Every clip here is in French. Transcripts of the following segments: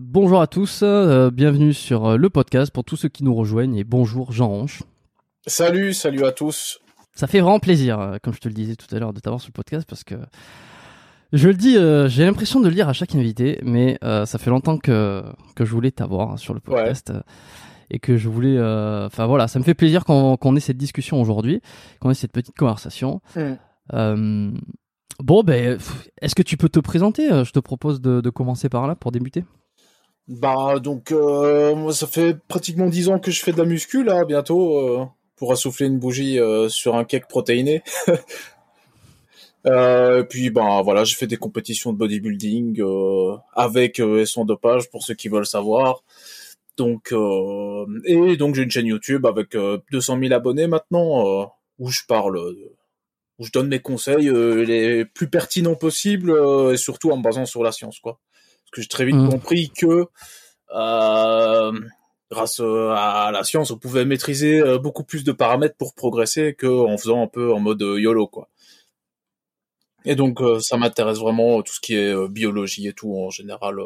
Bonjour à tous, euh, bienvenue sur euh, le podcast pour tous ceux qui nous rejoignent et bonjour Jean Ronche. Salut, salut à tous. Ça fait vraiment plaisir, euh, comme je te le disais tout à l'heure, de t'avoir sur le podcast parce que je le dis, euh, j'ai l'impression de le lire à chaque invité, mais euh, ça fait longtemps que, que je voulais t'avoir sur le podcast. euh, Et que je voulais. euh, Enfin voilà, ça me fait plaisir qu'on ait cette discussion aujourd'hui, qu'on ait cette petite conversation. Euh, bon, ben, est-ce que tu peux te présenter? Euh, Je te propose de, de commencer par là pour débuter. Bah donc euh, moi ça fait pratiquement dix ans que je fais de la muscu là bientôt euh, pour assouffler une bougie euh, sur un cake protéiné. Euh, puis bah voilà j'ai fait des compétitions de bodybuilding avec euh, et sans dopage pour ceux qui veulent savoir. Donc et donc j'ai une chaîne YouTube avec euh, 200 000 abonnés maintenant où je parle où je donne mes conseils les plus pertinents possibles et surtout en basant sur la science quoi. Que j'ai très vite Mhm. compris que euh, grâce euh, à la science, on pouvait maîtriser euh, beaucoup plus de paramètres pour progresser qu'en faisant un peu en mode YOLO, quoi. Et donc, ça m'intéresse vraiment tout ce qui est biologie et tout en général.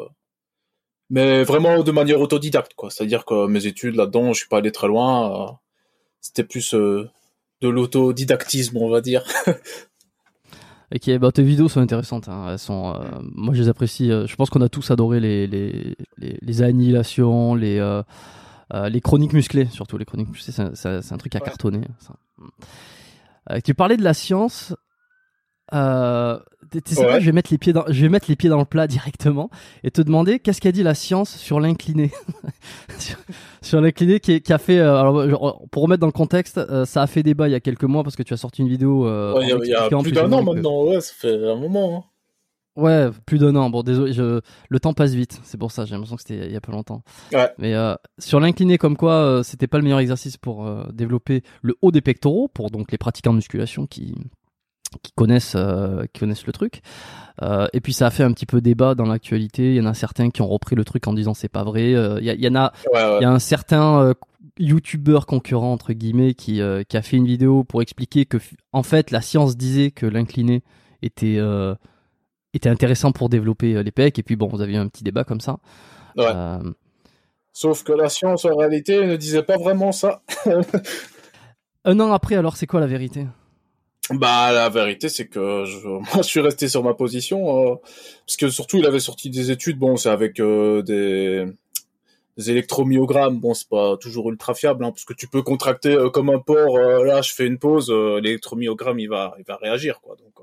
Mais vraiment de manière autodidacte, quoi. C'est-à-dire que mes études là-dedans, je suis pas allé très loin. C'était plus de l'autodidactisme, on va dire. Ok, bah tes vidéos sont intéressantes. hein. Elles sont, euh, moi, je les apprécie. euh, je pense qu'on a tous adoré les les les, les annihilations, les euh, euh, les chroniques musclées, surtout les chroniques musclées. C'est un- truc à Ouais. cartonner. Ça. Euh, tu parlais de la science. Tu sais quoi, je vais mettre les pieds dans, je vais mettre les pieds dans le plat directement et te demander qu'est-ce qu'a dit la science sur l'incliné, sur, sur l'incliné qui, a fait. euh, alors, pour remettre dans le contexte, euh, ça a fait débat il y a quelques mois parce que tu as sorti une vidéo. euh, Ouais, Il y a, y plus d'un an que- maintenant, ouais, ça fait un moment. hein. Ouais, plus d'un an. Bon, désolé, je... le temps passe vite. C'est pour ça, j'ai l'impression que c'était il y a peu longtemps. Ouais. Mais euh, sur l'incliné, comme quoi, euh, c'était pas le meilleur exercice pour euh, développer le haut des pectoraux, pour donc les pratiquants de musculation qui qui connaissent euh, qui connaissent le truc. Euh, et puis ça a fait un petit peu débat dans l'actualité. Il y en a certains qui ont repris le truc en disant c'est pas vrai. Euh, Il y, en a Ouais, ouais. il y a un certain youtubeur concurrent entre guillemets qui, qui a fait une vidéo pour expliquer que en fait la science disait que l'incliné était était intéressant pour développer les pecs et puis bon vous avez eu un petit débat comme ça. Ouais. Sauf que la science, en réalité, ne disait pas vraiment ça. un an après alors c'est quoi la vérité? Bah, la vérité, c'est que je, moi, je suis resté sur ma position, euh, parce que surtout, il avait sorti des études, bon, c'est avec euh, des, des électromyogrammes, bon, c'est pas toujours ultra fiable, hein, parce que tu peux contracter euh, comme un porc, là, je fais une pause, l'électromyogramme, il va, il va réagir, quoi, donc...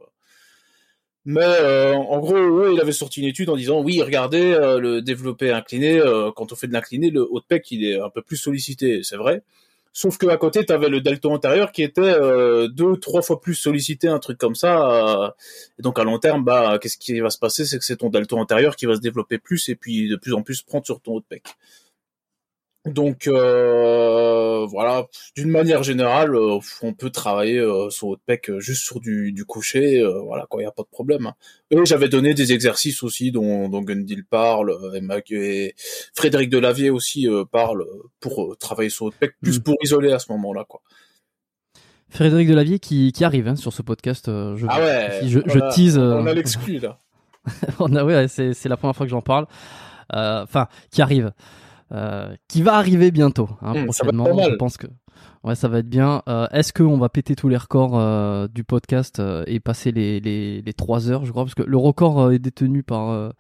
Mais en gros, ouais, il avait sorti une étude en disant oui, regardez, le développé incliné, quand on fait de l'incliné, le haut de pec il est un peu plus sollicité, c'est vrai. Sauf que à côté, tu avais le delto antérieur qui était euh, deux, trois fois plus sollicité, un truc comme ça. euh, donc à long terme, bah, qu'est-ce qui va se passer, c'est que c'est ton delto antérieur qui va se développer plus et puis de plus en plus prendre sur ton haut de pec. Donc euh, voilà, d'une manière générale, euh, on peut travailler euh, son haut de pec euh, juste sur du, du coucher, euh, voilà, quand il n'y a pas de problème. Et j'avais donné des exercices aussi dont, dont Gundil parle, et, Frédéric Delavier aussi parle pour travailler son haut de pec, plus Mm. pour isoler à ce moment-là, quoi. Frédéric Delavier qui, qui arrive hein, sur ce podcast. je, Ah ouais, je, tease. On a l'exclu là. on a, ouais, c'est, la première fois que j'en parle. Enfin, qui arrive. Euh, qui va arriver bientôt. Hein, être prochainement. Je pense que Ouais, ça va être bien. Euh, Est-ce qu'on va péter tous les records euh, du podcast et passer les, les, les 3 heures, je crois Parce que le record est détenu par.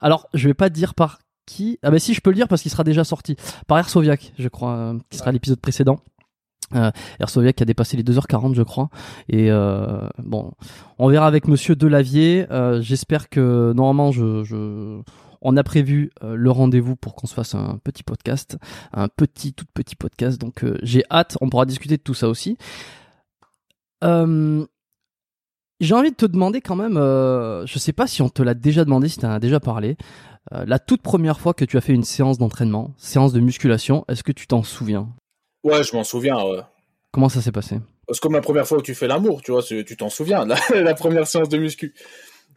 Alors, je vais pas dire par qui. Ah, bah si, je peux le dire parce qu'il sera déjà sorti. Par Airsoviac, je crois, qui sera l'épisode précédent. Euh, Airsoviac qui a dépassé les 2h40, je crois. Et euh, bon, on verra avec monsieur Delavier. Euh, J'espère que normalement, je. je... On a prévu euh, le rendez-vous pour qu'on se fasse un petit podcast, un petit, tout petit podcast. Donc euh, j'ai hâte, on pourra discuter de tout ça aussi. Euh, j'ai envie de te demander quand même, je sais pas si on te l'a déjà demandé, si tu en as déjà parlé, la toute première fois que tu as fait une séance d'entraînement, séance de musculation, est-ce que tu t'en souviens? Ouais, je m'en souviens. Ouais. Comment ça s'est passé? C'est comme la première fois où tu fais l'amour, tu vois, tu t'en souviens, la, la première séance de muscu.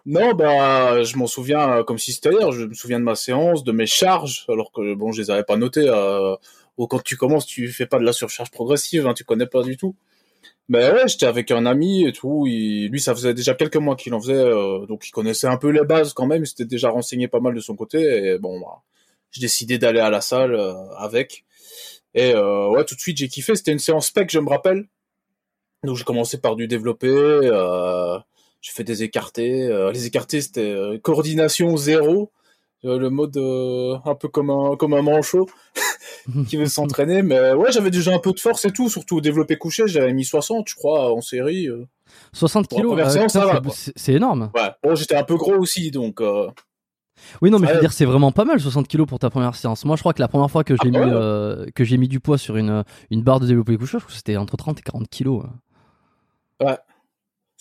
Non, bah, je m'en souviens euh, comme si c'était hier. Je me souviens de ma séance, de mes charges, alors que bon, je les avais pas notées. Euh, ou quand tu commences, tu fais pas de la surcharge progressive, hein, tu connais pas du tout. Mais ouais, j'étais avec un ami et tout. Il, lui, ça faisait déjà quelques mois qu'il en faisait, euh, donc il connaissait un peu les bases quand même. Il s'était déjà renseigné pas mal de son côté. Et bon, bah, j'ai décidé d'aller à la salle euh, avec. Et euh, ouais, tout de suite, j'ai kiffé. C'était une séance spec, je me rappelle. Donc j'ai commencé par du développé. Euh, j'ai fait des écartés. Euh, les écartés, c'était euh, coordination zéro. Euh, le mode un peu comme un comme un manchot qui veut s'entraîner. Mais ouais, j'avais déjà un peu de force et tout. Surtout au développé couché, j'avais mis 60, je crois, en série. euh. 60 Pour la kilos, euh, séance, putain, ça va, c'est- énorme. Ouais. Bon, j'étais un peu gros aussi, donc. euh, Oui, non, mais je veux Ouais. dire, c'est vraiment pas mal 60 kilos pour ta première séance. Moi, je crois que la première fois que j'ai Ah, mis, ouais. euh, que j'ai mis du poids sur une, une barre de développé couché, je crois que c'était entre 30 et 40 kilos. hein.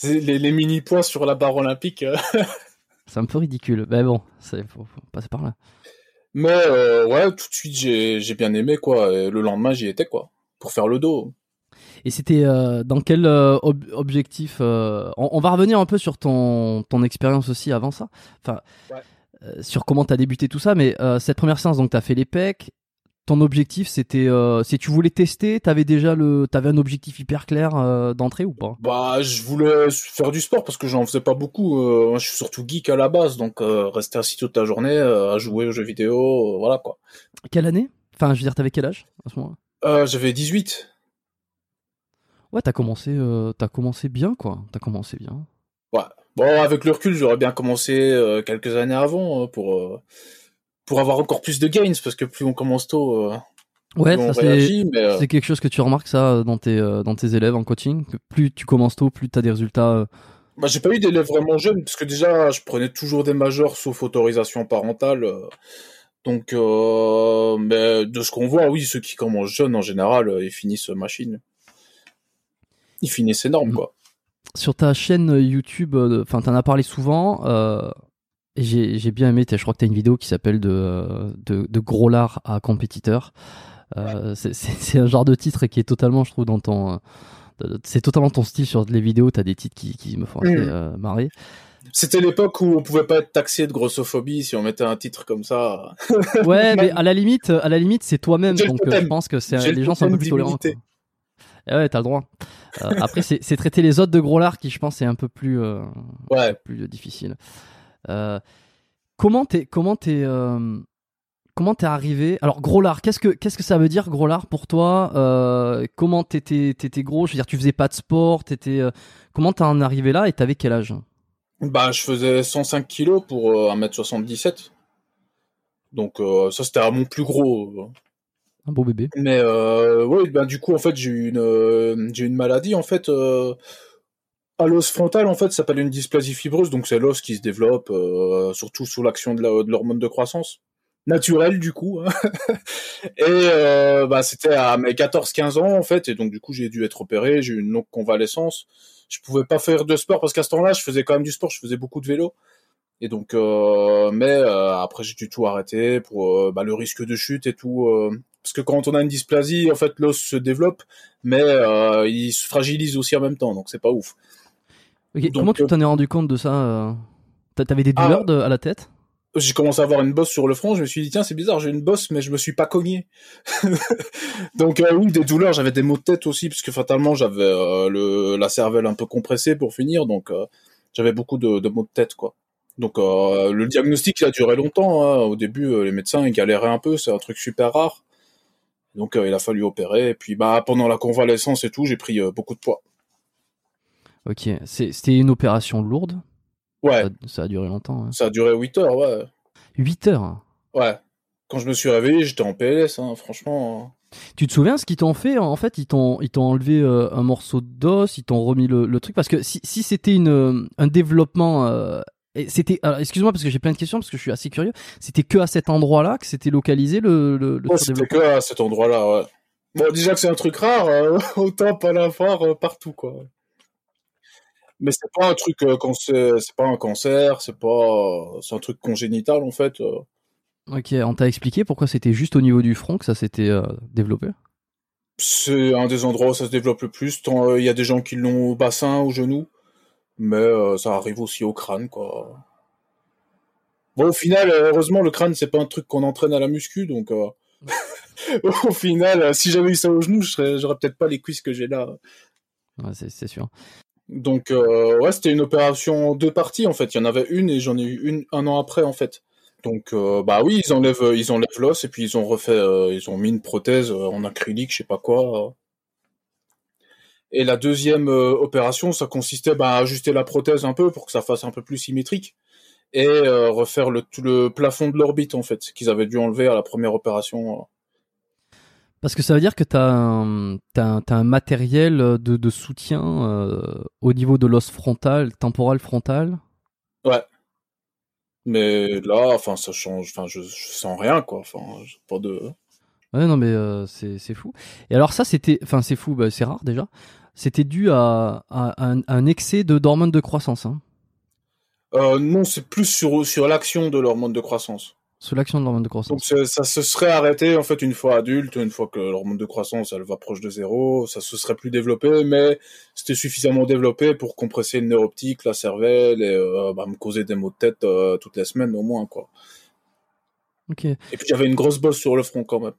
Les, les mini poids sur la barre olympique. euh. C'est un peu ridicule. Mais bon, c'est faut, faut passer par là. Mais euh, ouais, tout de suite, j'ai bien aimé quoi. Et le lendemain, j'y étais quoi, pour faire le dos. Et c'était euh, dans quel euh, ob- objectif euh, on, on va revenir un peu sur ton, ton expérience aussi avant ça. Enfin, Ouais. sur comment t'as débuté tout ça. Mais cette première séance, donc t'as fait les pecs. Ton objectif, c'était euh, si tu voulais tester, t'avais déjà le, t'avais un objectif hyper clair euh, d'entrée ou pas? Bah, je voulais faire du sport parce que j'en faisais pas beaucoup. Euh, moi, je suis surtout geek à la base, donc euh, rester assis toute la journée à jouer aux jeux vidéo, voilà quoi. Quelle année? Enfin, je veux dire, t'avais quel âge à ce moment Euh, J'avais 18. Ouais, t'as commencé, t'as commencé bien, quoi. T'as commencé bien. Bon, avec le recul, j'aurais bien commencé quelques années avant pour pour avoir encore plus de gains parce que plus on commence tôt, euh, Ouais, on ça réagit. Mais euh, c'est quelque chose que tu remarques ça dans tes, euh, dans tes élèves en coaching. Que plus tu commences tôt, plus t'as des résultats. Bah, j'ai pas eu d'élèves vraiment jeunes, parce que déjà, je prenais toujours des majeurs sauf autorisation parentale. Donc, euh, mais de ce qu'on voit, oui, ceux qui commencent jeunes, en général, ils finissent machine. Ils finissent énorme, Mhm. quoi. sur ta chaîne YouTube, enfin, t'en as parlé souvent. euh, j'ai, bien aimé. Je crois que t'as une vidéo qui s'appelle de, de, de gros lard à compétiteur. Euh, c'est, un genre de titre qui est totalement, je trouve, dans ton. euh, c'est totalement ton style sur les vidéos. T'as des titres qui, qui me font assez Mhm. euh, marrer. C'était l'époque où on pouvait pas être taxé de grossophobie si on mettait un titre comme ça. Ouais, mais à la limite, à la limite, c'est toi-même. Donc, euh, je pense que le les gens sont un peu plus tolérants. Eh ouais, t'as le droit. Après, c'est, traiter les autres de gros lard qui, je pense, est un peu plus, Ouais. plus difficile. Euh, comment t'es, comment t'es, euh, comment t'es arrivé? Alors, gros lard, qu'est-ce que, qu'est-ce que ça veut dire, gros lard, pour toi? Euh, Comment t'étais, t'étais gros? Je veux dire, tu faisais pas de sport, t'étais, euh, comment t'es en arrivé là et t'avais quel âge? Bah, je faisais 105 kilos pour euh, 1m77. Donc, ça, c'était à mon plus gros. Un beau bébé. Mais ouais, ben du coup en fait j'ai eu une j'ai une maladie en fait à l'os frontal en fait, ça s'appelle une dysplasie fibreuse, donc c'est l'os qui se développe euh, surtout sous l'action de la- de l'hormone de croissance naturelle du coup. hein. et euh, bah c'était à mes 14-15 ans en fait, et donc du coup j'ai dû être opéré, j'ai eu une longue convalescence. Je pouvais pas faire de sport parce qu'à ce temps-là je faisais quand même du sport, je faisais beaucoup de vélo. Et donc, euh, mais euh, après j'ai dû tout arrêter pour euh, bah, le risque de chute et tout. euh, parce que quand on a une dysplasie, en fait, l'os se développe, mais il se fragilise aussi en même temps, donc c'est pas ouf. Donc, comment tu euh, t'en es rendu compte de ça euh T'a- T'avais des Ah. douleurs de- à la tête? J'ai commencé à avoir une bosse sur le front, je me suis dit tiens c'est bizarre, j'ai une bosse mais je me suis pas cogné. donc euh, oui des douleurs, j'avais des maux de tête aussi parce que fatalement j'avais euh, le la cervelle un peu compressée pour finir, donc euh, j'avais beaucoup de, de maux de tête quoi. Donc le diagnostic il a duré longtemps. hein. Au début les médecins ils galéraient un peu, c'est un truc super rare. Donc il a fallu opérer. Et puis bah pendant la convalescence et tout, j'ai pris beaucoup de poids. Ok, c'était une opération lourde? Ouais. Ça, a duré longtemps. Hein. Ça a duré 8 heures, ouais. 8 heures Ouais. Quand je me suis réveillé, j'étais en PLS, hein, franchement. Tu te souviens ce qu'ils t'ont fait? En fait, ils t'ont ils t'ont enlevé euh, un morceau d'os, ils t'ont remis le, truc parce que si, si c'était une euh, un développement euh, c'était excuse-moi parce que j'ai plein de questions parce que je suis assez curieux. C'était que à cet endroit-là que c'était localisé le le, C'était que à cet endroit-là, ouais. Bon, déjà que c'est un truc rare, autant pas l'avoir partout quoi. Mais c'est pas un truc c'est pas un cancer, c'est pas c'est un truc congénital en fait. Ok, on t'a expliqué pourquoi c'était juste au niveau du front que ça s'était euh, développé? C'est un des endroits où ça se développe le plus. Euh, il y a des gens qui l'ont au bassin, au genou, mais euh, ça arrive aussi au crâne, quoi. Bon, au final, heureusement, le crâne, c'est pas un truc qu'on entraîne à la muscu, donc au final, si j'avais eu ça au genou, j'aurais peut-être pas les cuisses que j'ai là. Ouais, c'est sûr. Donc, ouais, c'était une opération en deux parties, en fait. Il y en avait une et j'en ai eu une un an après, en fait. Donc euh, bah oui, ils enlèvent euh, ils enlèvent l'os et puis ils ont refait euh, ils ont mis une prothèse en acrylique, je sais pas quoi. Et la deuxième opération, ça consistait bah, à ajuster la prothèse un peu pour que ça fasse un peu plus symétrique et refaire le le plafond de l'orbite en fait qu'ils avaient dû enlever à la première opération. Parce que ça veut dire que tu as, as, un matériel de, de soutien au niveau de l'os frontal, temporal frontal? Ouais. Mais là, enfin, ça change. Enfin, je, sens rien, quoi. Enfin, pas de. Ouais, non, mais euh, c'est fou. Et alors, ça, c'était. Enfin, c'est fou, bah, c'est rare déjà. C'était dû à, un, excès de d'hormones de croissance. Hein. Euh, non, c'est plus sur, sur l'action de l'hormone de croissance. Sous l'action de l'hormone de croissance. Donc ça se serait arrêté en fait une fois adulte, une fois que l'hormone de croissance elle va proche de zéro, ça se serait plus développé, mais c'était suffisamment développé pour compresser le nerf optique, la cervelle et euh, bah, me causer des maux de tête euh, toutes les semaines au moins quoi. Ok. Et puis j'avais une grosse bosse sur le front quand même.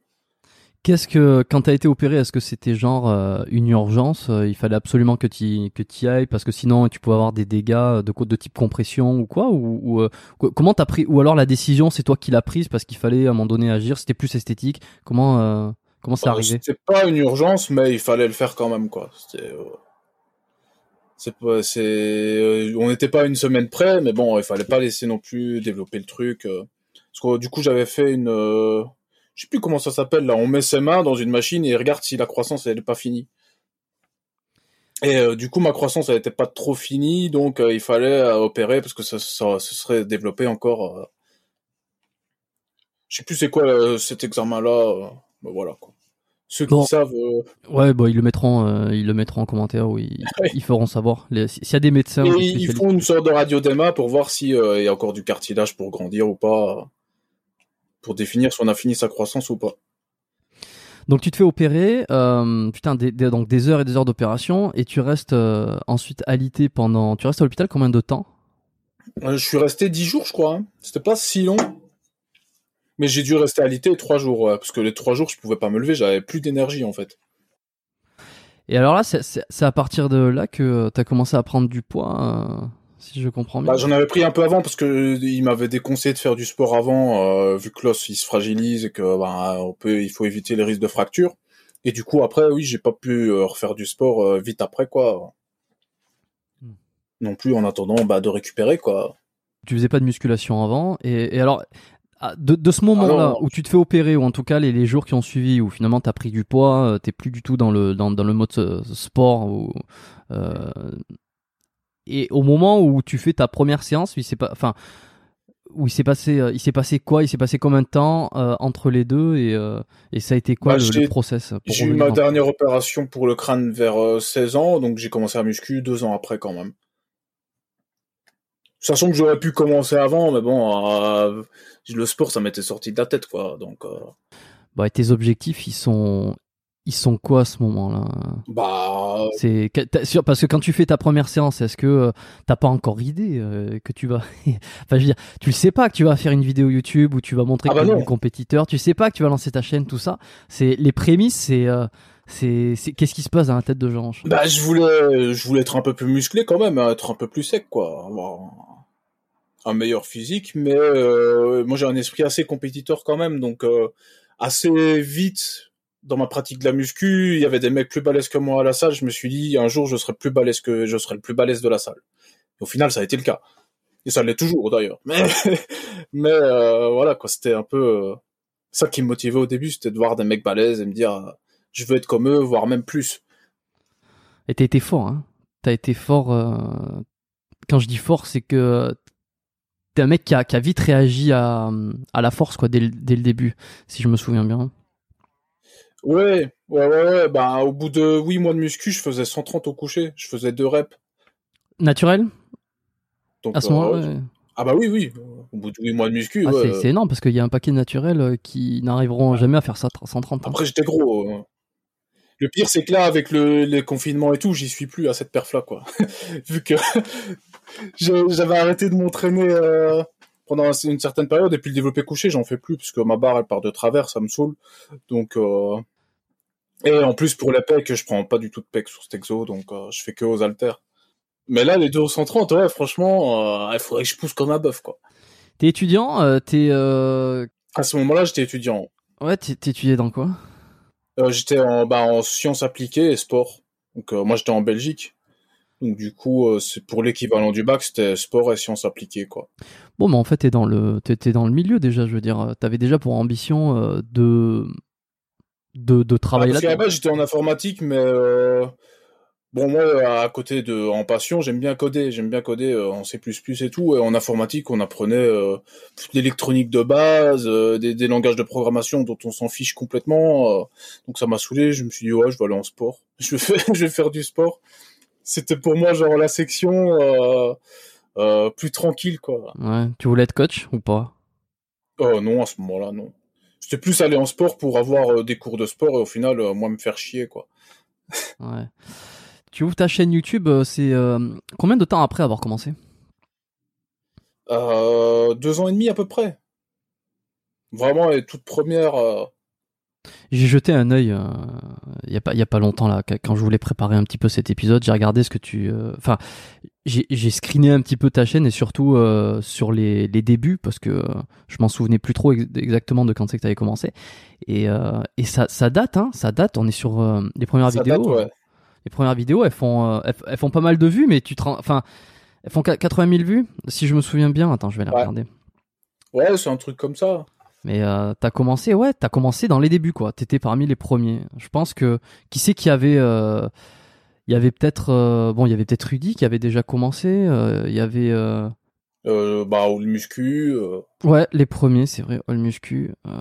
Qu'est-ce que quand t'as été opéré, est-ce que c'était genre euh, une urgence euh, Il fallait absolument que tu que y ailles parce que sinon tu pouvais avoir des dégâts de de type compression ou quoi ou, euh, comment t'as pris Ou alors la décision c'est toi qui l'as prise parce qu'il fallait à un moment donné agir. C'était plus esthétique. Comment comment ça bah, arrivé? C'était pas une urgence, mais il fallait le faire quand même quoi. c'est pas c'est on n'était pas une semaine près, mais bon il fallait pas laisser non plus développer le truc. parce que du coup j'avais fait une je sais plus comment ça s'appelle là, on met ses mains dans une machine et regarde si la croissance elle est pas finie. Et euh, du coup ma croissance elle était pas trop finie donc euh, il fallait euh, opérer parce que ça, ça, serait développé encore. Je sais plus c'est quoi cet examen là, voilà quoi. Ceux qui savent. Ouais, bah, ils le mettront, ils le mettront en commentaire ou ils, ils feront savoir. S'il y a des médecins. ils font une sorte de radiodéma pour voir s'il y a encore du cartilage pour grandir ou pas pour définir si on a fini sa croissance ou pas. Donc tu te fais opérer, euh, putain, des, donc des heures et des heures d'opération, et tu restes euh, ensuite alité pendant. Tu restes à l'hôpital combien de temps? Euh, Je suis resté dix jours, je crois. Hein. C'était pas si long, mais j'ai dû rester alité trois jours, parce que les trois jours, je pouvais pas me lever, j'avais plus d'énergie en fait. Et alors là, c'est à partir de là que tu as commencé à prendre du poids si je comprends bien. Bah, j'en avais pris un peu avant parce que il m'avait déconseillé de faire du sport avant, euh, vu que l'os il se fragilise et que bah, on peut, il faut éviter les risques de fracture. Et du coup après, oui, j'ai pas pu euh, refaire du sport euh, vite après quoi. Hmm. Non plus en attendant bah, de récupérer quoi. Tu faisais pas de musculation avant et, alors ah, de, ce moment-là où tu te fais opérer ou en tout cas les, jours qui ont suivi où finalement tu as pris du poids, t'es plus du tout dans le dans, dans le mode sport ou et au moment où tu fais ta première séance, il s'est pas, enfin, où il s'est passé, euh, il s'est passé quoi? Il s'est passé combien de temps euh, entre les deux? Et, euh, et ça a été quoi bah, le, process J'ai eu ma dernière opération pour le crâne vers 16 ans, donc j'ai commencé à muscu deux ans après quand même. Sachant que j'aurais pu commencer avant, mais bon, le sport ça m'était sorti de la tête quoi, donc. Bah, tes objectifs, ils sont, ils sont quoi à ce moment-là? Bah, c'est parce que quand tu fais ta première séance, est-ce que euh, t'as pas encore idée euh, que tu vas enfin je veux dire, tu le sais pas que tu vas faire une vidéo YouTube où tu vas montrer ah que es un compétiteur, tu sais pas que tu vas lancer ta chaîne tout ça. C'est les prémices, c'est euh, c'est qu'est-ce qui se passe dans la tête de Jean Bah, je voulais je voulais être un peu plus musclé quand même, hein, être un peu plus sec quoi, avoir un meilleur physique mais moi j'ai un esprit assez compétiteur quand même donc assez vite dans ma pratique de la muscu, il y avait des mecs plus balèzes que moi à la salle. Je me suis dit, un jour, je serai plus balèze que je serai le plus balèze de la salle. Au final, ça a été le cas. Et ça l'est toujours d'ailleurs. Mais, mais euh, voilà quoi, c'était un peu euh, ça qui me motivait au début, c'était de voir des mecs balèzes et me dire, euh, je veux être comme eux, voire même plus. Et t'as été fort, hein. T'as été fort. Quand je dis fort, c'est que t'es un mec qui a, qui a vite réagi à, à la force quoi dès dès le début, si je me souviens bien. Ouais, ouais, ouais, ouais. Bah, au bout de 8 mois de muscu, je faisais 130 au coucher. Je faisais deux reps. Naturel? Donc, À ce euh, moment-là ouais. Ah bah oui, oui. Au bout de 8 mois de muscu, Ah, ouais. c'est- énorme parce qu'il y a un paquet de naturels euh, qui n'arriveront jamais à faire ça 130. hein. Après, j'étais gros. euh. Le pire, c'est que là, avec le, les confinements et tout, j'y suis plus à cette perf-là, quoi. Vu que j'avais arrêté de m'entraîner euh, pendant une certaine période, et puis le développé couché, j'en fais plus, parce que ma barre, elle part de travers, ça me saoule. Donc, euh, et en plus, pour les pecs, je prends pas du tout de pecs sur cet exo, donc euh, je fais que aux haltères. Mais là, les 230, ouais, franchement, euh, il faudrait que je pousse comme un bœuf, quoi. T'es étudiant, euh, t'es euh, À ce moment-là, j'étais étudiant. ouais, étudié dans quoi? J'étais en, bah, en sciences appliquées et sport. Donc moi j'étais en Belgique. Donc du coup c'est pour l'équivalent du bac c'était sport et sciences appliquées quoi. Bon, mais en fait, t'es dans le dans le milieu déjà. Je veux dire, t'avais déjà pour ambition euh, de de de Ah, travailler parce qu'à j'étais en informatique mais euh, bon moi à côté de en passion j'aime bien coder. J'aime bien coder euh, en C++ et tout. Et en informatique on apprenait euh, l'électronique de base euh, des, des langages de programmation dont on s'en fiche complètement donc ça m'a saoulé. Je me suis dit ouais je vais aller en sport. Je vais faire, je vais faire du sport. C'était pour moi genre la section plus tranquille quoi. Ouais. Tu voulais être coach ou pas? Oh non à ce moment-là non j'étais plus allé en sport pour avoir euh, des cours de sport et au final euh, moi me faire chier quoi Ouais. Tu ouvres ta chaîne YouTube, euh, c'est combien de temps après avoir commencé? Euh, deux ans et demi à peu près. Vraiment, les toutes premières. J'ai jeté un œil euh, il y a pas y a pas longtemps là quand je voulais préparer un petit peu cet épisode, j'ai regardé ce que tu euh, enfin j'ai screené un petit peu ta chaîne et surtout euh, sur les, les débuts parce que euh, je m'en souvenais plus trop ex- exactement de quand c'est que tu avais commencé et euh, et ça ça date hein, ça date, on est sur les premières ça vidéos. date, ouais. Les premières vidéos, elles font elles, elles font pas mal de vues mais tu enfin elles font 80 000 vues si je me souviens bien. Attends, je vais les Ouais. regarder. Ouais, c'est un truc comme ça. Mais euh, t'as commencé, ouais, t'as commencé dans les débuts, quoi. T'étais parmi les premiers. Je pense que qui sait qu'il y avait, euh, il y avait peut-être, euh, bon, il y avait peut-être Rudy qui avait déjà commencé. euh, Il y avait, euh, Euh, bah, le muscu. euh, ouais, les premiers, c'est vrai, All Muscu. euh,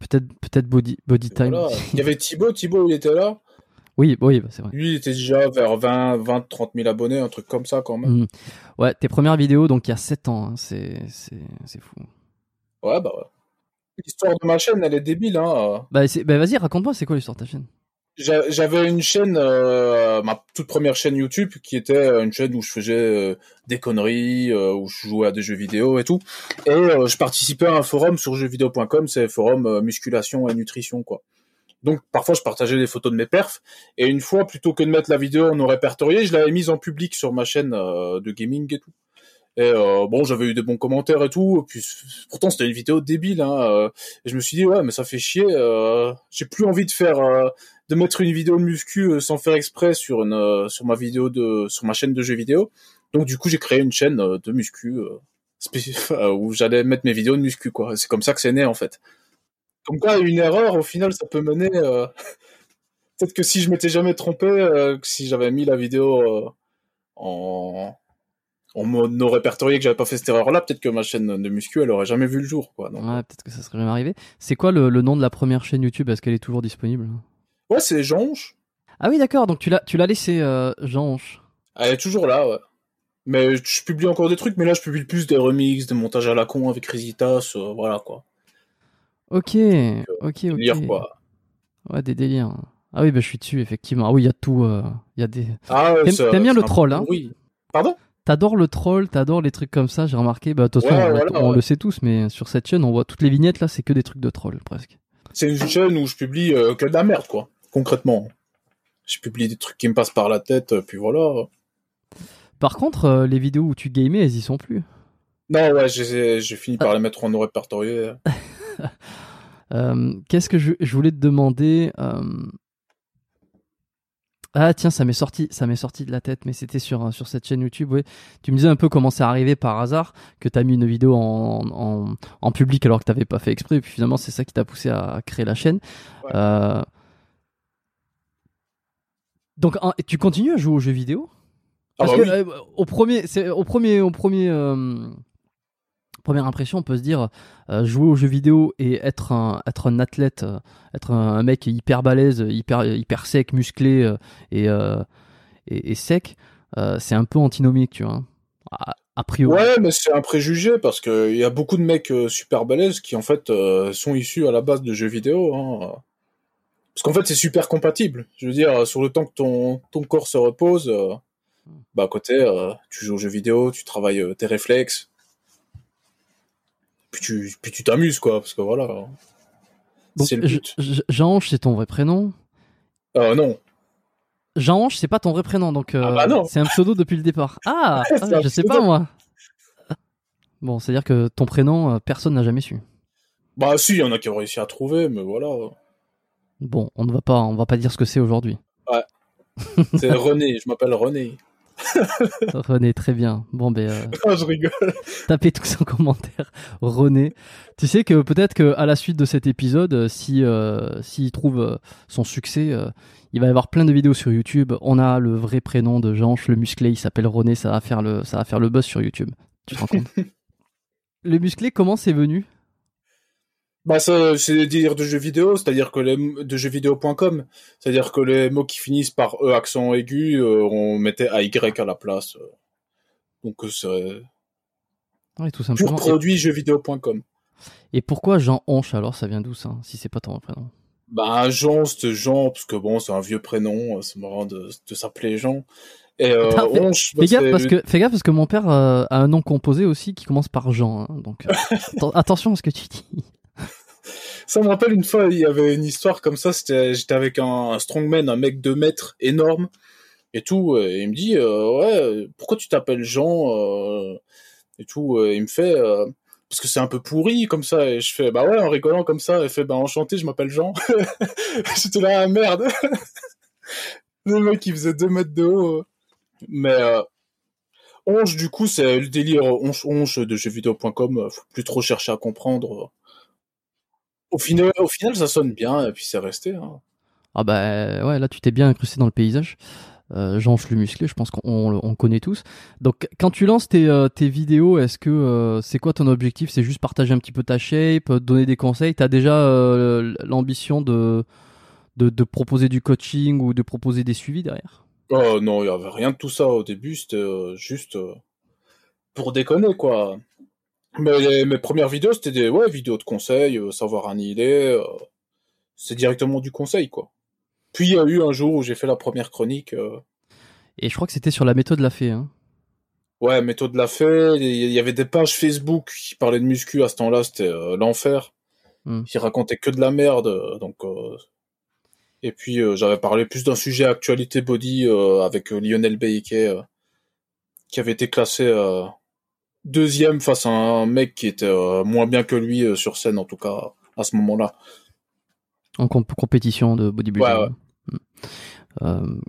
peut-être, peut-être Body, Body Time. voilà. Il y avait Thibaut, Thibaut, il était là. oui, oui, bah, c'est vrai. Lui, il était déjà vers 20, 20, 30 000 abonnés, un truc comme ça quand même. Mm. Ouais, tes premières vidéos, donc il y a 7 ans, hein, c'est, c'est, c'est fou. Ouais, bah ouais. L'histoire de ma chaîne, elle est débile, hein. euh. Bah, bah, vas-y, raconte-moi, c'est quoi l'histoire de ta chaîne? J'a- J'avais une chaîne, euh, ma toute première chaîne YouTube, qui était une chaîne où je faisais euh, des conneries, euh, où je jouais à des jeux vidéo et tout. Et euh, je participais à un forum sur jeuxvideo.com, c'est forum euh, musculation et nutrition, quoi. Donc parfois je partageais des photos de mes perfs. Et une fois, plutôt que de mettre la vidéo en répertorié, je l'avais mise en public sur ma chaîne euh, de gaming et tout. Et euh, bon, j'avais eu des bons commentaires et tout. Puis pourtant c'était une vidéo débile. Hein, euh, et je me suis dit ouais, mais ça fait chier. euh, J'ai plus envie de faire de mettre une vidéo de muscu sans faire exprès sur une sur ma vidéo de sur ma chaîne de jeux vidéo. Donc du coup j'ai créé une chaîne de muscu où j'allais mettre mes vidéos de muscu quoi. C'est comme ça que c'est né en fait. Comme quoi une erreur au final ça peut mener. euh, Peut-être que si je m'étais jamais trompé, euh, si j'avais mis la vidéo en mode non répertorié que j'avais pas fait cette erreur là, peut-être que ma chaîne de muscu elle aurait jamais vu le jour quoi. Donc, Ouais, peut-être que ça serait jamais arrivé. C'est quoi le, le nom de la première chaîne YouTube? Est-ce qu'elle est toujours disponible? Ouais, c'est Jonge. Ah oui, d'accord. Donc tu l'as, tu l'as laissé, euh, Jean. Elle est toujours là, ouais. Mais je publie encore des trucs, mais là je publie plus des remixes, des montages à la con avec Risitas, euh, voilà quoi. Ok, ok, ok. Lire quoi. Ouais, des délires. Ah oui, bah je suis dessus, effectivement. Ah oui, il y a tout. euh, y a des. Ah, T'aimes- bien le troll, hein? Oui. Pardon? T'adores le troll, t'adores les trucs comme ça, j'ai remarqué. Bah, de toute façon, Ouais, on, voilà, on ouais. le sait tous, mais sur cette chaîne, on voit toutes les vignettes là, c'est que des trucs de troll presque. C'est une chaîne où je publie euh, que de la merde quoi, concrètement. Je publie des trucs qui me passent par la tête, euh, puis voilà. Par contre, euh, les vidéos où tu gamais, elles y sont plus. Non, ouais, j'ai fini par les mettre en répertorié. Qu'est-ce que je, voulais te demander ah tiens, ça m'est sorti, ça m'est sorti de la tête, mais c'était sur sur cette chaîne YouTube. Oui. Tu me disais un peu comment c'est arrivé par hasard que tu as mis une vidéo en, en, public alors que tu n'avais pas fait exprès. Et puis finalement, c'est ça qui t'a poussé à créer la chaîne. Euh, donc, tu continues à jouer aux jeux vidéo? Ah Parce bah que euh, au premier, c'est au premier, au premier. Euh, première impression, on peut se dire euh, jouer aux jeux vidéo et être un, être un athlète, euh, être un, mec hyper balèze, hyper, hyper sec, musclé euh, et, et, sec, c'est un peu antinomique, tu vois. A, priori. Ouais, mais c'est un préjugé parce qu'il y a beaucoup de mecs super balèzes qui en fait sont issus à la base de jeux vidéo. Hein. Parce qu'en fait, c'est super compatible. Je veux dire, sur le temps que ton, ton corps se repose, bah à côté, tu joues aux jeux vidéo, tu travailles tes réflexes, puis tu t'amuses quoi parce que voilà. C'est le but. Jean-Ange c'est ton vrai prénom euh, non. Jean-Ange c'est pas ton vrai prénom donc euh, ah bah c'est un pseudo depuis le départ. Ah, ah je sais pas moi. Bon c'est à dire que ton prénom euh, personne n'a jamais su. Bah si il y en a qui ont réussi à trouver mais voilà. Bon on ne va pas on va pas dire ce que c'est aujourd'hui. Ouais. C'est René je m'appelle René René, très bien. Bon, ben. Euh, oh, je rigole. Tapez tous en commentaire. René. Tu sais que peut-être qu'à la suite de cet épisode, euh, si euh, s'il trouve son succès, il va y avoir plein de vidéos sur YouTube. On a le vrai prénom de Jean, le musclé, il s'appelle René. Ça va faire le, ça va faire le buzz sur YouTube. Tu te rends compte? Le musclé, comment c'est venu? Bah ça, c'est dire de jeux vidéo, c'est-à-dire que les de jeuxvideo.com, c'est-à-dire que les mots qui finissent par e accent aigu, euh, on mettait AY à la place. Euh. Donc euh, c'est ouais, tout simplement. Pour produit jeuxvideo.com. Et pourquoi Jean Honche alors Ça vient d'où ça Si c'est pas ton prénom? Bah Jean, c'est Jean parce que bon, c'est un vieux prénom, c'est marrant de, de s'appeler Jean. Et euh, Honche, fais, gaffe parce que, fais gaffe parce que mon père a un nom composé aussi qui commence par Jean. Hein, donc attention à ce que tu dis ça me rappelle une fois, il y avait une histoire comme ça, j'étais avec un, strongman, un mec de mètres, énorme, et tout, et il me dit, euh, ouais, pourquoi tu t'appelles Jean, euh, et tout, il me fait, euh, parce que c'est un peu pourri comme ça, et je fais, bah ouais, en rigolant comme ça, il fait, bah enchanté, je m'appelle Jean. J'étais là, ah, merde. le mec, il faisait deux mètres de haut. Mais, Onge, du coup, c'est le délire onge, onge de jeuxvideo.com, faut plus trop chercher à comprendre. Au final, au final, ça sonne bien et puis c'est resté. Hein. Ah bah ouais, là tu t'es bien incrusté dans le paysage. Euh, Jean le musclé, je pense qu'on on connaît tous. Donc quand tu lances tes, euh, tes vidéos, est-ce que euh, c'est quoi ton objectif? C'est juste partager un petit peu ta shape, donner des conseils? T'as déjà euh, l'ambition de, de, de proposer du coaching ou de proposer des suivis derrière? Oh non, il y avait rien de tout ça au début. C'était juste pour déconner quoi. Mais mes premières vidéos, c'était des ouais, vidéos de conseils, euh, savoir annihiler. Euh, c'est directement du conseil, quoi. Puis il y a eu un jour où j'ai fait la première chronique. Euh, Et je crois que c'était sur la méthode la fée. Hein. Ouais, méthode la fée. Il y avait des pages Facebook qui parlaient de muscu à ce temps-là, c'était l'enfer. Hmm. Qui racontaient que de la merde. Donc, Et puis j'avais parlé plus d'un sujet actualité body avec Lionel Beiké qui avait été classé deuxième face à un mec qui était euh, moins bien que lui euh, sur scène, en tout cas, à ce moment-là. En compétition de bodybuilding. Ouais, hmm.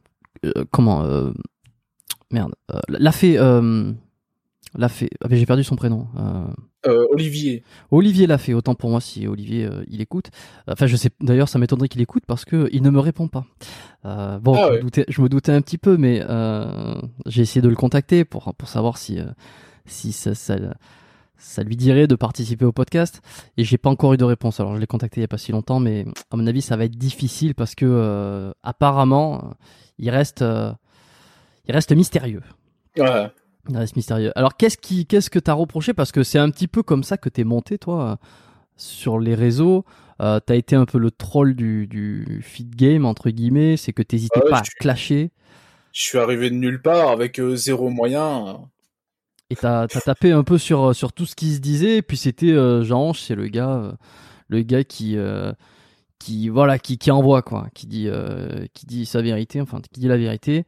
euh, comment Merde. l'a fait. l'a fait. Ah, j'ai perdu son prénom. Olivier. Olivier l'a fait. Autant pour moi si Olivier il écoute. Enfin, je sais. D'ailleurs, ça m'étonnerait qu'il écoute parce que il ne me répond pas. bon, ah je, me doutais, je, me doutais, un petit peu, mais j'ai essayé de le contacter pour pour savoir si si ça, ça, lui dirait de participer au podcast. Et j'ai pas encore eu de réponse. Alors je l'ai contacté il y a pas si longtemps, mais à mon avis ça va être difficile parce que euh, apparemment il reste, euh, il reste mystérieux. Ouais. Il reste mystérieux. Alors qu'est-ce qui, qu'est-ce que t'as reproché? Parce que c'est un petit peu comme ça que t'es monté toi sur les réseaux. Euh, t'as été un peu le troll du, du feed game entre guillemets, c'est que t'hésitais pas à clasher. Je suis arrivé de nulle part avec zéro moyen. Et t'as tapé un peu sur, sur tout ce qui se disait, et puis c'était euh, Jean c'est le gars, euh, le gars qui, euh, qui, voilà, qui, qui envoie, quoi, qui dit, qui dit sa vérité, enfin, qui dit la vérité,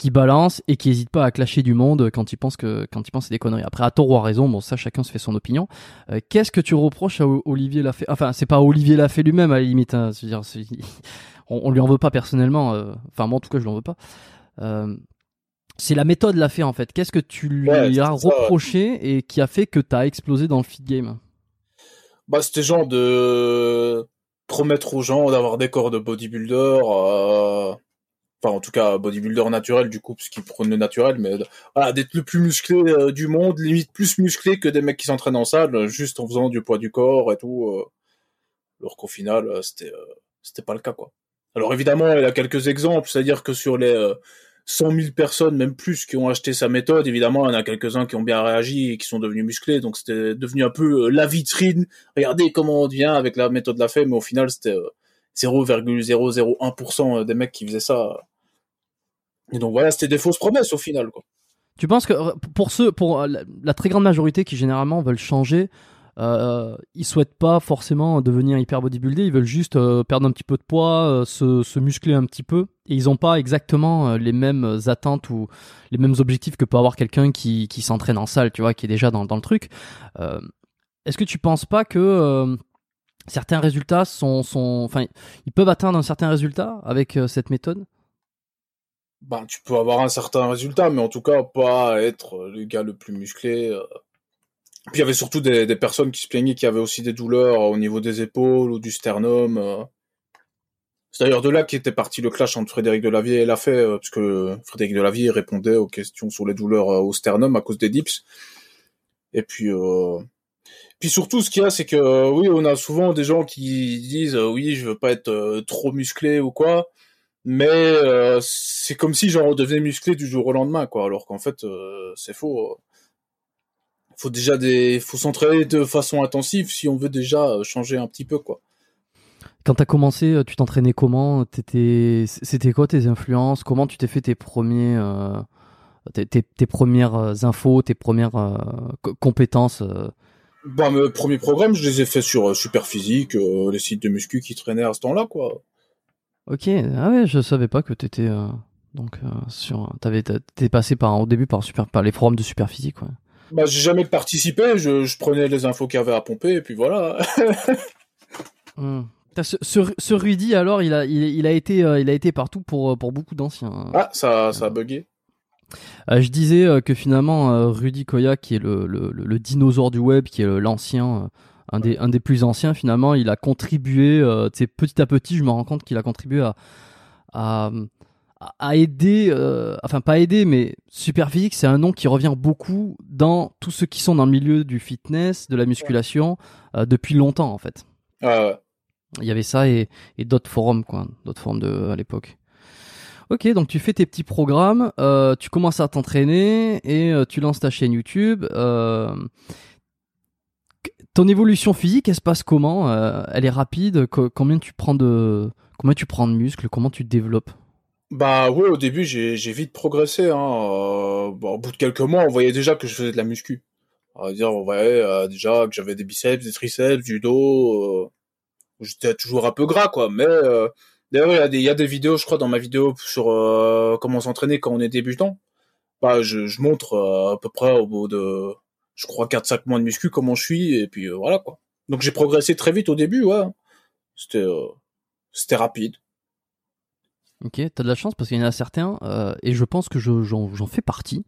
qui balance et qui hésite pas à clasher du monde quand il pense que quand il pense c'est des conneries. Après à tort ou à raison, bon ça chacun se fait son opinion. Euh, qu'est-ce que tu reproches à Olivier Lafay Enfin c'est pas Olivier Lafay lui-même à la limite. Hein, dire, on, on, lui en veut pas personnellement. Euh, enfin moi en tout cas je lui en veux pas. Euh, c'est la méthode Lafay en fait. Qu'est-ce que tu lui as reproché et qui a fait que tu as explosé dans le feed game? Bah c'était genre de promettre aux gens d'avoir des corps de bodybuilder enfin en tout cas bodybuilder naturel du coup parce qu'ils prennent le naturel mais voilà d'être le plus musclé euh, du monde limite plus musclé que des mecs qui s'entraînent en salle juste en faisant du poids du corps et tout euh, alors qu'au final euh, c'était c'était pas le cas quoi. Alors évidemment il y a quelques exemples c'est à dire que sur les 100 000 personnes même plus qui ont acheté sa méthode. Évidemment il y en a quelques uns qui ont bien réagi et qui sont devenus musclés. Donc c'était devenu un peu la vitrine. Regardez comment on devient avec la méthode de la fée mais au final c'était 0,001% des mecs qui faisaient ça. Et donc voilà, c'était des fausses promesses au final. Tu penses que pour ceux, pour la, très grande majorité qui généralement veulent changer, euh, ils souhaitent pas forcément devenir hyper bodybuildé, ils veulent juste euh, perdre un petit peu de poids, euh, se, muscler un petit peu, et ils n'ont pas exactement euh, les mêmes attentes ou les mêmes objectifs que peut avoir quelqu'un qui, s'entraîne en salle, tu vois, qui est déjà dans, le truc. Est-ce que tu penses pas que certains résultats sont, enfin, ils peuvent atteindre un certain résultat avec cette méthode? Ben, tu peux avoir un certain résultat, mais en tout cas, pas être le gars le plus musclé. Euh. Puis il y avait surtout des, des, personnes qui se plaignaient qui avaient aussi des douleurs au niveau des épaules ou du sternum. Euh. C'est d'ailleurs de là qu'était parti le clash entre Frédéric Delavier et Lafay, euh, parce que Frédéric Delavier répondait aux questions sur les douleurs au sternum à cause des dips. Et puis, euh... puis surtout, ce qu'il y a, c'est que oui, on a souvent des gens qui disent oui, je veux pas être trop musclé ou quoi mais euh, c'est comme si j'en redevenais musclé du jour au lendemain quoi alors qu'en fait euh, c'est faux faut déjà des faut s'entraîner de façon intensive si on veut déjà euh, changer un petit peu quoi quand t'as commencé tu t'entraînais comment? T'étais c'était quoi tes influences? Comment tu t'es fait tes premiers tes, tes, premières infos tes premières compétences bah mes premiers programmes je les ai faits sur Super Physique les sites de muscu qui traînaient à ce temps-là quoi Ok, ah ouais, je savais pas que t'étais euh, donc euh, sur, t'avais, t'es passé par au début par super, par les forums de Superphysique, ouais. Bah j'ai jamais participé, je, je prenais les infos qu'il y avait à pomper et puis voilà. Hmm. Ce, ce, Rudy alors, il a, il, il a été, euh, il a été partout pour pour beaucoup d'anciens. Hein. Ah, ça, ça a bugué. je disais que finalement Rudy Koya, qui est le, le, le, dinosaure du web, qui est l'ancien un des, un des plus anciens finalement, il a contribué, euh, petit à petit, je me rends compte qu'il a contribué à, à, à aider, euh, enfin pas aider, mais Superphysique, c'est un nom qui revient beaucoup dans tous ceux qui sont dans le milieu du fitness, de la musculation, euh, depuis longtemps en fait. Il y avait ça et, d'autres forums, quoi, d'autres de, à l'époque. Ok, donc tu fais tes petits programmes, euh, tu commences à t'entraîner et euh, tu lances ta chaîne YouTube. Euh, ton évolution physique, elle se passe comment Elle est rapide Combien tu prends de combien tu prends de muscles Comment tu te développes? Bah ouais, au début j'ai vite progressé. Hein. Au bout de quelques mois, on voyait déjà que je faisais de la muscu. On va dire, on voyait déjà que j'avais des biceps, des triceps, du dos. J'étais toujours un peu gras, quoi. Mais d'ailleurs, il y, a des vidéos, je crois, dans ma vidéo sur comment s'entraîner quand on est débutant. Bah, je, je montre à peu près au bout de je crois 4-5 mois de muscu comment je suis et puis euh, voilà quoi. Donc j'ai progressé très vite au début, ouais. C'était euh, c'était rapide. Ok, t'as de la chance parce qu'il y en a certains euh, et je pense que j'en fais partie.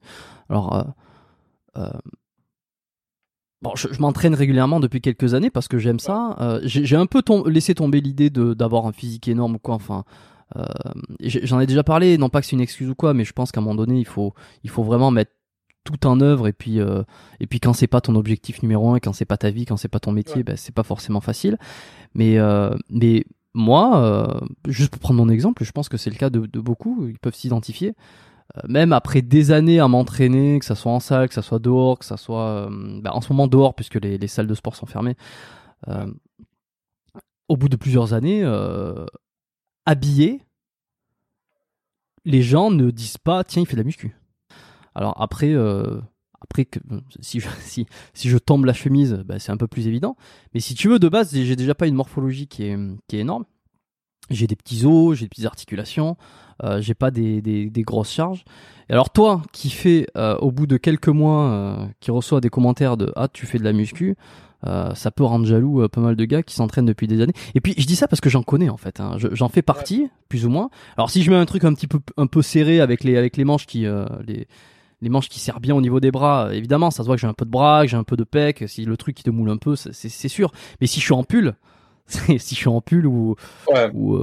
Alors bon, je, m'entraîne régulièrement depuis quelques années parce que j'aime ça. j'ai un peu laissé tomber l'idée d'avoir un physique énorme ou quoi. Enfin, j'en ai déjà parlé. Non pas que c'est une excuse ou quoi, mais je pense qu'à un moment donné, il faut il faut vraiment mettre tout en œuvre et puis euh, et puis quand c'est pas ton objectif numéro un quand c'est pas ta vie quand c'est pas ton métier ben, c'est pas forcément facile mais euh, mais moi euh, juste pour prendre mon exemple je pense que c'est le cas de, de beaucoup ils peuvent s'identifier même après des années à m'entraîner que ça soit en salle que ça soit dehors que ça soit ben, en ce moment dehors puisque les, les, salles de sport sont fermées au bout de plusieurs années habillé les gens ne disent pas tiens il fait de la muscu alors après, euh, que si je, tombe la chemise, bah, c'est un peu plus évident. Mais si tu veux, de base, j'ai déjà pas une morphologie qui est énorme. J'ai des petits os, j'ai des petites articulations, euh, j'ai pas des, des, grosses charges. Et alors toi, qui fais euh, au bout de quelques mois, euh, qui reçoit des commentaires de ah tu fais de la muscu, ça peut rendre jaloux pas mal de gars qui s'entraînent depuis des années. Et puis je dis ça parce que j'en connais en fait. Hein. J'en fais partie plus ou moins. Alors si je mets un truc un petit peu un peu serré avec les avec les manches qui les les manches qui serrent bien au niveau des bras, évidemment, ça se voit que j'ai un peu de bras, j'ai un peu de pec. Si le truc qui te moule un peu, c'est sûr. Mais si je suis en pull, si je suis en pull ou ou,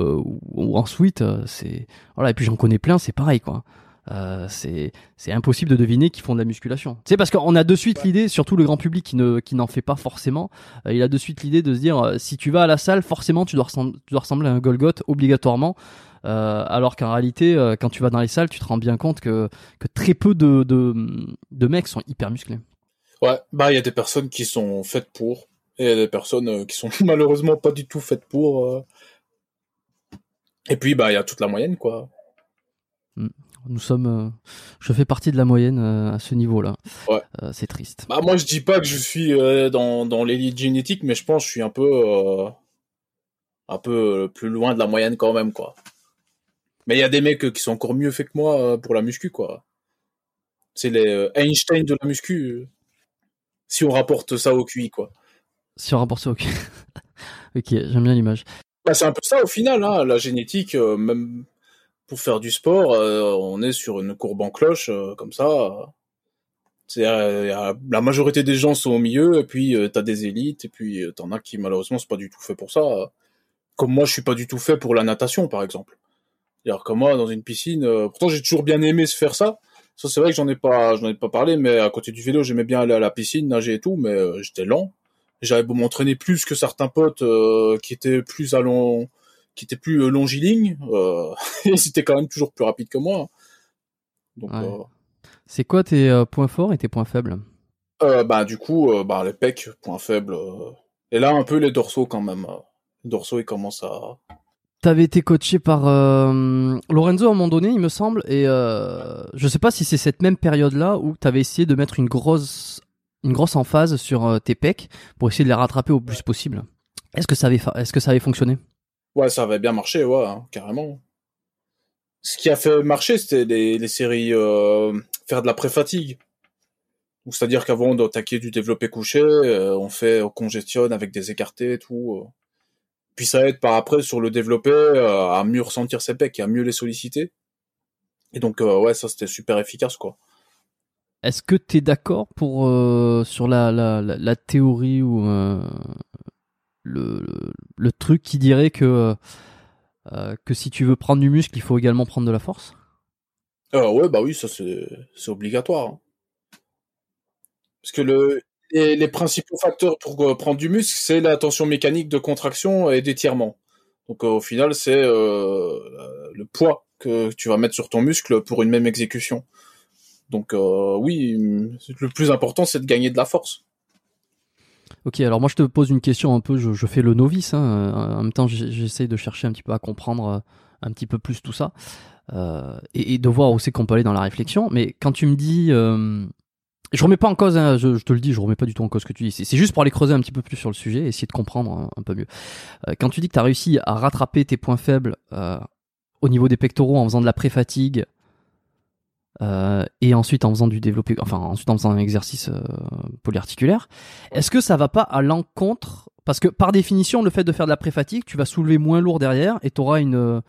ou, en sweat, c'est voilà. Et puis j'en connais plein, c'est pareil quoi. Euh, c'est c'est impossible de deviner qu'ils font de la musculation. Sais parce qu'on a de suite l'idée, surtout le grand public qui ne qui n'en fait pas forcément, euh, il a de suite l'idée de se dire euh, si tu vas à la salle, forcément tu dois ressembler, tu dois ressembler à un Golgoth obligatoirement. alors qu'en réalité, quand tu vas dans les salles, tu te rends bien compte que que très peu de de, de mecs sont hyper musclés. Ouais, bah il y a des personnes qui sont faites pour et il y a des personnes qui sont malheureusement pas du tout faites pour. Et puis bah il y a toute la moyenne quoi. Mm. Nous sommes, euh, je fais partie de la moyenne euh, à ce niveau-là. Ouais. Euh, c'est triste. Bah moi je dis pas que je suis dans dans l'élite génétique, mais je pense que je suis un peu un peu plus loin de la moyenne quand même quoi. Mais il y a des mecs qui sont encore mieux faits que moi pour la muscu quoi. C'est les Einstein de la muscu. Si on rapporte ça au QI quoi. Si on rapporte ça au QI. ok, j'aime bien l'image. Bah, c'est un peu ça au final, hein, la génétique, même pour faire du sport, euh, on est sur une courbe en cloche euh, comme ça. C'est euh, la majorité des gens sont au milieu et puis t'as des élites et puis t'en as qui malheureusement c'est pas du tout fait pour ça. Comme moi, je suis pas du tout fait pour la natation par exemple. Alors comme moi dans une piscine, pourtant j'ai toujours bien aimé se faire ça. Ça c'est vrai que j'en ai pas, j'en ai pas parlé, mais à côté du vélo j'aimais bien aller à la piscine, nager et tout, mais j'étais lent. J'avais beau m'entraîner plus que certains potes qui étaient plus à long qui était plus euh, longiligne, euh, et c'était quand même toujours plus rapide que moi. Donc, euh, c'est quoi tes points forts et tes points faibles? Bah du coup, bah les pecs, points faibles. et là un peu les dorsaux quand même. Les dorsaux ils commencent à. T'avais été coaché par Lorenzo à un moment donné, il me semble, et je sais pas si c'est cette même période-là où t'avais essayé de mettre une grosse, une grosse emphase sur tes pecs pour essayer de les rattraper au plus possible. Est-ce que ça avait, est-ce que ça avait fonctionné? Ouais, ça avait bien marché, ouais, hein, carrément. Ce qui a fait marcher, c'était les, séries euh, faire de la pré-fatigue. C'est-à-dire qu'avant d'attaquer du développé couché, euh, on fait on congestionne avec des écartés et tout. Euh. Puis ça aide par après sur le développé à mieux ressentir ses pecs et à mieux les solliciter. Et donc ouais, ça c'était super efficace quoi. Est-ce que tu es d'accord pour sur la, théorie ou le, le, truc qui dirait que, euh, que si tu veux prendre du muscle, il faut également prendre de la force? Euh, Ouais, bah oui, ça c'est obligatoire. Hein. Parce que le, les, principaux facteurs pour euh, prendre du muscle, c'est la tension mécanique de contraction et d'étirement. Donc au final, c'est le poids que tu vas mettre sur ton muscle pour une même exécution. Donc oui, le plus important, c'est de gagner de la force. Ok, alors moi je te pose une question un peu, je, fais le novice, hein, en même temps j'essaye de chercher un petit peu à comprendre euh, un petit peu plus tout ça, euh, et, de voir où c'est qu'on peut aller dans la réflexion, mais quand tu me dis... Euh, je remets pas en cause, hein, je, te le dis, je remets pas du tout en cause ce que tu dis. C'est juste pour aller creuser un petit peu plus sur le sujet, essayer de comprendre un, peu mieux. quand tu dis que tu réussi à rattraper tes points faibles au niveau des pectoraux en faisant de la pré-fatigue, euh, et ensuite en faisant du développé, enfin ensuite en faisant un exercice euh, polyarticulaire, est-ce que ça va pas à l'encontre? Parce que par définition, le fait de faire de la pré-fatigue, tu vas soulever moins lourd derrière et tu auras une,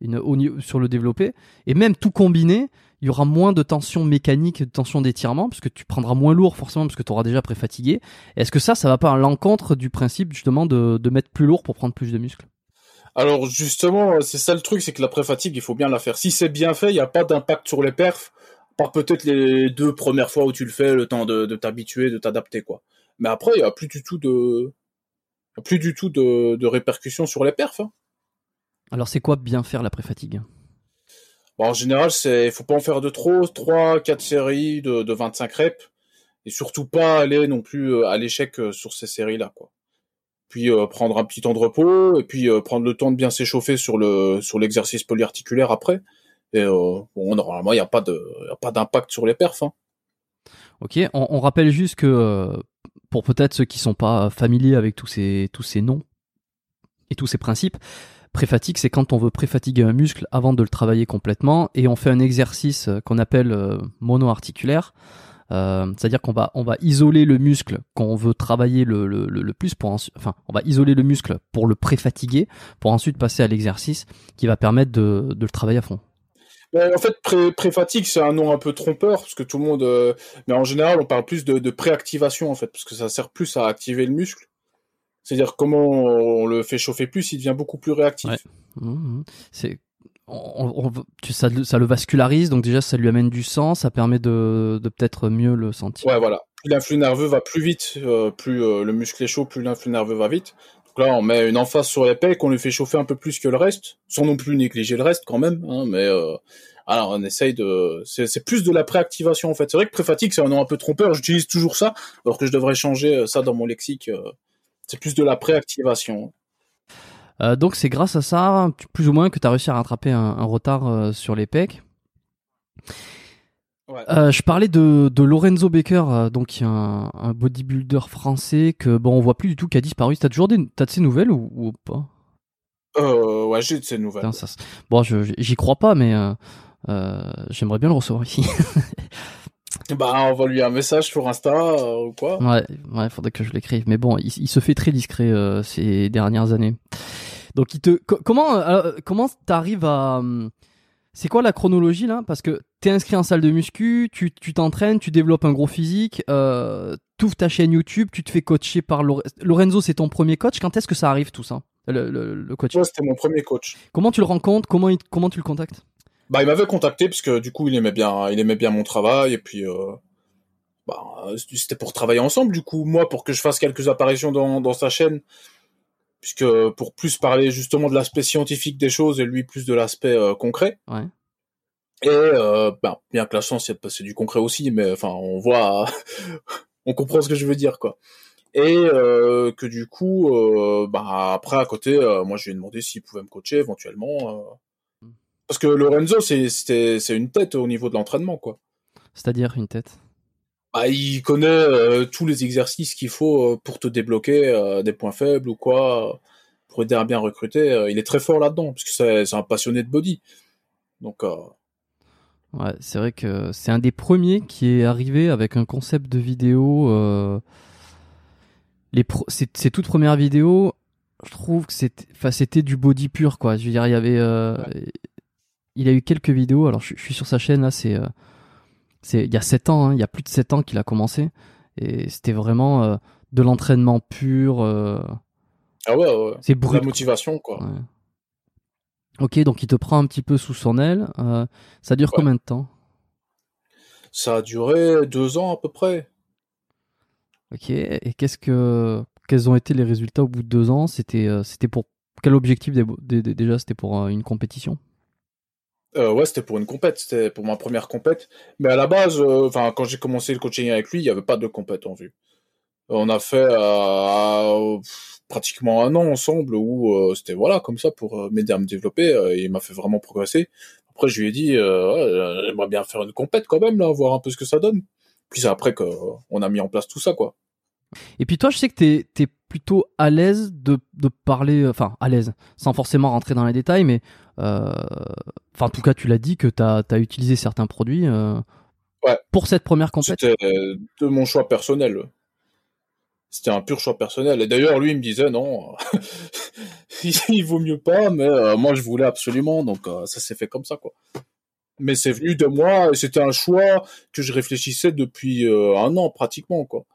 une sur le développé. Et même tout combiné, il y aura moins de tension mécanique, de tension d'étirement, parce que tu prendras moins lourd forcément, parce que tu auras déjà pré-fatigué. Est-ce que ça, ça va pas à l'encontre du principe justement de, de mettre plus lourd pour prendre plus de muscles? Alors justement, c'est ça le truc, c'est que la pré-fatigue, il faut bien la faire. Si c'est bien fait, il n'y a pas d'impact sur les perfs, par peut-être les deux premières fois où tu le fais, le temps de, t'habituer, de t'adapter, quoi. Mais après, il n'y a plus du tout de, plus du tout de, répercussions sur les perfs. Hein. Alors c'est quoi bien faire la pré-fatigue? En général, c'est, faut pas en faire de trop, 3, 4 séries de, de 25 reps, et surtout pas aller non plus euh, à l'échec euh, sur ces séries-là, quoi puis euh, prendre un petit temps de repos et puis euh, prendre le temps de bien s'échauffer sur le sur l'exercice polyarticulaire après. Et euh, normalement, il n'y a pas d'impact sur les perfs. Hein. Ok, on, rappelle juste que pour peut-être ceux qui sont pas familiers avec tous ces noms et tous ces principes, Pré-fatigue, c'est quand on veut pré-fatiguer un muscle avant de le travailler complètement et on fait un exercice euh, qu'on appelle euh, monoarticulaire. Euh, c'est-à-dire qu'on va isoler le muscle qu'on veut travailler le, plus pour enfin on va isoler le muscle pour le pré-fatiguer pour ensuite passer à l'exercice qui va permettre de le travailler à fond. En fait, pré-fatigue, c'est un nom un peu trompeur, parce que tout le monde... mais en général, on parle plus de, de pré-activation, en fait, parce que ça sert plus à activer le muscle. C'est-à-dire comment on le fait chauffer plus, il devient beaucoup plus réactif. Mmh, mmh. C'est on, ça, ça, le vascularise, donc déjà ça lui amène du sang, ça permet de, de peut-être mieux le sentir. Ouais, voilà. L'influx nerveux va plus vite, euh, plus euh, le muscle est chaud, plus l'influx nerveux va vite. Là, on met une emphase sur l'épée, qu'on lui fait chauffer un peu plus que le reste, sans non plus négliger le reste quand même. Hein, mais euh, alors on essaye de, c'est plus de la préactivation en fait. C'est vrai que pré-fatigue c'est un nom un peu trompeur. J'utilise toujours ça, alors que je devrais changer ça dans mon lexique. C'est plus de la préactivation. Euh, donc c'est grâce à ça, plus ou moins, que tu as réussi à rattraper un, retard euh, sur les Euh, je parlais de, Lorenzo Baker, donc un, un, bodybuilder français que bon on voit plus du tout qui a disparu. T'as toujours des, as de ses nouvelles ou, pas? Ouais, j'ai de ses nouvelles. Bon, j'y crois pas, mais j'aimerais bien le recevoir ici. Bah, envoie-lui un message sur Insta euh, ou quoi. Ouais, ouais, faudrait que je l'écrive. Mais bon, il, se fait très discret euh, ces dernières années. Donc, il te, comment, euh, comment t'arrives à, c'est quoi la chronologie là? Parce que t'es inscrit en salle de muscu, tu, t'entraînes, tu développes un gros physique, euh, ouvres ta chaîne YouTube, tu te fais coacher par Lorenzo. C'est ton premier coach. Quand est-ce que ça arrive tout ça, le, le, coach Ouais, c'était mon premier coach. Comment tu le rencontres? Comment comment tu le contactes? Bah, il m'avait contacté parce que du coup, il aimait bien, il aimait bien mon travail et puis, euh, bah, c'était pour travailler ensemble. Du coup, moi, pour que je fasse quelques apparitions dans, dans sa chaîne, puisque pour plus parler justement de l'aspect scientifique des choses et lui plus de l'aspect euh, concret. Ouais. Et euh, bah, bien que la chance, c'est du concret aussi, mais enfin, on voit, on comprend ce que je veux dire, quoi. Et euh, que du coup, bah après à côté, moi je lui ai demandé s'il pouvait me coacher éventuellement. Parce que Lorenzo, c'est une tête au niveau de l'entraînement, quoi. C'est-à-dire une tête? Bah, il connaît euh, tous les exercices qu'il faut euh, pour te débloquer euh, des points faibles ou quoi, pour aider à bien recruter. il est très fort là-dedans, parce que c'est un passionné de body. Donc. Ouais, c'est vrai que c'est un des premiers qui est arrivé avec un concept de vidéo. Les Ses toutes premières vidéos, je trouve que c'était, du body pur, quoi. Je veux dire, il y avait, il a eu quelques vidéos. Alors, je, suis sur sa chaîne là. C'est, c'est il y a 7 ans. Hein, il y a plus de 7 ans qu'il a commencé. Et c'était vraiment euh, de l'entraînement pur. Euh, ah ouais, ouais. C'est brut. La motivation, quoi. Ok, donc il te prend un petit peu sous son aile. ça dure combien de temps? Ça a duré deux ans à peu près. Ok, et qu'est-ce que quels ont été les résultats au bout de deux ans? C'était c'était pour quel objectif déjà C'était pour une compétition? Euh, ouais, c'était pour une compète, c'était pour ma première compète. Mais à la base, euh, quand j'ai commencé le coaching avec lui, il n'y avait pas de compète en vue. On a fait euh, pratiquement un an ensemble où c'était voilà comme ça pour m'aider à me développer. il m'a fait vraiment progresser. Après, je lui ai dit, j'aimerais bien faire une compète quand même là, voir un peu ce que ça donne. Puis c'est après qu'on a mis en place tout ça, quoi. Et puis toi, je sais que t'es es plutôt à l'aise de, de parler, enfin à l'aise, sans forcément rentrer dans les détails, mais euh, enfin en tout cas, tu l'as dit que t'as as utilisé certains produits euh, ouais. pour cette première compétition. C'était de mon choix personnel. C'était un pur choix personnel. Et d'ailleurs, lui, il me disait non, il vaut mieux pas, mais euh, moi, je voulais absolument, donc ça s'est fait comme ça, quoi mais c'est venu de moi et c'était un choix que je réfléchissais depuis un an pratiquement quoi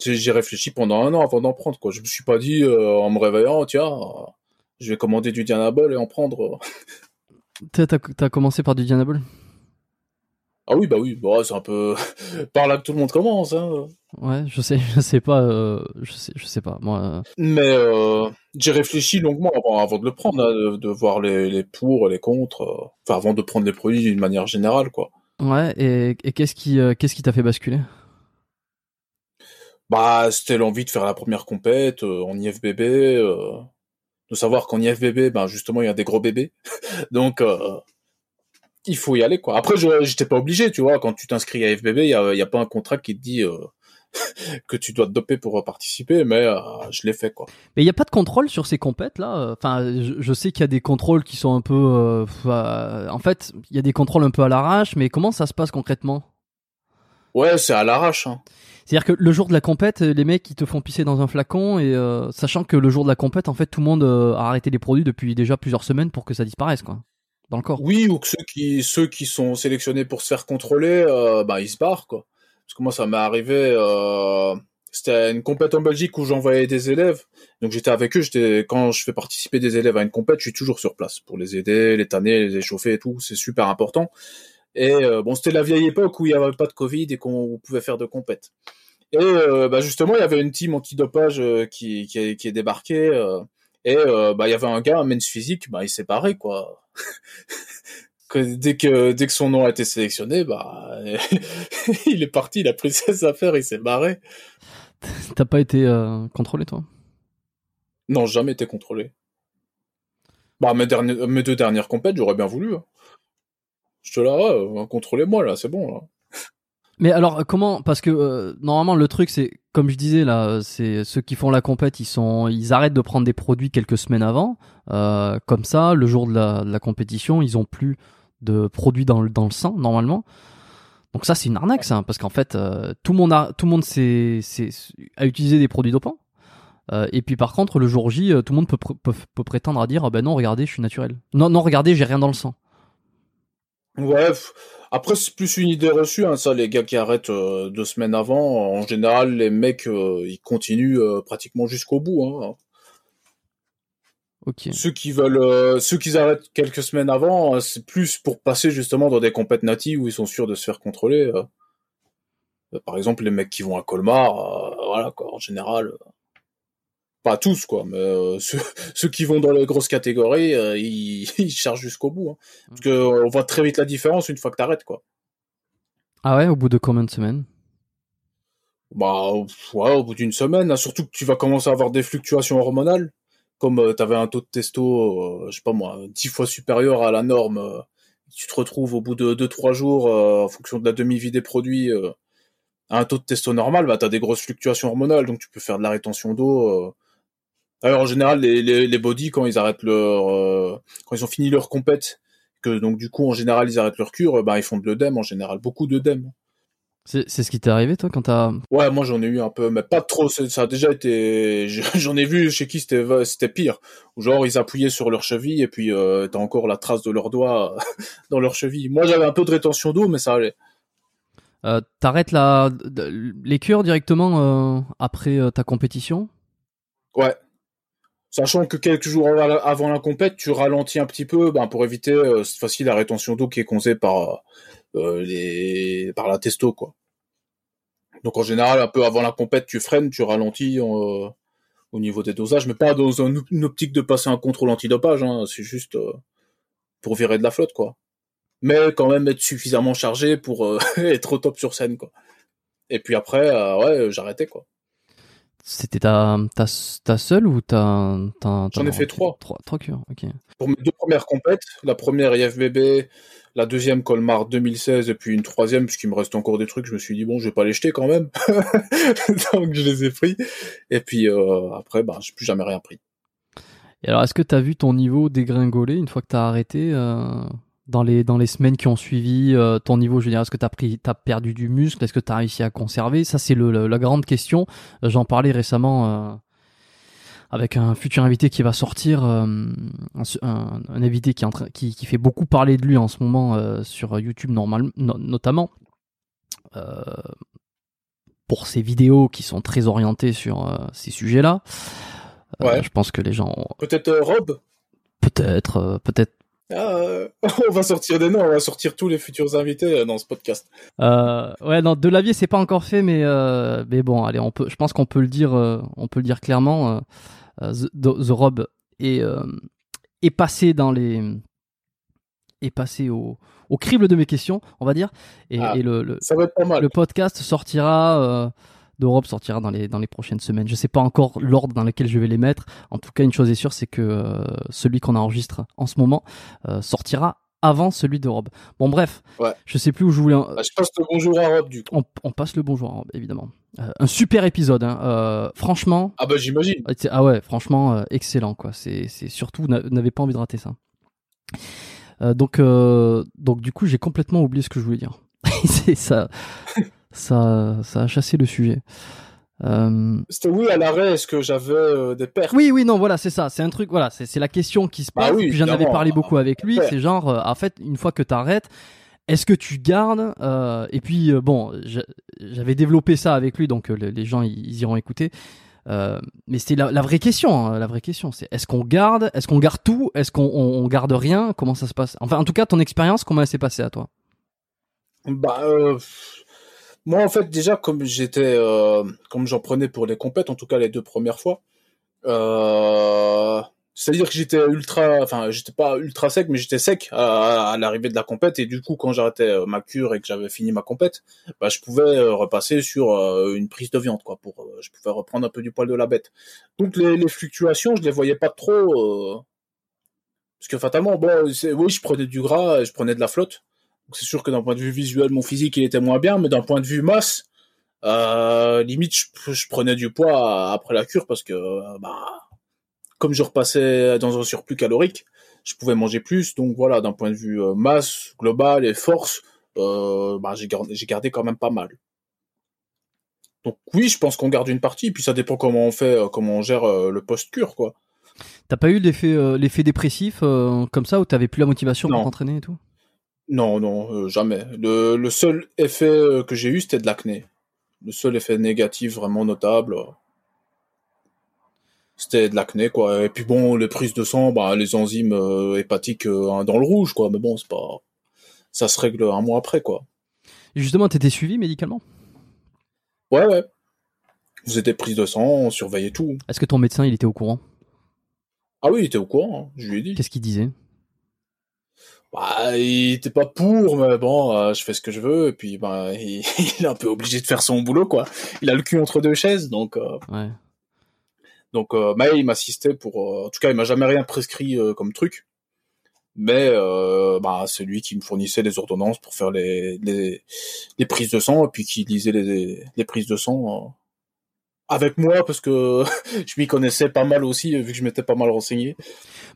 j'ai réfléchi pendant un an avant d'en prendre quoi. Je me suis pas dit euh, en me réveillant tiens je vais commander du Dianabol et en prendre. t'as as commencé par du Dianabol Ah oui bah oui bah, c'est un peu par là que tout le monde commence hein. Ouais je sais je sais pas euh, je sais je sais pas moi. Euh. Mais j'ai réfléchi longuement avant, avant de le prendre hein, de, voir les, les pour et les contre enfin avant de prendre les produits d'une manière générale quoi. Ouais et, et qu'est-ce qui qu'est-ce qui t'a fait basculer? Bah, c'était l'envie de faire la première compète euh, en IFBB, euh, de savoir qu'en IFBB, ben justement, il y a des gros bébés, donc euh, il faut y aller quoi. Après, j'étais pas obligé, tu vois. Quand tu t'inscris à IFBB, il y a, y a, pas un contrat qui te dit que tu dois te doper pour participer, mais je l'ai fait quoi. Mais il n'y a pas de contrôle sur ces compètes là? Enfin, je, sais qu'il y a des contrôles qui sont un peu, en fait, il y a des contrôles un peu à l'arrache, mais comment ça se passe concrètement? Ouais, c'est à l'arrache. Hein. C'est-à-dire que le jour de la compète, les mecs ils te font pisser dans un flacon et sachant que le jour de la compète, en fait, tout le monde a arrêté les produits depuis déjà plusieurs semaines pour que ça disparaisse quoi dans le corps. Oui, ou que ceux qui ceux qui sont sélectionnés pour se faire contrôler, euh, bah ils se barrent quoi. Parce que moi ça m'est arrivé, euh, c'était une compète en Belgique où j'envoyais des élèves, donc j'étais avec eux. J'étais quand je fais participer des élèves à une compète, je suis toujours sur place pour les aider, les tanner, les échauffer et tout. C'est super important. Et euh, bon, c'était la vieille époque où il n'y avait pas de Covid et qu'on pouvait faire de compète. Et euh, bah justement, il y avait une team antidopage qui, qui, qui est débarquée. Et euh, bah il y avait un gars, un men's physique, bah il s'est barré quoi. que dès que dès que son nom a été sélectionné, bah il est parti, il a pris ses affaires, il s'est barré. T'as pas été euh, contrôlé toi? Non, jamais été contrôlé. Bah mes, derniers, mes deux dernières compètes, j'aurais bien voulu. Hein. Je te la euh, contrôlez-moi là, c'est bon là. Mais alors comment Parce que euh, normalement le truc c'est comme je disais là, c'est ceux qui font la compète, ils sont, ils arrêtent de prendre des produits quelques semaines avant. Euh, comme ça, le jour de la, compétition, ils ont plus de produits dans le dans le sang normalement. Donc ça c'est une arnaque ça, parce qu'en fait tout le monde a tout le monde s'est, a utilisé des produits dopants. et puis par contre le jour J, tout le monde peut, peut, prétendre à dire ah ben non regardez je suis naturel. Non non regardez j'ai rien dans le sang. Ouais. Après, c'est plus une idée reçue, hein, ça, les gars qui arrêtent euh, deux semaines avant. En général, les mecs, euh, ils continuent euh, pratiquement jusqu'au bout. Hein. Ok. Ceux qui veulent, ceux qui arrêtent quelques semaines avant, c'est plus pour passer justement dans des compètes natives où ils sont sûrs de se faire contrôler. Par exemple, les mecs qui vont à Colmar, voilà quoi, en général pas tous quoi, mais euh, ceux, qui vont dans les grosses catégories, euh, ils, ils, chargent jusqu'au bout. Hein. Parce que on voit très vite la différence une fois que t'arrêtes quoi. Ah ouais, au bout de combien de semaines? Bah ouais, au bout d'une semaine, hein. surtout que tu vas commencer à avoir des fluctuations hormonales, comme euh, t'avais un taux de testo, je sais pas moi, dix fois supérieur à la norme. tu te retrouves au bout de 2-3 jours, en fonction de la demi-vie des produits, à un taux de testo normal, bah t'as des grosses fluctuations hormonales, donc tu peux faire de la rétention d'eau alors en général, les, les, les body quand ils arrêtent leur, euh, quand ils ont fini leur compète, que donc du coup en général ils arrêtent leur cure, bah ils font de l'œdème en général, beaucoup d'œdème. C'est ce qui t'est arrivé toi quand t'as Ouais, moi j'en ai eu un peu, mais pas trop. Ça a déjà été, j'en ai vu chez qui c'était c'était pire. Genre ils appuyaient sur leur cheville et puis euh, t'as encore la trace de leurs doigts dans leur cheville. Moi j'avais un peu de rétention d'eau, mais ça allait. Euh, T'arrêtes la les cures directement euh, après euh, ta compétition? Ouais. Sachant que quelques jours avant la compète, tu ralentis un petit peu ben, pour éviter euh, cette fois-ci la rétention d'eau qui est causée par euh, les par la testo. Donc en général, un peu avant la compète, tu freines, tu ralentis euh, au niveau des dosages, mais pas dans une optique de passer un contrôle antidopage. Hein, c'est juste pour virer de la flotte quoi. Mais quand même être suffisamment chargé pour être au top sur scène quoi. Et puis après, ouais, j'arrêtais quoi. C'était ta, ta, ta seule ou ta, J'en ai fait trois. Trois, trois cures, ok. Pour mes deux premières compètes, la première IFBB, la deuxième Colmar 2016 et puis une troisième puisqu'il me reste encore des trucs, je me suis dit bon, je vais pas les jeter quand même. Donc je les ai pris. Et puis euh, après, bah, j'ai plus jamais rien pris. Et alors, est-ce que tu as vu ton niveau dégringoler une fois que tu as arrêté euh, dans les dans les semaines qui ont suivi euh, ton niveau je veux dire est-ce que tu as pris t'as perdu du muscle? Est-ce que tu as réussi à conserver? Ça c'est le, la grande question. Euh, j'en parlais récemment euh, avec un futur invité qui va sortir un, un, invité qui, est qui, qui fait beaucoup parler de lui en ce moment sur YouTube normal, notamment pour ses vidéos qui sont très orientées sur ces sujets-là. Ouais. je pense que les gens peut-être Rob? Peut-être peut-être ah, on va sortir des noms, on va sortir tous les futurs invités euh, dans ce podcast. Euh, ouais, non, de l'avier c'est pas encore fait, mais euh, mais bon, allez, on peut, je pense qu'on peut le dire, euh, on peut le dire clairement. The, The, Rob est est passé dans les est passé au au crible de mes questions, on va dire, et, ah, et le, le, ça va être pas mal. le podcast sortira d'Europe sortira dans les, dans les prochaines semaines. Je sais pas encore l'ordre dans lequel je vais les mettre. En tout cas, une chose est sûre, c'est que euh, celui qu'on enregistre en ce moment euh, sortira avant celui de Rob. Bon, bref, Ouais. je sais plus où je voulais. en- Ah, je passe le bonjour à Rob, du coup. On, on passe le bonjour à Rob, évidemment. Euh, un super épisode, hein. Euh, franchement. Ah bah j'imagine. Ah, Ah ouais, franchement, euh, excellent, quoi. C'est surtout, n'a- n'avez pas envie de rater ça. Donc, donc, du coup, j'ai complètement oublié ce que je voulais dire. c'est ça, ça, ça a chassé le sujet. Euh, C'était oui à l'arrêt, est-ce que j'avais euh, des pertes? Oui, oui, non, voilà, c'est ça. C'est un truc, voilà, c'est la question qui se Bah pose. oui, puis j'en avais parlé beaucoup avec lui. C'est genre, euh, en fait, une fois que t'arrêtes, est-ce que tu gardes Et puis, bon, j'a- j'avais développé ça avec lui, donc le- les gens, ils, ils iront écouter. Mais c'était la, la vraie question. hein, la vraie question, c'est est-ce qu'on garde Est-ce qu'on garde tout Est-ce qu'on on, on garde rien? Comment ça se passe? Enfin, en tout cas, ton expérience, comment elle s'est passée à toi? Bah, euh, moi, en fait, déjà, comme j'étais, euh, comme j'en prenais pour les compètes, en tout cas les deux premières fois, euh, c'est-à-dire que j'étais ultra, enfin, j'étais pas ultra sec, mais j'étais sec à, l'arrivée de la compète, et du coup, quand j'arrêtais euh, ma cure et que j'avais fini ma compète, bah, je pouvais repasser sur une prise de viande, quoi, pour, je pouvais reprendre un peu du poil de la bête. Donc, les, fluctuations, je les voyais pas trop, parce que fatalement, bon, oui, je prenais du gras, je prenais de la flotte. C'est sûr que d'un point de vue visuel, mon physique il était moins bien, mais d'un point de vue masse, euh, limite je, je prenais du poids après la cure parce que euh, bah comme je repassais dans un surplus calorique, je pouvais manger plus. Donc voilà, d'un point de vue euh, masse globale et force, euh, bah, j'ai gardé, quand même pas mal. Donc oui, je pense qu'on garde une partie, puis ça dépend comment on fait, comment on gère le post-cure quoi. T'as pas eu l'effet euh, l'effet dépressif euh, comme ça où t'avais plus la motivation pour t'entraîner et tout? Non, non, euh, jamais. Le, le seul effet euh, que j'ai eu, c'était de l'acné. Le seul effet négatif vraiment notable, euh, c'était de l'acné, quoi. Et puis bon, les prises de sang, bah, les enzymes euh, hépatiques euh, hein, dans le rouge, quoi. Mais bon, c'est pas... Ça se règle un mois après, quoi. Et Justement, t'étais suivi médicalement? Ouais, ouais. Vous étiez prise de sang, on surveillait tout. Est-ce que ton médecin, il était au courant? Ah oui, il était au courant, hein, je lui ai dit. Qu'est-ce qu'il disait? Bah, il était pas pour, mais bon, euh, je fais ce que je veux, et puis bah, il, il est un peu obligé de faire son boulot, quoi. Il a le cul entre deux chaises, donc... euh, Ouais. Donc, euh, mais il m'assistait pour. euh, en tout cas, il m'a jamais rien prescrit euh, comme truc. Mais euh, bah, c'est lui qui me fournissait les ordonnances pour faire les, les, les prises de sang et puis qui lisait les, les prises de sang avec moi parce que je m'y connaissais pas mal aussi vu que je m'étais pas mal renseigné.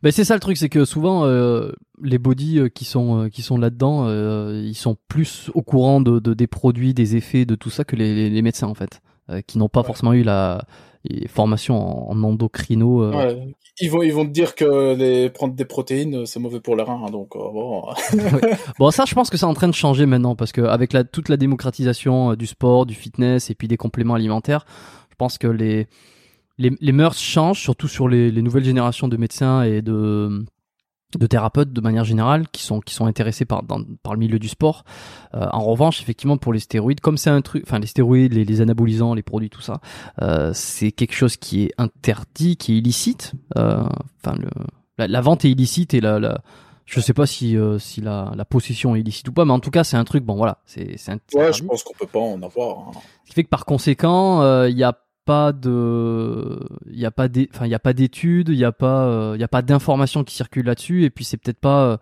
Ben c'est ça le truc, c'est que souvent euh, les bodies euh, qui sont euh, qui sont là-dedans, euh, ils sont plus au courant de, de- des produits, des effets, de tout ça que les, les- médecins en fait, euh, qui n'ont pas Ouais. forcément eu la les formations en, en endocrino. euh. Ouais. Ils vont ils vont te dire que les prendre des protéines c'est mauvais pour les reins hein, donc bon. Bon ça, je pense que c'est en train de changer maintenant parce que avec la, toute la démocratisation du sport, du fitness et puis des compléments alimentaires, pense que les les, les mœurs changent, surtout sur les, les nouvelles générations de médecins et de de thérapeutes de manière générale qui sont qui sont intéressés par dans- par le milieu du sport. Euh, en revanche, effectivement, pour les stéroïdes, comme c'est un truc, enfin les stéroïdes, les, les anabolisants, les produits, tout ça, euh, c'est quelque chose qui est interdit, qui est illicite. Euh, Enfin, le, la, la vente est illicite et la, la je sais pas si euh, si la, la possession est illicite ou pas, mais en tout cas, c'est un truc. Bon, voilà, c'est c'est Ouais, je pense qu'on peut pas en avoir. hein. Ce qui fait que par conséquent, euh, il n'y a pas de, il y a pas enfin il y a pas d'études, il y a pas, euh, il y a pas d'informations qui circulent là-dessus, et puis c'est peut-être pas euh,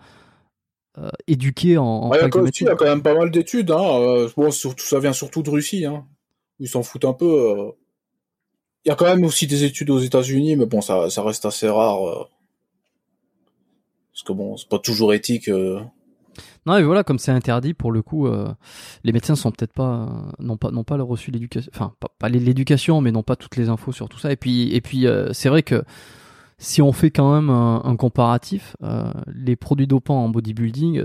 euh, éduqué en. Ouais, il y a quand- médecine. il y a quand même pas mal d'études. Hein. bon, surtout, ça vient surtout de Russie. Hein. Ils s'en foutent un peu. Il y a quand même aussi des études aux États-Unis, mais bon, ça, ça reste assez rare. euh. Parce que bon, c'est pas toujours éthique. euh. Non, et voilà, comme c'est interdit pour le coup, euh, les médecins sont peut-être pas, euh, n'ont pas, n'ont pas reçu l'éducation, enfin pas, pas l'éducation, mais n'ont pas toutes les infos sur tout ça. Et puis, et puis, euh, c'est vrai que si on fait quand même un, comparatif, les produits dopants en bodybuilding,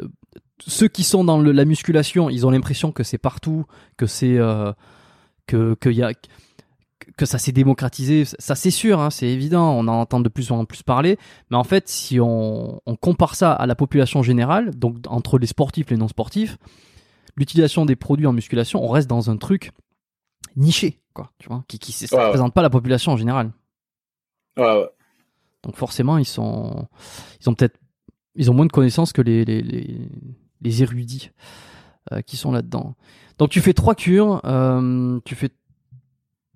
ceux qui sont dans le- la musculation, ils ont l'impression que c'est partout, que c'est que que y a que ça s'est démocratisé, ça c'est sûr, hein, c'est évident, on en entend de plus en plus parler, mais en fait, si on, on compare ça à la population générale, donc entre les sportifs et les non sportifs, l'utilisation des produits en musculation, on reste dans un truc niché, quoi, tu vois, qui, qui Ouais, ouais. représente pas la population en général. Ouais, ouais. Donc forcément, ils sont, ils ont peut-être, ils ont moins de connaissances que les les, les, les érudits euh, qui sont là-dedans. Donc tu fais trois cures, euh, tu fais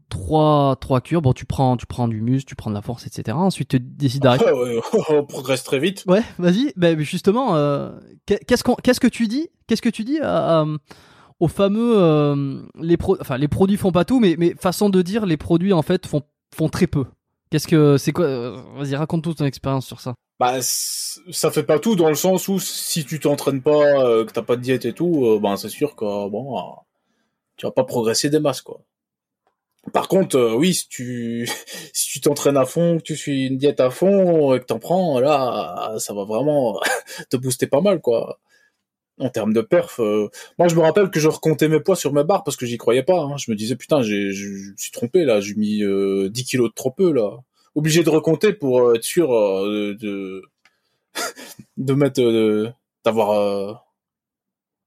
trois trois cures. Bon, tu prends tu prends du muscle, tu prends de la force, etc. Ensuite, tu décides d'arrêter. Ouais, on progresse très vite. Ouais, vas-y. Ben justement, euh, qu'est- qu'est-ce qu'on qu'est-ce que tu dis Qu'est-ce que tu dis à- à- aux fameux euh, les pro enfin les produits font pas tout, mais mais façon de dire les produits en fait font font très peu. Qu'est-ce que c'est quoi euh, Vas-y, raconte toute ton expérience sur ça. Bah, ça fait pas tout dans le sens où si tu t'entraînes pas, euh, que t'as pas de diète et tout, ben c'est sûr que bon, tu vas pas progresser des masses quoi. Par contre, euh, oui, si tu si tu t'entraînes à fond, que tu suis une diète à fond et que t'en prends, là, ça va vraiment te booster pas mal quoi. En termes de perf, euh, moi je me rappelle que je recomptais mes poids sur mes barres parce que j'y croyais pas. hein. Je me disais putain, j'ai, je suis trompé là, j'ai mis euh, 10 kilos de trop peu là. Obligé de recompter pour euh, être sûr euh, de de mettre euh, d'avoir euh,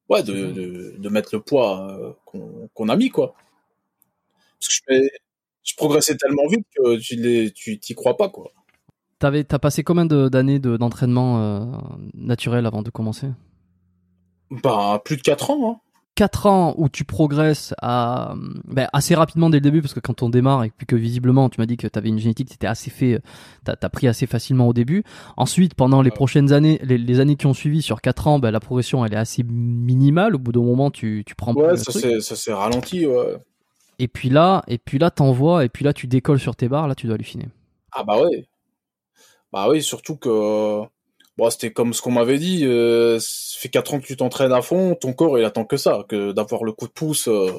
ouais de, de, de mettre le poids euh, qu'on qu'on a mis quoi parce que je, progressais tellement vite que tu l'es- tu t'y crois pas quoi. T'avais t'as passé combien d'années de- d'entraînement euh, naturel avant de commencer? Bah plus de 4 ans hein. 4 ans où tu progresses à, ben, assez rapidement dès le début parce que quand on démarre et puis que visiblement tu m'as dit que tu avais une génétique était assez fait t'as as pris assez facilement au début. Ensuite pendant les prochaines années les, les années qui ont suivi sur 4 ans ben, la progression elle est assez minimale. Au bout d'un moment tu, tu prends ouais ça s'est ralenti ouais et puis là et puis là t'envoies et puis là tu décolles sur tes barres là tu dois halluciner. Ah bah ouais. Bah oui surtout que bon c'était comme ce qu'on m'avait dit euh, ça fait 4 ans que tu t'entraînes à fond ton corps il attend que ça que d'avoir le coup de pouce euh,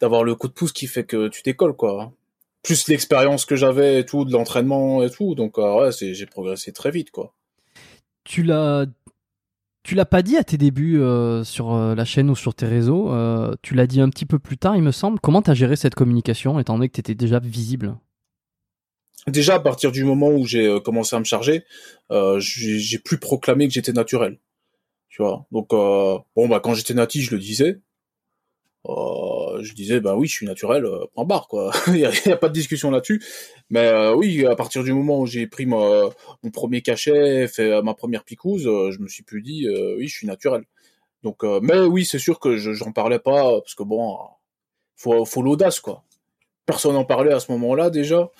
d'avoir le coup de pouce qui fait que tu décolles quoi. Plus l'expérience que j'avais et tout de l'entraînement et tout donc euh, ouais j'ai progressé très vite quoi. Tu l'as tu l'as pas dit à tes débuts euh, sur euh, la chaîne ou sur tes réseaux euh, tu l'as dit un petit peu plus tard il me semble. Comment t'as géré cette communication étant donné que t'étais déjà visible? Déjà à partir du moment où j'ai commencé à me charger j'ai j'ai plus proclamé que j'étais naturel. Tu vois? Donc euh, bon bah quand j'étais nati je le disais Euh, je disais bah oui je suis naturel euh, point barre quoi. Il y, a, pas de discussion là-dessus. Mais euh, oui à partir du moment où j'ai pris ma- mon premier cachet fait euh, ma première picouse euh, je me suis plus dit euh, oui je suis naturel. Donc euh, mais oui c'est sûr que je- j'en parlais pas parce que bon faut faut l'audace quoi. Personne n'en parlait à ce moment-là déjà.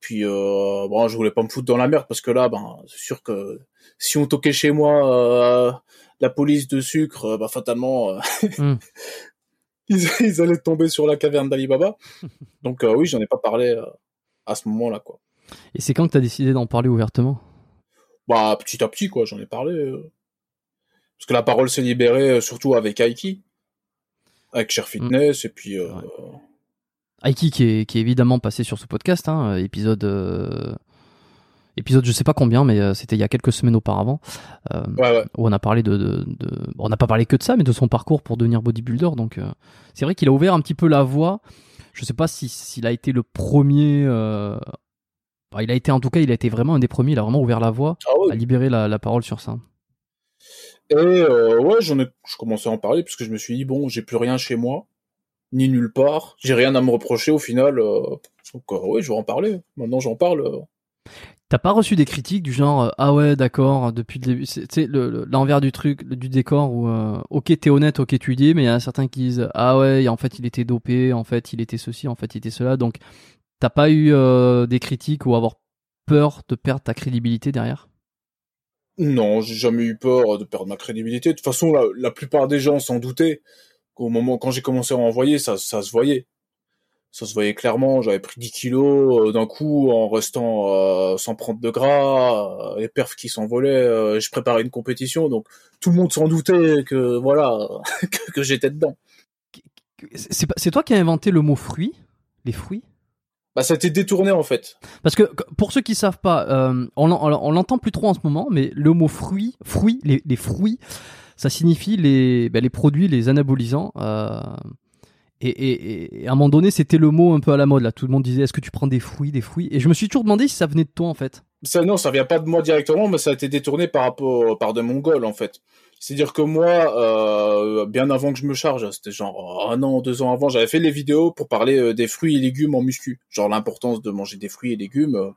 Puis euh, bon, je voulais pas me foutre dans la merde parce que là, ben, c'est sûr que si on toquait chez moi euh, la police de sucre, bah fatalement, euh, Hmm. ils, ils allaient tomber sur la caverne d'Alibaba. Donc euh, oui, j'en ai pas parlé euh, à ce moment-là, quoi. et c'est quand que t'as décidé d'en parler ouvertement? Bah petit à petit, quoi, j'en ai parlé. euh. Parce que la parole s'est libérée, surtout avec Aiki, avec Cher Fitness, et puis Ouais. Aiki qui est, qui est évidemment passé sur ce podcast, hein, épisode, épisode je sais pas combien, mais euh, c'était il y a quelques semaines auparavant, euh, ouais, ouais. où on a parlé de, de, de- bon, on n'a pas parlé que de ça, mais de son parcours pour devenir bodybuilder. Donc euh, c'est vrai qu'il a ouvert un petit peu la voie. Je sais pas si s'il a été le premier. bah, il a été en tout cas, il a été vraiment un des premiers. Il a vraiment ouvert la voie Ah ouais. à libérer la, la parole sur ça. Et euh, ouais, j'en ai, je commençais à en parler parce que je me suis dit bon, j'ai plus rien chez moi, ni nulle part, j'ai rien à me reprocher au final. euh, donc euh, ouais, je vais en parler. Maintenant, j'en parle. T'as pas reçu des critiques du genre euh, ah ouais d'accord depuis le début c'est l'envers du truc du décor où euh, ok t'es honnête ok tu dis mais il y a certains qui disent ah ouais en fait il était dopé en fait il était ceci en fait il était cela donc t'as pas eu euh, des critiques ou avoir peur de perdre ta crédibilité derrière? Non, j'ai jamais eu peur de perdre ma crédibilité. De toute façon, la, plupart des gens s'en doutaient. Au moment quand j'ai commencé à envoyer, ça, ça se voyait. Ça se voyait clairement. J'avais pris 10 kilos euh, d'un coup en restant euh, sans prendre de gras, euh, les perfs qui s'envolaient. je préparais une compétition, donc tout le monde s'en doutait que voilà que, que j'étais dedans. c'est toi qui as inventé le mot fruit les fruits? Bah, ça a été détourné en fait. Parce que qu- pour ceux qui savent pas, on l'en- on l'en- on l'entend plus trop en ce moment, mais le mot fruit, fruit, les, les fruits, ça signifie les, les produits, les anabolisants. Euh, et, et- et à un moment donné, c'était le mot un peu à la mode là. Tout le monde disait est-ce que tu prends des fruits, des fruits? Et je me suis toujours demandé si ça venait de toi en fait. Ça, non, ça vient pas de moi directement, mais ça a été détourné par rapport par des Mongols en fait. C'est-à-dire que moi, euh, bien avant que je me charge, c'était genre un an, deux ans avant, j'avais fait les vidéos pour parler euh, des fruits et légumes en muscu, genre l'importance de manger des fruits et légumes.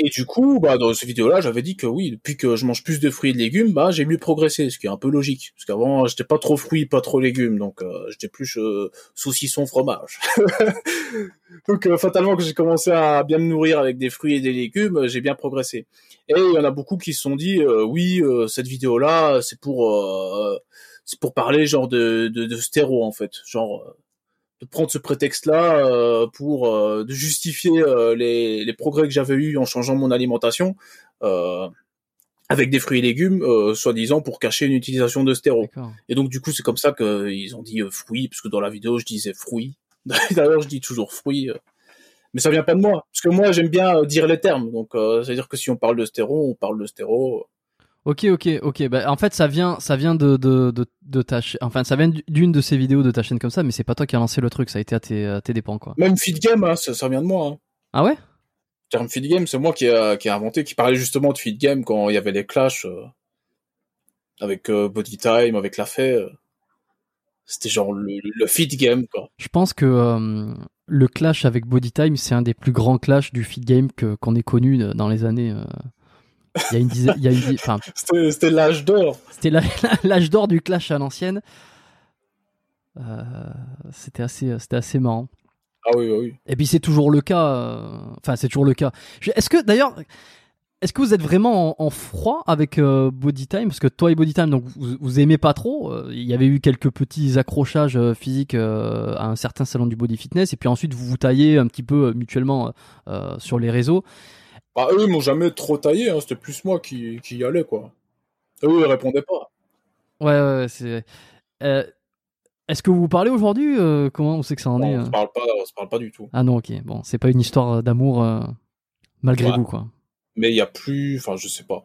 Euh. Et du coup, bah, dans cette vidéo-là, j'avais dit que oui, depuis que je mange plus de fruits et de légumes, bah, j'ai mieux progressé, ce qui est un peu logique. Parce qu'avant, j'étais pas trop fruits, pas trop légumes, donc euh, j'étais plus euh, saucisson fromage. donc euh, fatalement, que j'ai commencé à bien me nourrir avec des fruits et des légumes, j'ai bien progressé. Et il y en a beaucoup qui se sont dit, oui, cette vidéo-là, c'est pour, c'est pour parler genre de, de, de stéro en fait, genre de prendre ce prétexte-là euh, pour euh, de justifier euh, les, les, progrès que j'avais eus en changeant mon alimentation avec des fruits et légumes, soi-disant pour cacher une utilisation de stéro. Et donc du coup c'est comme ça qu'ils ont dit fruits, parce que dans la vidéo je disais fruits. D'ailleurs je dis toujours fruits. mais ça vient pas de moi, parce que moi j'aime bien dire les termes. Donc c'est-à-dire que si on parle de stéro, on parle de stéro. Ok, ok, ok. Bah, en fait, ça vient, ça vient de, de, de, de ta chaîne. Enfin, ça vient d'une de ces vidéos de ta chaîne comme ça, mais c'est pas toi qui as lancé le truc, ça a été à tes, à tes dépens, quoi. Même Feed Game, hein, ça, ça, vient de moi. Hein. Ah ouais? Le terme Feed Game, c'est moi qui ai, qui a inventé, qui parlait justement de Feed Game quand il y avait les clashs euh, avec euh, Body Time, avec la fée. Euh. C'était genre le, le feed game, quoi. Je pense que le clash avec Body Time, c'est un des plus grands clashs du feed game qu'on ait connu dans les années. Il y a une dizaine, une, enfin, c'était l'âge d'or. C'était l'âge d'or du clash à l'ancienne. Euh, c'était assez, c'était assez marrant. Ah oui, oui. Et puis c'est toujours le cas. Euh, enfin, c'est toujours le cas. Est-ce que d'ailleurs, est-ce que vous êtes vraiment en, froid avec euh, Body Time? Parce que toi et Body Time, donc vous, vous aimez pas trop. Il y avait eu quelques petits accrochages physiques à un certain salon du body fitness, et puis ensuite vous vous taillez un petit peu mutuellement sur les réseaux. Bah, eux, ils m'ont jamais trop taillé, hein. c'était plus moi qui, qui y allais, quoi. Eux, ils répondaient pas. Ouais, ouais, c'est. Euh, est-ce que vous vous parlez aujourd'hui euh, Comment on sait que ça en est On euh? se parle pas, on se parle pas du tout. Ah non, ok. Bon, c'est pas une histoire d'amour malgré vous, quoi. Mais il y a plus, enfin, je sais pas.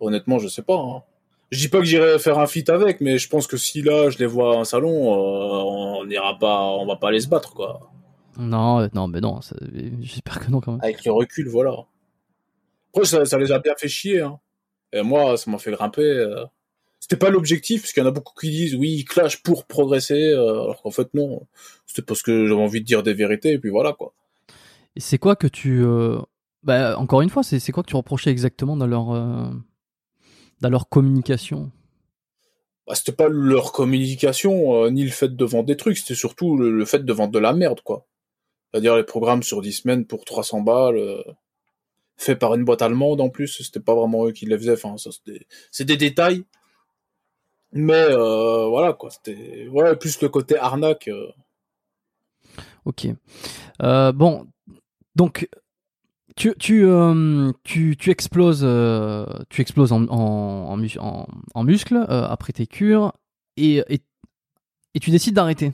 Honnêtement, je sais pas. Hein. Je dis pas que j'irai faire un feat avec, mais je pense que si là, je les vois à un salon, on n'ira pas, on va pas aller se battre, quoi. Non, non, mais non. J'espère que non, quand même. Avec le recul, voilà. Après, ça, les a bien fait chier. Hein. Et moi, ça m'a fait grimper. Euh. C'était pas l'objectif, parce qu'il y en a beaucoup qui disent oui, clash pour progresser, euh, alors qu'en fait non. C'était parce que j'avais envie de dire des vérités, et puis voilà quoi. Et c'est quoi que tu, euh, bah, encore une fois, c'est quoi que tu reprochais exactement dans leur, dans leur communication? Bah, C'était pas leur communication, ni le fait de vendre des trucs, c'était surtout le, le, fait de vendre de la merde quoi. C'est-à-dire les programmes sur 10 semaines pour 300 balles fait par une boîte allemande en plus. C'était pas vraiment eux qui les faisaient. Enfin, ça c'est des détails. Mais euh, voilà quoi. C'était ouais plus le côté arnaque. Euh. Ok. Euh, bon, donc tu tu tu, tu exploses tu exploses en en, après tes cures et, et tu décides d'arrêter.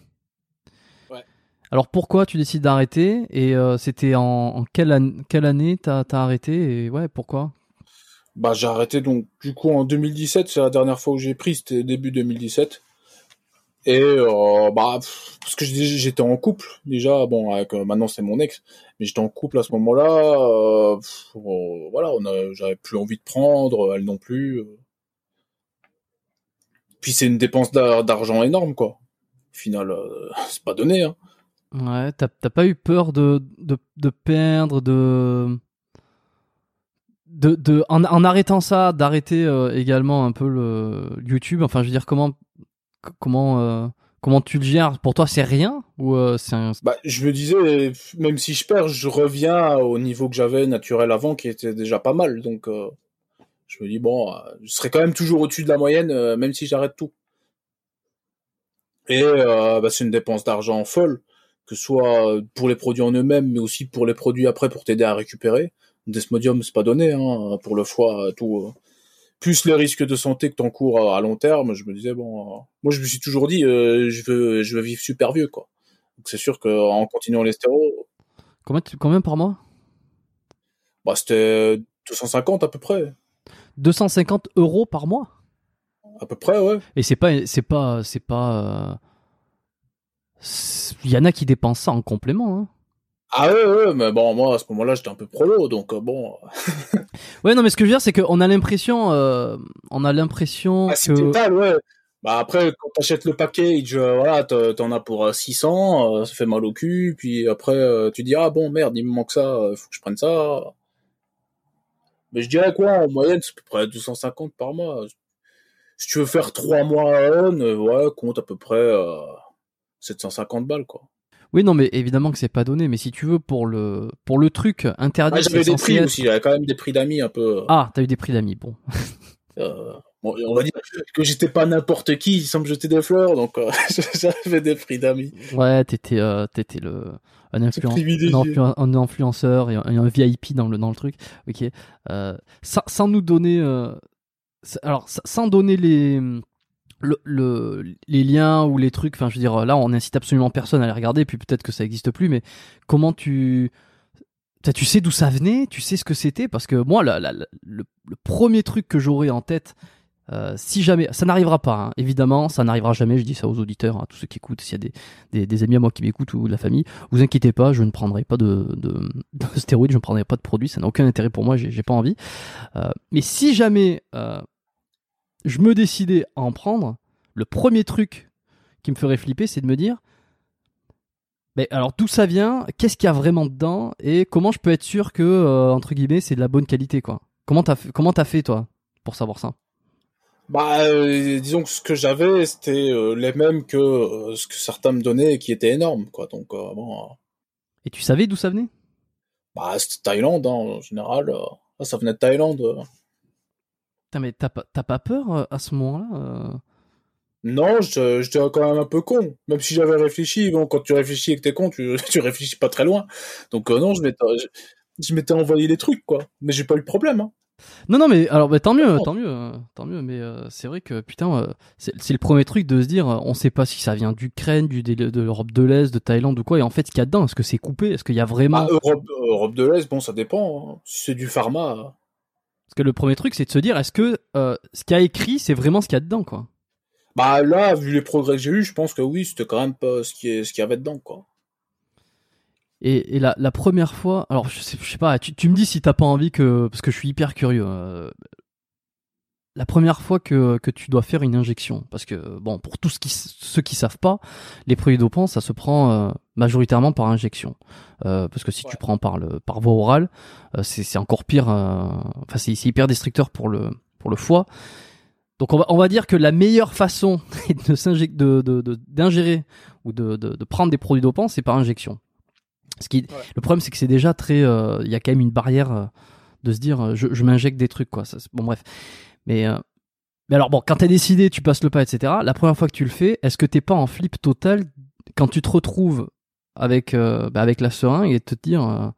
Alors pourquoi tu décides d'arrêter et euh, c'était en, quelle, année t'as as arrêté et ouais pourquoi? Bah j'ai arrêté donc du coup en 2017 c'est la dernière fois où j'ai pris c'était début 2017 et euh, bah parce que j'étais en couple déjà bon avec euh, maintenant c'est mon ex mais j'étais en couple à ce moment-là voilà j'avais plus envie de prendre elle non plus puis c'est une dépense d'argent énorme quoi. Au final c'est pas donné hein Ouais, t'as pas eu peur de, de, de perdre, de. De, de, en, en arrêtant ça, d'arrêter euh, également un peu le YouTube? Enfin, je veux dire, comment comment euh, comment tu le gères? Pour toi, c'est rien ou euh, c'est. Bah, je me disais, même si je perds, je reviens au niveau que j'avais naturel avant, qui était déjà pas mal. Donc, je me dis bon, je serai quand même toujours au-dessus de la moyenne, même si j'arrête tout. Et bah, c'est une dépense d'argent folle que ce soit pour les produits en eux-mêmes, mais aussi pour les produits après pour t'aider à récupérer. Desmodium, c'est pas donné, hein, pour le foie, tout. Euh. Plus les risques de santé que t'encours à, long terme, je me disais bon, euh, moi je me suis toujours dit, euh, je veux, je veux vivre super vieux, quoi. Donc c'est sûr qu'en continuant les stéros. Combien, combien par mois? Bah c'était 250 à peu près. 250 euros par mois? À peu près, ouais. Et c'est pas, c'est pas, c'est pas il y en a qui dépensent ça en complément. Hein. Ah ouais, ouais, mais bon, moi à ce moment-là j'étais un peu prolo, donc euh, bon. ouais, non, mais ce que je veux dire, c'est qu'on a l'impression, euh, on a l'impression ah, c'est total, ouais. Bah après, quand t'achètes le package, euh, voilà, t'en as pour 600, ça fait mal au cul, puis après tu dis ah bon merde, il me manque ça, faut que je prenne ça. Mais je dirais quoi, en moyenne, c'est à peu près 250 par mois. Si tu veux faire 3 mois à on, euh, ouais, compte à peu près 750 balles, quoi. Oui, non, mais évidemment que c'est pas donné, mais si tu veux, pour le, pour le truc interdit. Ah, j'avais des prix être... aussi, j'avais quand même des prix d'amis un peu. euh, Ah, t'as eu des prix d'amis, bon. euh, bon, on va dire que j'étais pas n'importe qui sans me jeter des fleurs, donc euh, j'avais des prix d'amis. Ouais, t'étais, euh, t'étais le, un, influen- un, influen- un influenceur et un, un VIP dans le, dans le truc. Ok. Euh, sans, sans nous donner, alors, sans donner les, le, le- les liens ou les trucs, enfin, je veux dire, là, on incite absolument personne à les regarder, puis peut-être que ça existe plus, mais comment tu, tu sais d'où ça venait, tu sais ce que c'était, parce que moi, la- le, le premier truc que j'aurais en tête, euh, si jamais, ça n'arrivera pas, hein, évidemment, ça n'arrivera jamais, je dis ça aux auditeurs, à tous ceux qui écoutent, s'il y a des, des, amis à moi qui m'écoutent ou de la famille, vous inquiétez pas, je ne prendrai pas de, de, de stéroïdes, je ne prendrai pas de produits, ça n'a aucun intérêt pour moi, j'ai j'ai pas envie. Euh, mais si jamais euh, je me décidais à en prendre, le premier truc qui me ferait flipper, c'est de me dire, mais alors d'où ça vient, qu'est-ce qu'il y a vraiment dedans, et comment je peux être sûr que, euh, entre guillemets, c'est de la bonne qualité, quoi. Comment t'as fait, comment t'as fait, toi, pour savoir ça? Bah, euh, disons que ce que j'avais, c'était euh, les mêmes que ce que certains me donnaient et qui était énorme, quoi. Donc, bon, Et tu savais d'où ça venait? Bah, c'était Thaïlande, hein, en général. ah, ça venait de Thaïlande. Mais t'as pas, peur euh, à ce moment-là euh? Non, je- j'étais quand même un peu con. Même si j'avais réfléchi, bon, quand tu réfléchis et que t'es con, tu, tu réfléchis pas très loin. Donc, euh, non, je m'étais, je, envoyé les trucs, quoi. Mais j'ai pas eu de problème, hein. Non, non, mais alors, bah, tant mieux, tant mieux, euh, tant mieux. Mais euh, c'est vrai que putain, c'est le premier truc de se dire, on sait pas si ça vient d'Ukraine, du de l'Europe de l'Est, de Thaïlande ou quoi. Et en fait, ce qu'il y a dedans, est-ce que c'est coupé? Est-ce qu'il y a vraiment Ah, Europe, Europe de l'Est, bon, ça dépend. hein. Si c'est du pharma, Parce que le premier truc, c'est de se dire, est-ce que euh, ce qu'il y a écrit, c'est vraiment ce qu'il y a dedans, quoi? Bah là, vu les progrès que j'ai eu, je pense que oui, c'était quand même pas ce qui est, ce qu'il y avait dedans, quoi. Et, et la, la première fois, alors je sais, je sais pas, tu, tu me dis si t'as pas envie que, parce que je suis hyper curieux. euh, la première fois que, que tu dois faire une injection, parce que bon, pour tous qui, ceux qui savent pas, les produits dopants, ça se prend euh, majoritairement par injection, Euh, parce que si tu prends par le par voie orale, euh, c'est encore pire. Enfin, c'est hyper destructeur pour le pour le foie. Donc on va, on va dire que la meilleure façon de s'injecter, de, de, de- d'ingérer ou de, prendre des produits dopants, c'est par injection. Ce qui, Ouais. Le problème, c'est que c'est déjà très. Il y a quand même une barrière de se dire je, je m'injecte des trucs, quoi. Ça, bon, bref. Mais, euh, mais alors, bon, quand t'as décidé, tu passes le pas, etc. La première fois que tu le fais, est-ce que t'es pas en flip total quand tu te retrouves avec, euh, bah, avec la seringue et te dire. euh,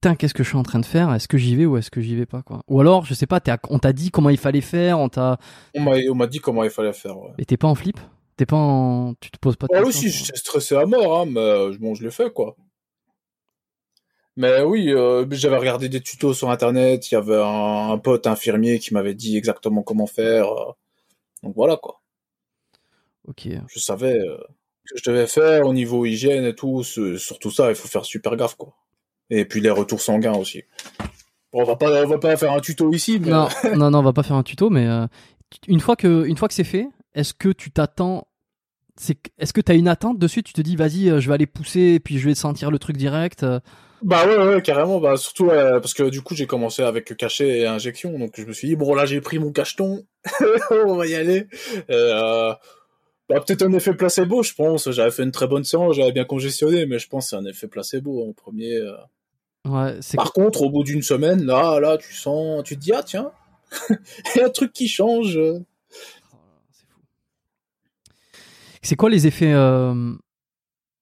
Putain, qu'est-ce que je suis en train de faire? Est-ce que j'y vais ou est-ce que j'y vais pas quoi? Ou alors, je sais pas, t'es à- on t'a dit comment il fallait faire, on t'a, On m'a, dit comment il fallait faire, ouais. et t'es pas en flip? T'es pas en, tu te poses pas de Ouais, questions, aussi, j'étais stressé à mort, hein, mais euh, bon, je l'ai fait, quoi. Mais oui, euh, j'avais regardé des tutos sur Internet, il y avait un, un pote infirmier qui m'avait dit exactement comment faire. euh, donc voilà, quoi. Ok. Je savais euh, ce que je devais faire au niveau hygiène et tout. sur tout ça, il faut faire super gaffe, quoi. Et puis les retours sanguins aussi. Bon, on va pas, on va pas faire un tuto ici, mais... Non, non, non, on va pas faire un tuto, mais euh, une fois que, une fois que c'est fait, est-ce que tu t'attends que- est-ce que t'as une attente dessus? Tu te dis, vas-y, je vais aller pousser, et puis je vais sentir le truc direct. Bah ouais, ouais, carrément. Bah surtout euh, parce que du coup j'ai commencé avec cachet et injection, donc je me suis dit bon là j'ai pris mon cacheton, on va y aller. Et, euh, bah peut-être un effet placebo, je pense. J'avais fait une très bonne séance, j'avais bien congestionné, mais je pense que c'est un effet placebo en premier. euh. Ouais, Par contre, au bout d'une semaine, là, là, tu sens, tu te dis ah tiens, il y a un truc qui change. C'est fou. C'est quoi les effets euh,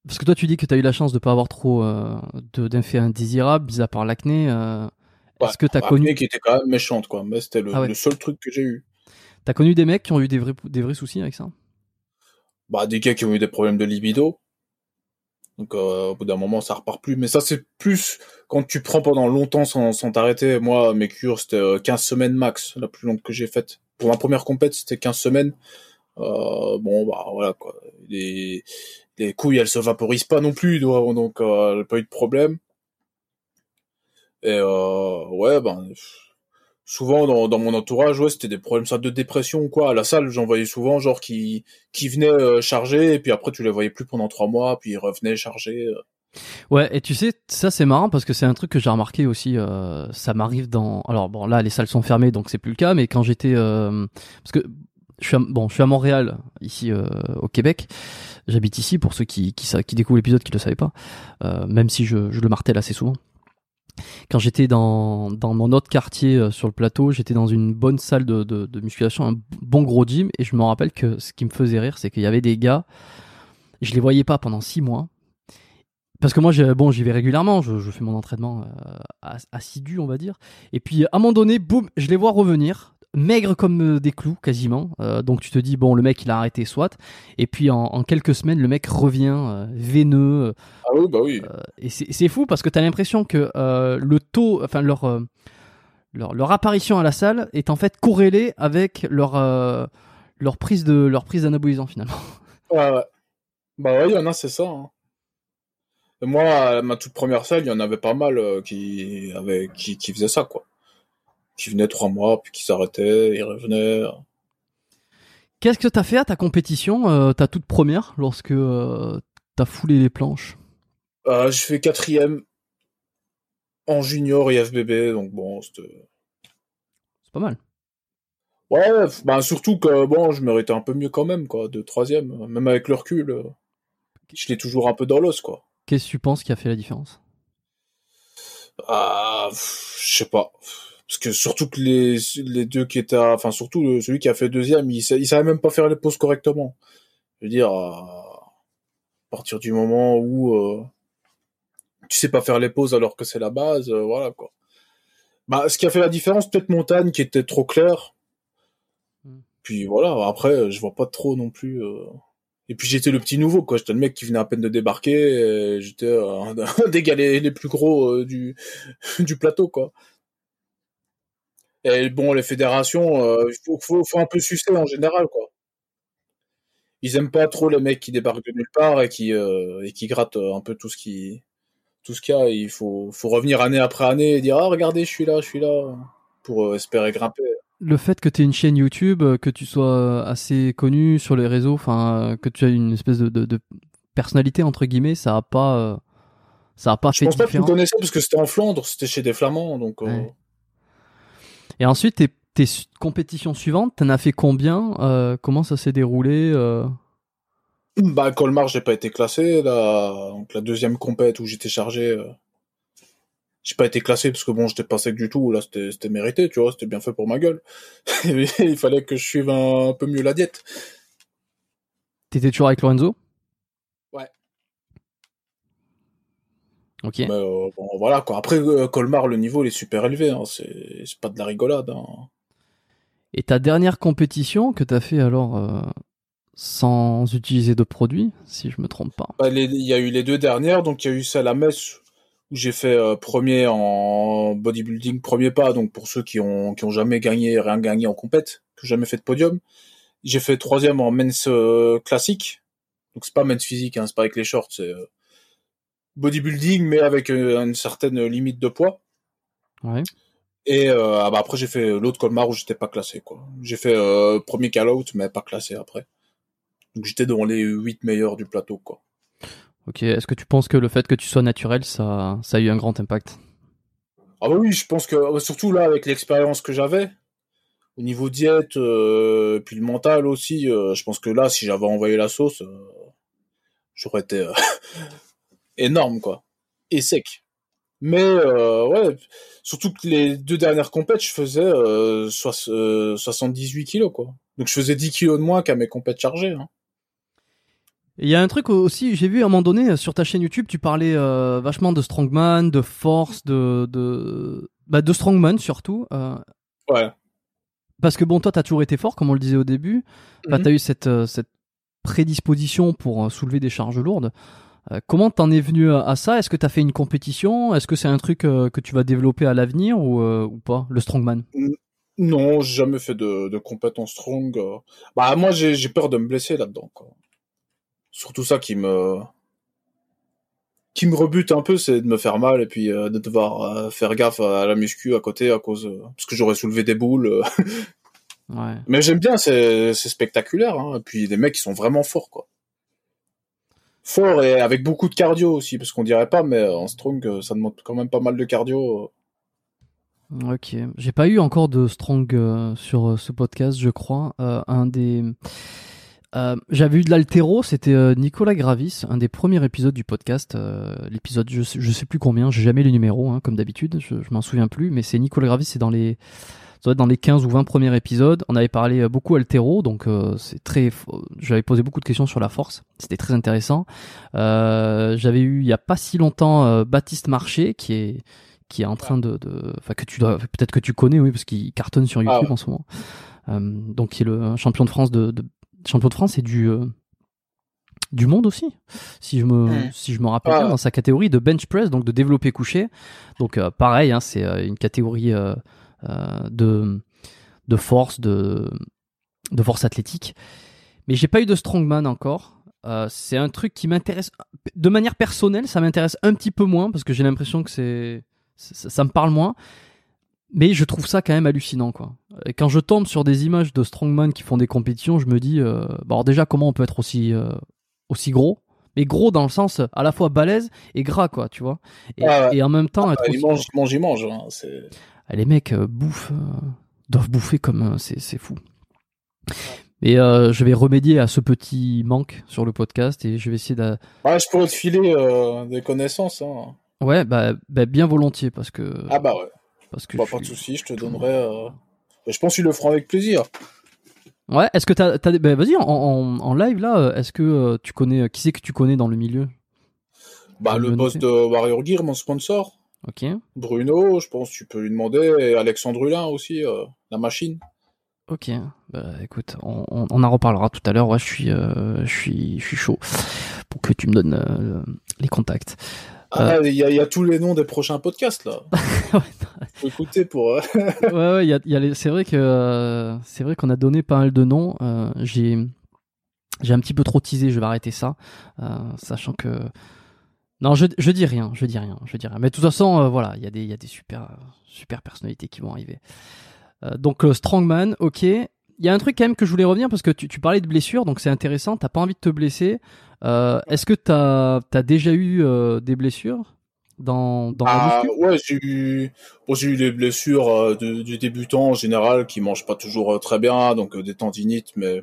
Parce que toi, tu dis que tu as eu la chance de pas avoir trop euh, indésirables, mis à part l'acné. euh, Ouais, Est-ce que tu as Acné connu, qui était quand même méchante quoi, mais c'était le, Ah ouais. le seul truc que j'ai eu. t'as connu des mecs qui ont eu des vrais, des vrais soucis avec ça? Bah, des gars qui ont eu des problèmes de libido. Donc euh, au bout d'un moment, ça repart plus. Mais ça, c'est plus quand tu prends pendant longtemps sans sans t'arrêter. Moi, mes cures, c'était euh, 15 semaines max, la plus longue que j'ai faite. Pour ma première compète, c'était 15 semaines. Euh, bon, bah voilà quoi. Les, les couilles, elles se vaporisent pas non plus, donc euh, a pas eu de problème. Et euh, ouais, ben souvent dans, dans mon entourage, ouais, c'était des problèmes ça de dépression quoi. À la salle, j'en voyais souvent genre qui qui venaient euh, charger et puis après tu les voyais plus pendant trois mois, puis ils revenaient charger. euh. Ouais, et tu sais, ça c'est marrant parce que c'est un truc que j'ai remarqué aussi. Euh, ça m'arrive dans. Alors bon, là les salles sont fermées, donc c'est plus le cas. Mais quand j'étais, euh, parce que je suis à... bon, je suis à Montréal, ici euh, au Québec. J'habite ici pour ceux qui qui, découvrent l'épisode qui le savaient pas. Euh, même si je, je le martèle assez souvent. Quand j'étais dans, dans mon autre quartier euh, sur le plateau, j'étais dans une bonne salle de, de, musculation, un bon gros gym, et je me rappelle que ce qui me faisait rire, c'est qu'il y avait des gars, je les voyais pas pendant six mois, parce que moi, bon, j'y vais régulièrement, je, je, fais mon entraînement assidu, on va dire. Et puis, à un moment donné, boum, je les vois revenir, maigres comme euh, des clous, quasiment. Euh, donc, tu te dis, bon, le mec, il a arrêté, soit. Et puis, en, en quelques semaines, le mec revient euh, veineux. ah oui, bah oui. et c'est fou parce que tu as l'impression que le taux, enfin, leur, leur, leur, apparition à la salle est en fait corrélée avec leur, leur prise de leur prise d'anabolisant, finalement. Ouais, ouais. Bah ouais, il y en a, c'est ça. Hein. Moi, ma toute première salle, il y en avait pas mal qui, avait, qui, qui faisaient ça, quoi. Qui venaient trois mois, puis qui s'arrêtaient, ils revenaient. Qu'est-ce que tu as fait à ta compétition, euh, ta toute première, lorsque euh, tu as foulé les planches? Euh, Je fais quatrième en junior et FBB, donc bon, c'était... C'est pas mal. Ouais, bah surtout que bon, je méritais un peu mieux quand même, quoi, de troisième, même avec le recul. Je l'ai toujours un peu dans l'os, quoi. Qu'est-ce que tu penses qui a fait la différence? Ah, je sais pas. Parce que surtout que les, les deux qui étaient, enfin surtout celui qui a fait deuxième, il, il savait même pas faire les pauses correctement. Je veux dire, à partir du moment où euh, tu sais pas faire les pauses alors que c'est la base, euh, voilà quoi. Bah, ce qui a fait la différence, peut-être Montagne qui était trop clair. Hmm. Puis voilà, après, je vois pas trop non plus. Euh... Et puis j'étais le petit nouveau, quoi. J'étais le mec qui venait à peine de débarquer. J'étais un, des gars les, plus gros euh, du, du plateau, quoi. Et bon, les fédérations, euh, il faut, faut, faut, un peu sucer en général, quoi. Ils aiment pas trop les mecs qui débarquent de nulle part et qui, euh, et qui grattent un peu tout ce qui, tout ce qu'il y a. Il faut, faut revenir année après année et dire, ah, regardez, je suis là, je suis là, pour espérer grimper le fait que tu aies une chaîne YouTube, euh, que tu sois euh, assez connu sur les réseaux, enfin euh, que tu aies une espèce de, de, de, personnalité entre guillemets, ça a pas ça a pas je fait pense pas que tu connaissais parce que c'était en Flandre, c'était chez des Flamands donc ouais. Et ensuite tes, tes compétitions suivantes, t'en as fait combien euh, comment ça s'est déroulé euh... Bah Colmar, j'ai pas été classé la donc la deuxième compète où j'étais chargé j'ai pas été classé parce que bon, j'étais pas sec du tout. Là, c'était mérité, tu vois, c'était bien fait pour ma gueule. Il fallait que je suive un, peu mieux la diète. T'étais toujours avec Lorenzo Ouais. Ok. Mais, euh, bon, voilà quoi. Après, euh, Colmar, le niveau il est super élevé. Hein. C'est pas de la rigolade. Hein. Et ta dernière compétition que t'as fait alors euh, sans utiliser de produits, si je me trompe pas bah, Il y a eu les deux dernières. Donc il y a eu celle à Metz où j'ai fait euh, premier en bodybuilding, premier pas, donc pour ceux qui ont, qui ont jamais gagné, rien gagné en compète, que jamais fait de podium. J'ai fait troisième en men's euh, classique, donc c'est pas men's physique, hein, c'est pas avec les shorts, c'est euh, bodybuilding, mais avec une certaine limite de poids. Ouais. Et ah bah après j'ai fait l'autre Colmar où j'étais pas classé quoi. J'ai fait premier call-out mais pas classé après. Donc j'étais dans les huit meilleurs du plateau quoi. Ok, est-ce que tu penses que le fait que tu sois naturel, ça, ça a eu un grand impact? Ah bah oui, je pense que euh, surtout là avec l'expérience que j'avais, au niveau diète, euh, puis le mental aussi, euh, je pense que là, si j'avais envoyé la sauce, euh, j'aurais été euh, énorme quoi, et sec. Mais ouais, surtout que les deux dernières compètes, je faisais 78 kilos quoi. Donc je faisais 10 kilos de moins qu'à mes compètes chargées. Hein. Il y a un truc aussi, j'ai vu à un moment donné sur ta chaîne YouTube, tu parlais euh, vachement de strongman, de force, de de bah, de strongman surtout. Euh, ouais. Parce que bon, toi, t'as toujours été fort, comme on le disait au début. Mm -hmm. bah, t'as eu cette euh, cette prédisposition pour euh, soulever des charges lourdes. Euh, comment t'en es venu à ça? Est-ce que t'as fait une compétition? Est-ce que c'est un truc que tu vas développer à l'avenir ou ou pas, le strongman? Non, j'ai jamais fait de, de compétence strong. Bah moi, j'ai peur de me blesser là-dedans. Surtout ça qui me qui me rebute un peu, c'est de me faire mal et puis euh, de devoir euh, faire gaffe à la muscu à côté à cause euh, parce que j'aurais soulevé des boules. ouais. Mais j'aime bien, c'est c'est spectaculaire. Hein. Et puis des mecs qui sont vraiment forts quoi. Fort et avec beaucoup de cardio aussi, parce qu'on dirait pas, mais en strong, ça demande quand même pas mal de cardio. Ok, j'ai pas eu encore de strong sur ce podcast, je crois. un des j'avais eu de l'altéro, c'était Nicolas Gravis, un des premiers épisodes du podcast. L'épisode, je, je sais plus combien, j'ai jamais le numéro, hein, comme d'habitude, je, je m'en souviens plus, mais c'est Nicolas Gravis, c'est dans les dans les 15 ou 20 premiers épisodes. On avait parlé euh, beaucoup altéro, donc euh, c'est très. J'avais posé beaucoup de questions sur la force. C'était très intéressant. Euh, J'avais eu il y a pas si longtemps euh, Baptiste Marché qui est qui est en train de, enfin que tu dois, peut-être que tu connais, oui, parce qu'il cartonne sur ah YouTube en ce moment. donc qui est le champion de France de, de champion de France et du du monde aussi, si je me, mmh. si je me rappelle bien, dans sa catégorie de bench press, donc de développer couché. Donc pareil, hein, c'est une catégorie euh, de, de force, de, de force athlétique. Mais j'ai pas eu de strongman encore. Euh, c'est un truc qui m'intéresse de manière personnelle, ça m'intéresse un petit peu moins parce que j'ai l'impression que c'est ça, me parle moins. Mais je trouve ça quand même hallucinant quoi. Et quand je tombe sur des images de strongman qui font des compétitions, je me dis euh, alors déjà comment on peut être aussi aussi gros? Mais gros dans le sens à la fois balèze et gras quoi, tu vois. Et, en même temps ah, il mange, il mange, il mange. Hein, les mecs euh, bouffent, euh, doivent bouffer comme euh, c'est fou. Et je vais remédier à ce petit manque sur le podcast et je vais essayer de. Ouais, je pourrais te filer des connaissances. Hein. Ouais, bah, bah, bien volontiers parce que. Ah bah ouais. Parce que. Bah, Pas de souci, je te donnerai. Je pense qu'ils le feront avec plaisir. Ouais, est-ce que t'as, as, bah, vas-y en, en, live là, est-ce que tu connais, qui c'est que tu connais dans le milieu? Bah le boss de Warrior Gear, mon sponsor. Ok. Bruno, je pense que tu peux lui demander, et Alexandre Hulin aussi, euh, la machine. Ok, bah écoute, on, on, en reparlera tout à l'heure. Ouais, je suis, euh, je suis, je suis chaud pour que tu me donnes euh, les contacts. Ah, il y, a, y, a tous les noms des prochains podcasts là. ouais, écouter pour. ouais, ouais, y a, y a c'est vrai que c'est vrai qu'on a donné pas mal de noms. j'ai, j'ai un petit peu trop teasé. Je vais arrêter ça, sachant que non, je, je dis rien, je dis rien, je dis rien. Mais de toute façon, euh, voilà, il y a des, il y a des super, super personnalités qui vont arriver. Euh, donc euh, Strongman, ok. Il y a un truc quand même que je voulais revenir parce que tu, tu parlais de blessures, donc c'est intéressant. T'as pas envie de te blesser. Est-ce que t'as as déjà eu des blessures dans, dans ah, Ouais, j'ai eu, bon, eu des blessures de, du débutant en général qui mangent pas toujours très bien, donc des tendinites, mais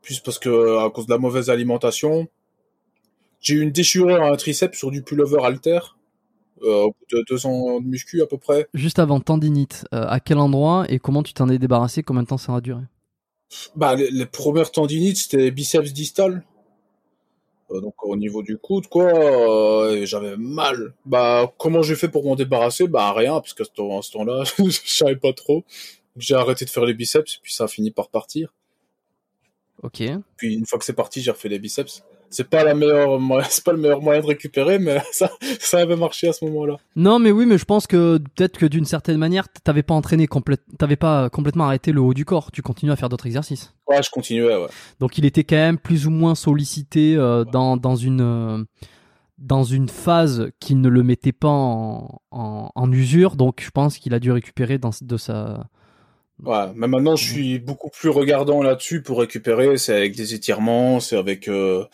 plus parce que à cause de la mauvaise alimentation. J'ai eu une déchirure à un triceps sur du pullover alter. Euh, au bout de deux ans de muscu à peu près. Juste avant tendinite, euh, à quel endroit et comment tu t'en es débarrassé? Combien de temps ça a duré? Bah les, premières tendinites c'était biceps distal. Euh, donc au niveau du coude quoi, j'avais mal. Bah comment j'ai fait pour m'en débarrasser? Bah rien parce que ce temps-là je savais pas trop. J'ai arrêté de faire les biceps puis ça a fini par partir. Ok. Puis une fois que c'est parti j'ai refait les biceps c'est pas la meilleure c'est pas le meilleur moyen de récupérer mais ça ça avait marché à ce moment-là. Non mais oui mais je pense que peut-être que d'une certaine manière t'avais pas entraîné t'avais pas complètement arrêté le haut du corps. Tu continues à faire d'autres exercices. Ouais je continuais ouais. Donc il était quand même plus ou moins sollicité euh, dans dans une euh, dans une phase qui ne le mettait pas en, en, en usure. Donc je pense qu'il a dû récupérer dans de sa Ouais, mais maintenant je suis beaucoup plus regardant là-dessus pour récupérer. C'est avec des étirements, c'est avec euh,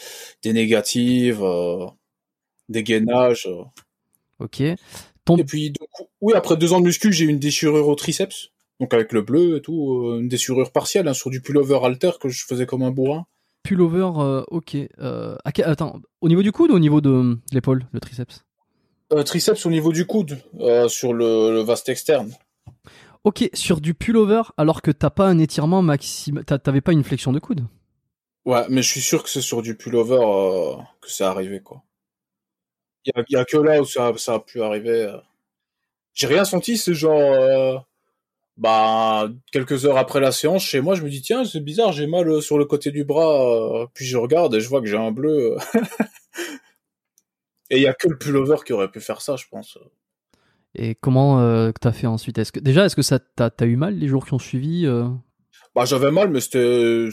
des négatives, euh, des gainages. Euh. Ok. Et puis, oui, après deux ans de muscu, j'ai eu une déchirure au triceps. Donc avec le bleu et tout, une déchirure partielle hein, sur du pullover alter que je faisais comme un bourrin. Pullover, ok. attends, au niveau du coude ou au niveau de, l'épaule, le triceps? Triceps au niveau du coude, sur le, le vaste externe. Ok, sur du pullover, alors que t'as pas un étirement maximum, t'avais pas une flexion de coude. Ouais, mais je suis sûr que c'est sur du pullover euh, que c'est arrivé, quoi. Il y, a, que là où ça, a pu arriver. Euh. J'ai rien senti, c'est genre, euh, bah, quelques heures après la séance, chez moi, je me dis, tiens, c'est bizarre, j'ai mal sur le côté du bras, puis je regarde et je vois que j'ai un bleu. et il y a que le pullover qui aurait pu faire ça, je pense. Et comment euh, t'as fait ensuite? Est-ce que déjà, est-ce que ça t'as as eu mal les jours qui ont suivi euh? Bah j'avais mal, mais c'était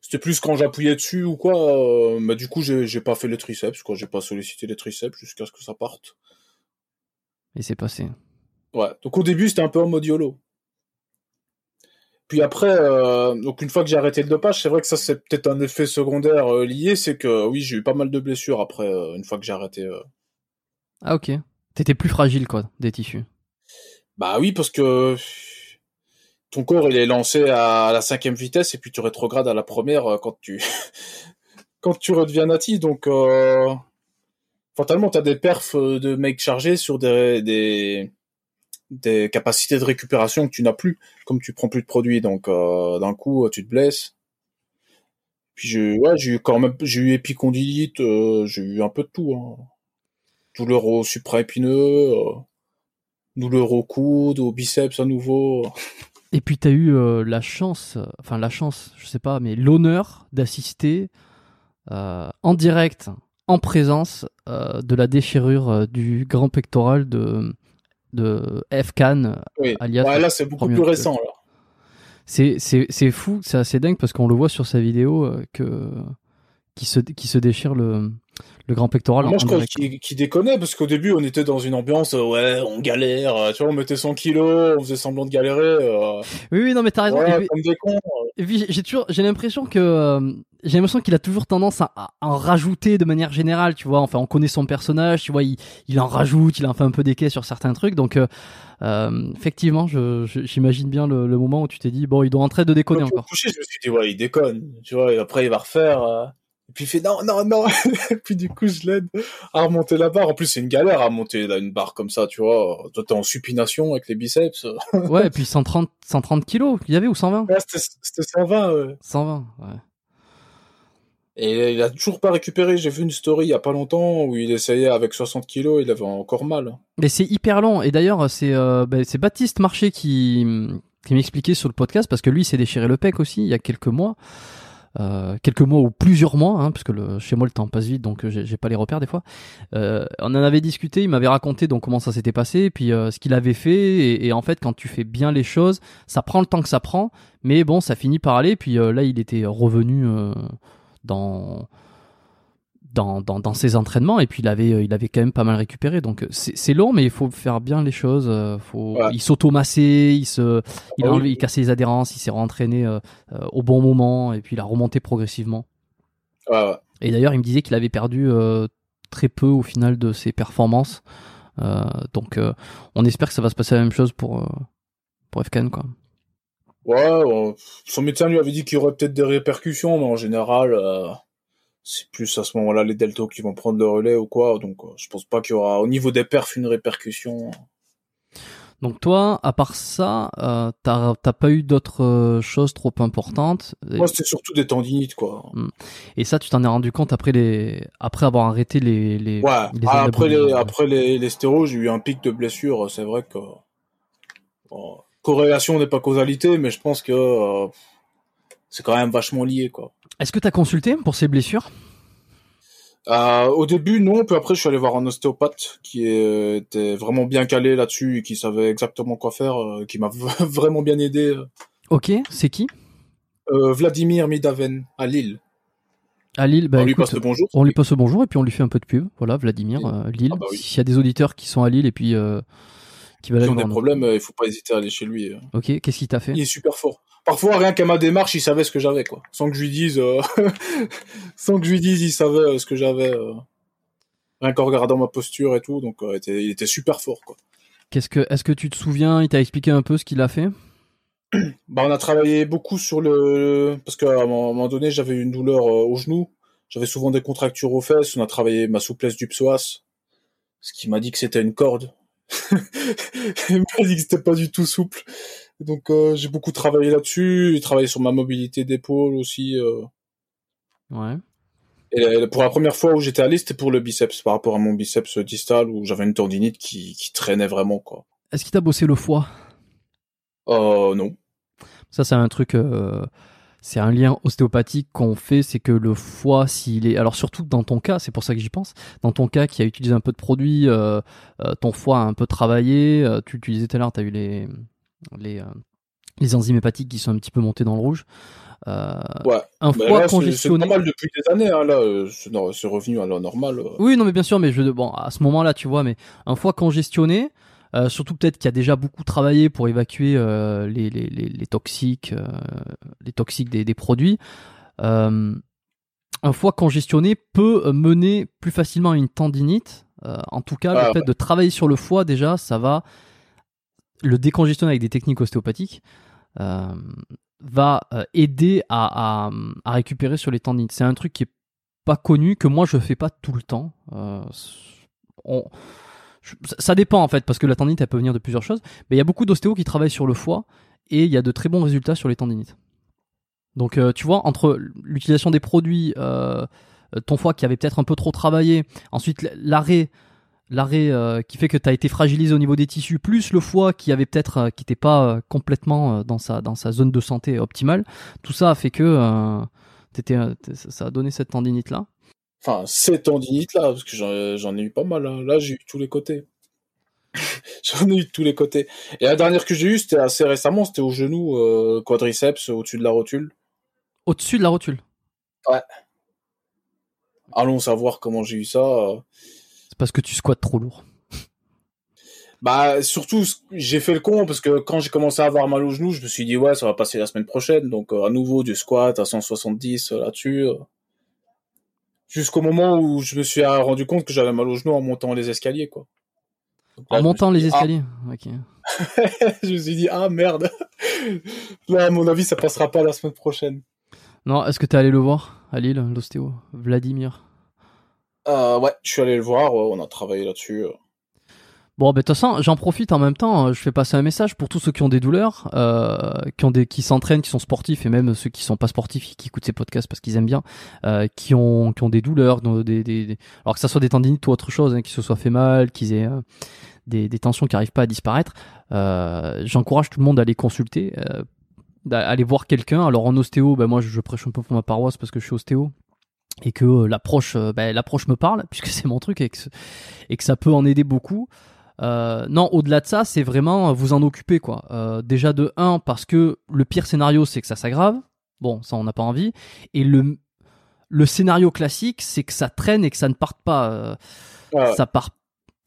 c'était plus quand j'appuyais dessus ou quoi. Euh, mais du coup, j'ai pas fait les triceps, quoi. J'ai pas sollicité les triceps jusqu'à ce que ça parte. Et c'est passé. Ouais. Donc au début, c'était un peu en mode YOLO. Puis après, euh, donc une fois que j'ai arrêté le dopage, c'est vrai que ça c'est peut-être un effet secondaire lié, c'est que oui j'ai eu pas mal de blessures après une fois que j'ai arrêté. Ah ok. T'étais plus fragile quoi, des tissus. Bah oui parce que ton corps il est lancé à la cinquième vitesse et puis tu rétrogrades à la première quand tu quand tu redeviens natif. Donc fatalement t'as des perfs de mecs chargés sur des, des capacités de récupération que tu n'as plus, comme tu prends plus de produits. Donc euh, d'un coup, tu te blesses. Puis j'ai ouais, j'ai eu quand même j'ai eu épicondylite, euh, j'ai eu un peu de tout. Hein. Douleur au supraépineux, euh, douleur au coude, au biceps à nouveau. Et puis tu as eu euh, la chance, enfin la chance, je sais pas, mais l'honneur d'assister en direct, en présence de la déchirure du grand pectoral de de F-Can, oui. alias. Ouais, là, c'est beaucoup plus récent. C'est, c'est, c'est fou, c'est assez dingue parce qu'on le voit sur sa vidéo euh, que qui se, qui se déchire le, le grand pectoral. Moi, je crois qu'il déconnait parce qu'au début, on était dans une ambiance, euh, ouais, on galère, euh, tu vois, on mettait 100 kilos, on faisait semblant de galérer. Euh... Oui, oui, non, mais t'as raison. Ouais, puis, j'ai toujours, j'ai l'impression que, j'ai l'impression qu'il a toujours tendance à, en rajouter de manière générale, tu vois. Enfin, on connaît son personnage, tu vois, il, il en rajoute, il en fait un peu des quais sur certains trucs. Donc, euh, effectivement, je, j'imagine bien le, le, moment où tu t'es dit, bon, il doit entrer de déconner encore. Coucher, je me suis dit, ouais, il déconne, tu vois, et après, il va refaire. Et puis il fait non, non, non. et puis du coup, je l'aide à remonter la barre. En plus, c'est une galère à monter là, une barre comme ça, tu vois. Toi, t'es en supination avec les biceps. ouais, et puis 130, 130 kilos, il y avait ou 120 Ouais, c'était 120, ouais. 120, ouais. Et il a toujours pas récupéré. J'ai vu une story il y a pas longtemps où il essayait avec 60 kilos, il avait encore mal. Mais c'est hyper long. Et d'ailleurs, c'est euh, bah, c'est Baptiste Marché qui, qui m'expliquait sur le podcast parce que lui, il s'est déchiré le pec aussi il y a quelques mois. Euh, quelques mois ou plusieurs mois, hein, parce le, chez moi le temps passe vite, donc j'ai pas les repères des fois. Euh, on en avait discuté, il m'avait raconté donc comment ça s'était passé, puis euh, ce qu'il avait fait, et, en fait quand tu fais bien les choses, ça prend le temps que ça prend, mais bon, ça finit par aller. Puis euh, là, il était revenu euh, dans dans, dans, dans, ses entraînements et puis il avait euh, il avait quand même pas mal récupéré. Donc c'est long mais il faut faire bien les choses euh, faut il s'automassait il se il, a enlevé, il cassait les adhérences il s'est rentraîné euh, au bon moment et puis il a remonté progressivement. Ouais, et d'ailleurs il me disait qu'il avait perdu euh, très peu au final de ses performances. Donc on espère que ça va se passer la même chose pour pour FKN quoi. Ouais son médecin lui avait dit qu'il y aurait peut-être des répercussions mais en général c'est plus à ce moment-là les deltos qui vont prendre le relais ou quoi. Donc euh, je pense pas qu'il y aura au niveau des perfs une répercussion. Donc toi, à part ça, euh, t'as pas eu d'autres euh, choses trop importantes Moi, c'était surtout des tendinites, quoi. Et ça, tu t'en es rendu compte après les, après avoir arrêté les, les. Ouais. les ah, après les, après les, les stéros, j'ai eu un pic de blessure. C'est vrai que bon, corrélation n'est pas causalité, mais je pense que euh, c'est quand même vachement lié, quoi. Est-ce que tu as consulté pour ces blessures? Euh, Au début, non. Puis après, je suis allé voir un ostéopathe qui était vraiment bien calé là-dessus et qui savait exactement quoi faire, euh, qui m'a vraiment bien aidé. Ok, c'est qui? Euh, Vladimir Midaven, à Lille. À Lille, bah, on écoute, lui passe le bonjour. On lui passe le bonjour et puis on lui fait un peu de pub. Voilà, Vladimir, euh, Lille. Ah bah oui. S'il y a des auditeurs qui sont à Lille et puis qui veulent Qui aller ont des problèmes, euh, il faut pas hésiter à aller chez lui. euh. Ok, qu'est-ce qu'il t'a fait? Il est super fort. Parfois, rien qu'à ma démarche, il savait ce que j'avais, quoi. Sans que je lui dise, euh, sans que je lui dise, il savait ce que j'avais. euh. Rien qu'en regardant ma posture et tout, donc euh, il, était, super fort, quoi. Qu'est-ce que, est-ce que tu te souviens? Il t'a expliqué un peu ce qu'il a fait? Bah, on a travaillé beaucoup sur le, parce qu'à un moment donné, j'avais une douleur au genou. J'avais souvent des contractures aux fesses. On a travaillé ma souplesse du psoas. Ce qui m'a dit que c'était une corde. il m'a dit que c'était pas du tout souple. Donc, euh, j'ai beaucoup travaillé là-dessus. J'ai travaillé sur ma mobilité d'épaule aussi. euh. Ouais. Et pour la première fois où j'étais allé, c'était pour le biceps, par rapport à mon biceps distal où j'avais une tendinite qui, qui traînait vraiment, quoi. Est-ce qu'il t'a bossé le foie? Oh, non. Ça, c'est un truc. euh, c'est un lien ostéopathique qu'on fait, c'est que le foie, s'il est, alors surtout dans ton cas, c'est pour ça que j'y pense. Dans ton cas, qui a utilisé un peu de produit, euh, euh, ton foie a un peu travaillé. euh, tu l'utilisais tout à l'heure, t'as eu les les les enzymes hépatiques qui sont un petit peu montées dans le rouge. Ouais. un Mais foie là, c'est- c'est congestionné. normal depuis des années, hein, là, c'est revenu à la normale. Oui, non, mais bien sûr, mais je, bon, à ce moment-là, tu vois, mais un foie congestionné, Euh, surtout peut-être qu'il y a déjà beaucoup travaillé pour évacuer euh, les, les, les, les, toxiques, euh, les toxiques des, des produits. Un foie congestionné peut mener plus facilement à une tendinite. En tout cas, Ah, le fait de travailler sur le foie déjà, ça va le décongestionner avec des techniques ostéopathiques. va aider à, à, à récupérer sur les tendinites. C'est un truc qui est pas connu, que moi je fais pas tout le temps. On- ça- dépend en fait, parce que la tendinite elle peut venir de plusieurs choses. Mais il y a beaucoup d'ostéos qui travaillent sur le foie et il y a de très bons résultats sur les tendinites. Donc euh, tu vois, entre l'utilisation des produits, euh, ton foie qui avait peut-être un peu trop travaillé, ensuite l'arrêt, l'arrêt euh, qui fait que tu as été fragilisé au niveau des tissus, plus le foie qui avait peut-être qui n'était pas complètement dans sa dans sa zone de santé optimale, tout ça a fait que t'étais, ça a donné cette tendinite là. Enfin, ces tendinites là, parce que j'en j'en ai eu pas mal. hein. Là, j'ai eu tous les côtés. j'en ai eu de tous les côtés. Et la dernière que j'ai eue, c'était assez récemment, c'était au genou, euh, quadriceps, au-dessus de la rotule. Au-dessus de la rotule? Allons savoir comment j'ai eu ça. euh. C'est parce que tu squattes trop lourd. Bah, surtout, j'ai fait le con parce que quand j'ai commencé à avoir mal au genou, je me suis dit, ouais, ça va passer la semaine prochaine. Donc, euh, à nouveau, du squat à 170 euh, là-dessus. Euh. Jusqu'au moment où je me suis euh, rendu compte que j'avais mal au genou en montant les escaliers, quoi. Là, En montant les dit, ah, escaliers. Ok. je me suis dit, ah merde. Là, à mon avis, ça passera pas la semaine prochaine. Non, est-ce que t'es allé le voir à Lille, l'ostéo? Vladimir. Euh, ouais, je suis allé le voir, on a travaillé là-dessus. Bon, de toute façon, j'en profite en même temps. Je fais passer un message pour tous ceux qui ont des douleurs, euh, qui ont des, qui s'entraînent, qui sont sportifs, et même ceux qui sont pas sportifs, qui écoutent ces podcasts parce qu'ils aiment bien, euh, qui ont, qui ont des douleurs, des, des, des- alors que ça soit des tendinites ou autre chose, hein, qu'ils se soient fait mal, qu'ils aient euh, des, des tensions qui arrivent pas à disparaître. Euh, J'encourage tout le monde à aller consulter, euh, d'aller voir quelqu'un. Alors en ostéo, ben moi je, prêche un peu pour ma paroisse parce que je suis ostéo et que euh, l'approche, ben, l'approche me parle puisque c'est mon truc et que, et que ça peut en aider beaucoup. Euh, non, au-delà de ça, c'est vraiment euh, vous en occuper quoi. Euh, déjà de 1 parce que le pire scénario c'est que ça s'aggrave. Bon, ça on n'a pas envie. Et le le scénario classique c'est que ça traîne et que ça ne parte pas. Euh, Ouais, Ça part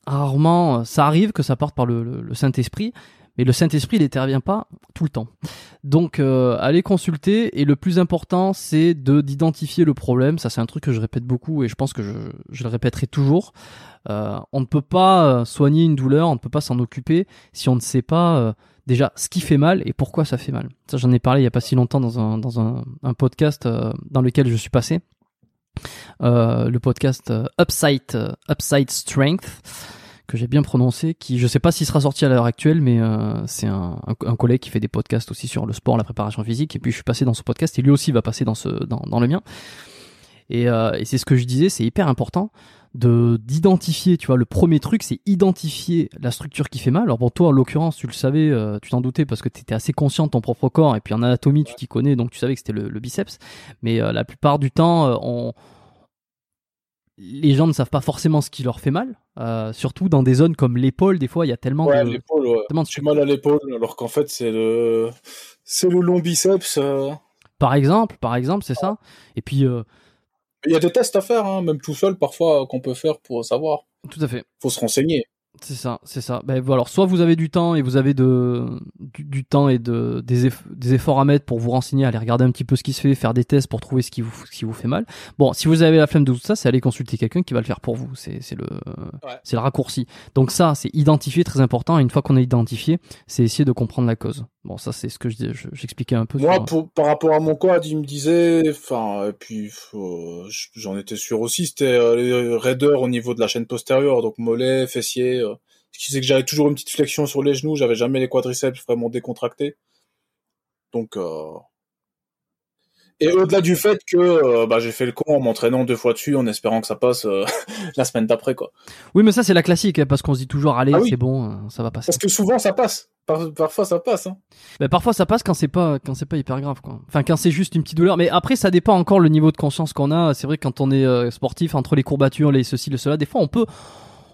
rarement. euh, Ça arrive que ça parte par le, le- le Saint-Esprit, mais le Saint-Esprit n'intervient pas tout le temps. Donc euh, allez consulter et le plus important c'est de d'identifier le problème. Ça c'est un truc que je répète beaucoup et je pense que je, je le répéterai toujours. Euh, on ne peut pas euh, soigner une douleur, on ne peut pas s'en occuper si on ne sait pas euh, déjà ce qui fait mal et pourquoi ça fait mal. Ça j'en ai parlé il y a pas si longtemps dans un, dans un, un podcast euh, dans lequel je suis passé. Euh, le podcast Upside, Upside Strength que j'ai bien prononcé, qui je sais pas s'il sera sorti à l'heure actuelle, mais euh, c'est un, un, collègue qui fait des podcasts aussi sur le sport, la préparation physique, et puis je suis passé dans ce podcast et lui aussi va passer dans ce dans, dans le mien. Et, euh, et c'est ce que je disais, c'est hyper important de d'identifier, tu vois, le premier truc, c'est identifier la structure qui fait mal. Alors bon, toi, en l'occurrence, tu le savais, euh, tu t'en doutais parce que tu étais assez conscient de ton propre corps, et puis en anatomie, tu t'y connais, donc tu savais que c'était le, le biceps. Mais la plupart du temps, on les gens ne savent pas forcément ce qui leur fait mal, euh, surtout dans des zones comme l'épaule. Des fois, il y a tellement ouais, de l'épaule, ouais. tellement de J'ai mal à l'épaule, alors qu'en fait, c'est le, c'est le long biceps. euh. Par exemple, par exemple, c'est ça. Et puis, euh, Il y a des tests à faire, hein, même tout seul, parfois, qu'on peut faire pour savoir. tout à fait. Faut se renseigner. C'est ça, c'est ça. Ben, alors, soit vous avez du temps et vous avez de, du, du temps et de, des, eff- des efforts à mettre pour vous renseigner, aller regarder un petit peu ce qui se fait, faire des tests pour trouver ce qui vous, ce qui vous fait mal. Bon, si vous avez la flemme de tout ça, c'est aller consulter quelqu'un qui va le faire pour vous. C'est, c'est le, c'est le raccourci. Donc ça, c'est identifier, très important. Et une fois qu'on a identifié, c'est essayer de comprendre la cause. Bon, ça, c'est ce que je, dis- je- j'expliquais un peu. Moi, sur- pour, par rapport à mon quad, il me disait, enfin, et puis j'en étais sûr aussi, c'était euh, les raideurs au niveau de la chaîne postérieure, donc mollet, fessier. Ce qui faisait que j'avais toujours une petite flexion sur les genoux, j'avais jamais les quadriceps vraiment décontractés. Donc, euh... et au-delà du fait que euh, bah, j'ai fait le con en m'entraînant deux fois dessus, en espérant que ça passe euh, la semaine d'après, quoi. Oui, mais ça, c'est la classique, hein, parce qu'on se dit toujours, allez, Ah oui. c'est bon, ça va passer. Parce que souvent ça passe. Par- parfois ça passe. Hein. Mais parfois ça passe quand c'est pas quand c'est pas hyper grave quoi. Enfin quand c'est juste une petite douleur. Mais après ça dépend encore le niveau de conscience qu'on a. C'est vrai que quand on est sportif entre les courbatures, les ceci, le cela, des fois on peut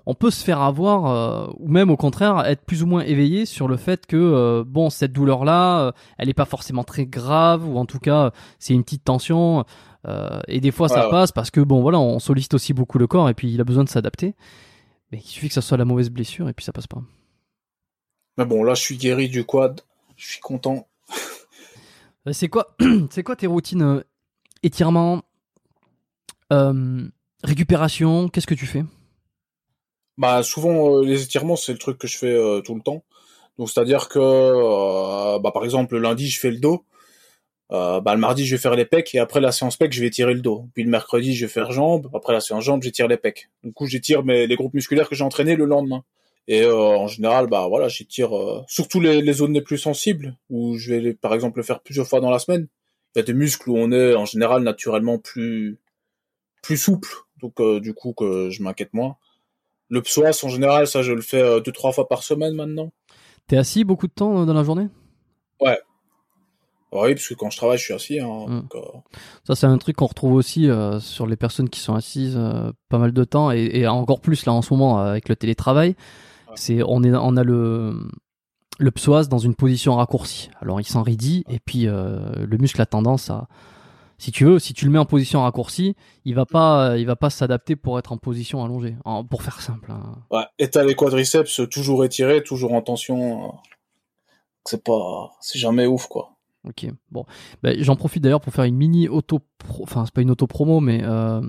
on peut se faire avoir euh, ou même au contraire être plus ou moins éveillé sur le fait que euh, bon cette douleur là elle est pas forcément très grave ou en tout cas c'est une petite tension euh, et des fois ça Ouais, passe parce que bon voilà on sollicite aussi beaucoup le corps et puis il a besoin de s'adapter. Mais il suffit que ça soit la mauvaise blessure et puis ça passe pas. Mais bon, là, je suis guéri du quad. Je suis content. c'est quoi, c'est quoi tes routines euh, étirement, euh, récupération? Qu'est-ce que tu fais? Bah, souvent, euh, les étirements, c'est le truc que je fais euh, tout le temps. Donc, c'est-à-dire que, euh, bah, par exemple, le lundi, je fais le dos. Bah, le mardi, je vais faire les pecs et après la séance pecs, je vais étirer le dos. Puis le mercredi, je vais faire jambes. Après la séance jambes, j'étire les pecs. Du coup, j'étire mes les groupes musculaires que j'ai entraînés le lendemain. Et en général, bah voilà, j'étire surtout les, les zones les plus sensibles où je vais par exemple le faire plusieurs fois dans la semaine. Il y a des muscles où on est en général naturellement plus plus souple, donc du coup que je m'inquiète moins. Le psoas en général, ça je le fais euh, deux trois fois par semaine maintenant. T'es assis beaucoup de temps euh, dans la journée? Ouais. Oui, parce que quand je travaille, je suis assis. Hein, Mm. donc, euh, Ça, c'est un truc qu'on retrouve aussi euh, sur les personnes qui sont assises euh, pas mal de temps et, et encore plus là en ce moment avec le télétravail. Ouais. C'est on est on a le le psoas dans une position raccourcie. Alors il s'enraidit et puis le muscle a tendance à si tu veux, si tu le mets en position raccourcie, il va pas il va pas s'adapter pour être en position allongée. En- pour faire simple. hein. ouais. Et t'as les quadriceps toujours étirés, toujours en tension. euh, C'est pas, c'est jamais ouf quoi. Ok, bon. Ben, J'en profite d'ailleurs pour faire une mini auto, enfin c'est pas une auto promo, mais euh,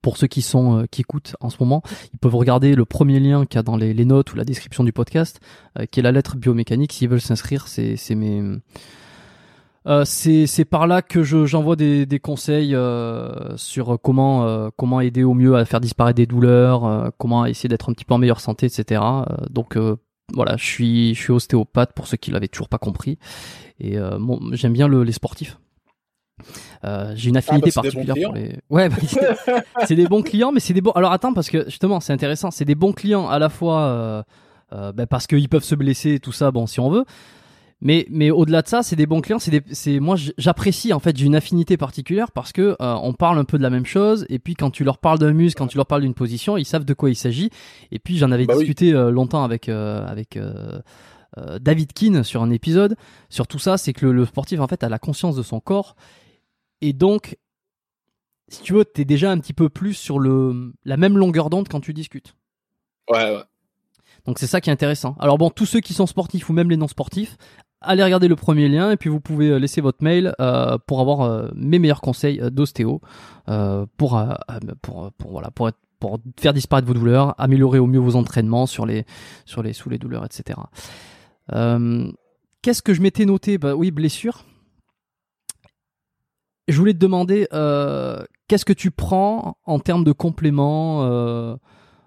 pour ceux qui sont euh, qui écoutent en ce moment, ils peuvent regarder le premier lien qu'il y a dans les, les notes ou la description du podcast, euh, qui est la lettre biomécanique. S'ils veulent s'inscrire, c'est mes euh, c'est par là que je j'envoie des, des conseils euh, sur comment euh, comment aider au mieux à faire disparaître des douleurs, comment essayer d'être un petit peu en meilleure santé, etc. Donc voilà, je suis je suis ostéopathe pour ceux qui l'avaient toujours pas compris et j'aime bien le, les sportifs. J'ai une affinité bah, particulière pour les. Ouais, bah, c'est des bons clients, mais c'est des bons. Alors attends, parce que justement, c'est intéressant. C'est des bons clients à la fois bah, parce qu'ils peuvent se blesser, et tout ça, bon, si on veut. Mais, mais au-delà de ça, c'est des bons clients. C'est des, c'est moi, j'apprécie en fait, j'ai une affinité particulière parce que euh, on parle un peu de la même chose. Et puis quand tu leur parles d'un muscle, quand tu leur parles d'une position, ils savent de quoi il s'agit. Et puis j'en avais Bah discuté euh, longtemps avec euh, avec euh, David Keane sur un épisode sur tout ça. C'est que le, le sportif en fait a la conscience de son corps et donc si tu veux, t'es déjà un petit peu plus sur le la même longueur d'onde quand tu discutes. Ouais, ouais. Donc c'est ça qui est intéressant. Alors bon, tous ceux qui sont sportifs ou même les non sportifs, allez regarder le premier lien et puis vous pouvez euh, laisser votre mail euh, pour avoir euh, mes meilleurs conseils d'ostéo pour, faire disparaître vos douleurs, améliorer au mieux vos entraînements sur les sous les douleurs, etc. Qu'est-ce que je m'étais noté? Bah oui, blessure. Je voulais te demander qu'est-ce que tu prends en termes de compléments,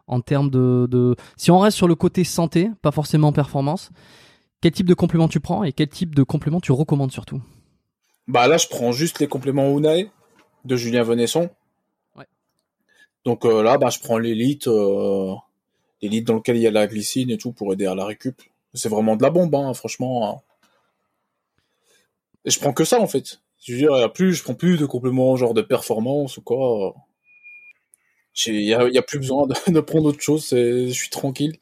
en termes de, de si on reste sur le côté santé, pas forcément performance. Quel type de complément tu prends et quel type de complément tu recommandes surtout Bah là, je prends juste les compléments Unae de Julien Venesson. Ouais. Donc euh, là, bah, je prends l'élite, euh, l'élite dans lequel il y a la glycine et tout pour aider à la récup. C'est vraiment de la bombe, hein, franchement. hein. Et je prends que ça en fait. Je veux dire, y a plus, je prends plus de compléments genre de performance ou quoi. Il y a, plus besoin de, de prendre autre chose. Je suis tranquille.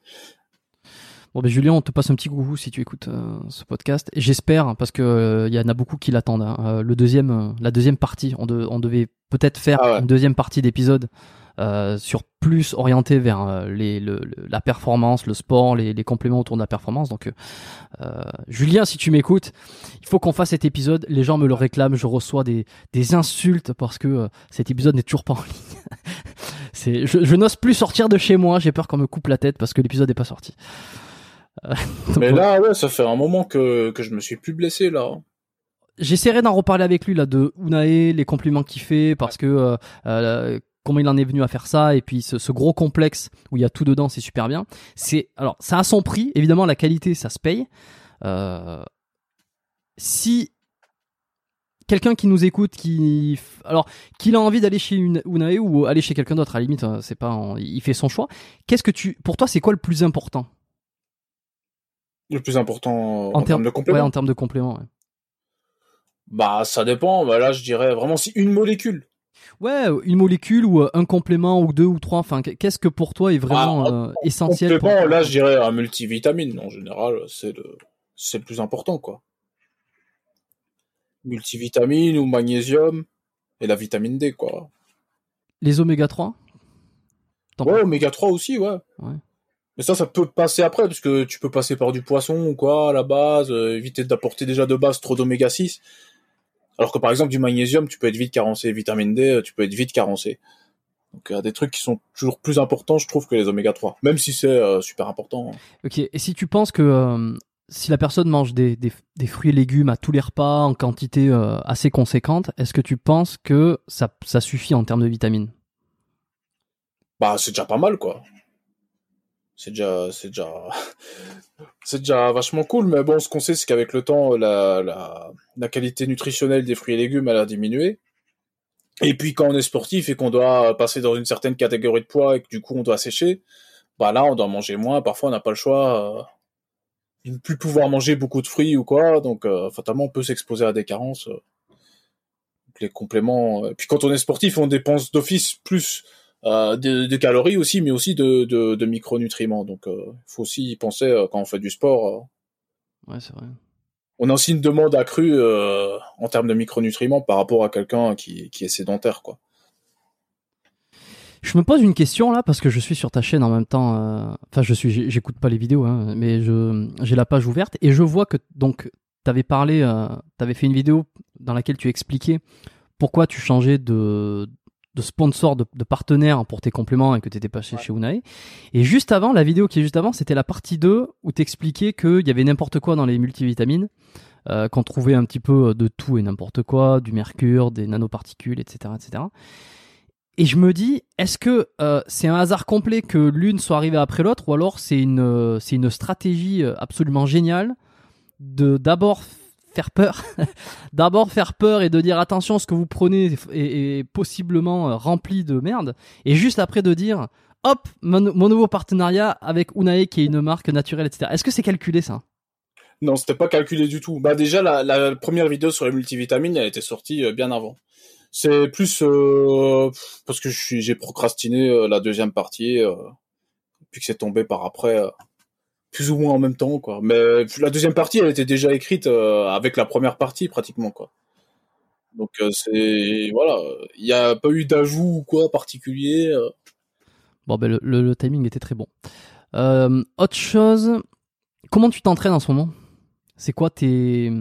Bon ben Julien, on te passe un petit coucou si tu écoutes euh, ce podcast. J'espère hein, parce que euh, il y en a beaucoup qui l'attendent. hein. Euh, le deuxième, euh, la deuxième partie, on, de- on devait peut-être faire Ah ouais. une deuxième partie d'épisode sur plus orienté vers les, le, le- la performance, le sport, les, les compléments autour de la performance. Donc, euh, Julien, si tu m'écoutes, il faut qu'on fasse cet épisode. Les gens me le réclament. Je reçois des, des insultes parce que euh, cet épisode n'est toujours pas en ligne. Je n'ose plus sortir de chez moi. J'ai peur qu'on me coupe la tête parce que l'épisode n'est pas sorti. Euh, Mais là, ouais, ça fait un moment que, que je me suis plus blessé là. J'essaierai d'en reparler avec lui là de Unae, les compliments qu'il fait parce que euh, euh, comment il en est venu à faire ça et puis ce, ce gros complexe où il y a tout dedans, c'est super bien. C'est alors ça a son prix, évidemment la qualité ça se paye. Euh, si quelqu'un qui nous écoute qui alors qu'il a envie d'aller chez une Unae ou aller chez quelqu'un d'autre à la limite euh, c'est pas en- il fait son choix. Qu'est-ce que tu pour toi c'est quoi le plus important? Le plus important en, en, termes de ouais, compléments. en termes de compléments ouais. Bah, ça dépend. Bah, là, je dirais vraiment si une molécule. Ouais, une molécule ou euh, un complément ou deux ou trois. Enfin, qu'est-ce que pour toi est vraiment Ah, euh, essentiel pour Complément, là, je dirais un multivitamine. En général, c'est le, c'est le plus important, quoi. Multivitamine ou magnésium et la vitamine D, quoi. les oméga 3 T'en Ouais, oméga 3 aussi, ouais. Ouais. Mais ça, ça peut passer après, parce que tu peux passer par du poisson ou quoi, à la base, euh, éviter d'apporter déjà de base trop d'oméga 6. Alors que par exemple, du magnésium, tu peux être vite carencé. Vitamine D, euh, tu peux être vite carencé. Donc il y a des trucs qui sont toujours plus importants, je trouve, que les oméga 3. Même si c'est euh, super important. Ok, et si tu penses que si la personne mange des, des, fruits et légumes à tous les repas en quantité assez conséquente, est-ce que tu penses que ça, ça suffit en termes de vitamines? Bah c'est déjà pas mal, quoi c'est déjà vachement cool mais bon ce qu'on sait c'est qu'avec le temps la qualité nutritionnelle des fruits et légumes elle a diminué. Et puis quand on est sportif et qu'on doit passer dans une certaine catégorie de poids et que du coup on doit sécher bah là on doit manger moins. Parfois on n'a pas le choix euh, de ne plus pouvoir manger beaucoup de fruits ou quoi. Donc euh, fatalement on peut s'exposer à des carences euh. les compléments. Et puis quand on est sportif on dépense d'office plus euh, de, calories aussi, mais aussi de, de, micronutriments. Donc, il euh, faut aussi y penser euh, quand on fait du sport. Ouais, c'est vrai. On a aussi une demande accrue en termes de micronutriments par rapport à quelqu'un qui, qui est sédentaire, quoi. Je me pose une question là parce que je suis sur ta chaîne en même temps. Enfin, je suis, j'écoute pas les vidéos, hein, mais je j'ai la page ouverte et je vois que donc t'avais parlé, t'avais fait une vidéo dans laquelle tu expliquais pourquoi tu changeais de de sponsor, de, de partenaire pour tes compléments et que tu étais passé chez Unai. Et juste avant, la vidéo qui est juste avant, c'était la partie 2 où tu expliquais qu'il y avait n'importe quoi dans les multivitamines, euh, qu'on trouvait un petit peu de tout et n'importe quoi, du mercure, des nanoparticules, etc. etc. Et je me dis, est-ce que euh, c'est un hasard complet que l'une soit arrivée après l'autre ou alors c'est une, c'est une stratégie euh, absolument géniale de d'abord faire peur. D'abord faire peur et de dire attention, ce que vous prenez est, possiblement euh, rempli de merde. Et juste après de dire hop, mon, nouveau partenariat avec Unae qui est une marque naturelle, etc. Est-ce que c'est calculé ça? Non, c'était pas calculé du tout. Bah déjà la, première vidéo sur les multivitamines, elle été sortie euh, bien avant. C'est plus euh, parce que j'ai procrastiné la deuxième partie, puis que c'est tombé par après plus ou moins en même temps quoi. Mais la deuxième partie elle était déjà écrite euh, avec la première partie pratiquement quoi. Donc euh, c'est voilà. Il n'y a pas eu d'ajout ou quoi particulier euh. bon ben le, timing était très bon. Autre chose comment tu t'entraînes en ce moment? C'est quoi tes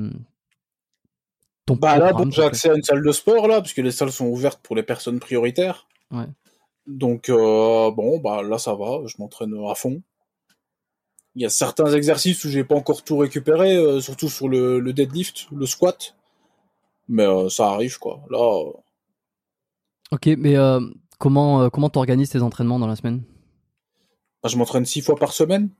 ton bah là j'ai accès à une salle de sport là parce que les salles sont ouvertes pour les personnes prioritaires. Ouais. donc bon bah là ça va je m'entraîne à fond il y a certains exercices où j'ai pas encore tout récupéré, euh, surtout sur le, deadlift, le squat. Mais euh, ça arrive quoi. Là. Euh, ok, mais comment comment t'organises tes entraînements dans la semaine? Bah, Je m'entraîne six fois par semaine.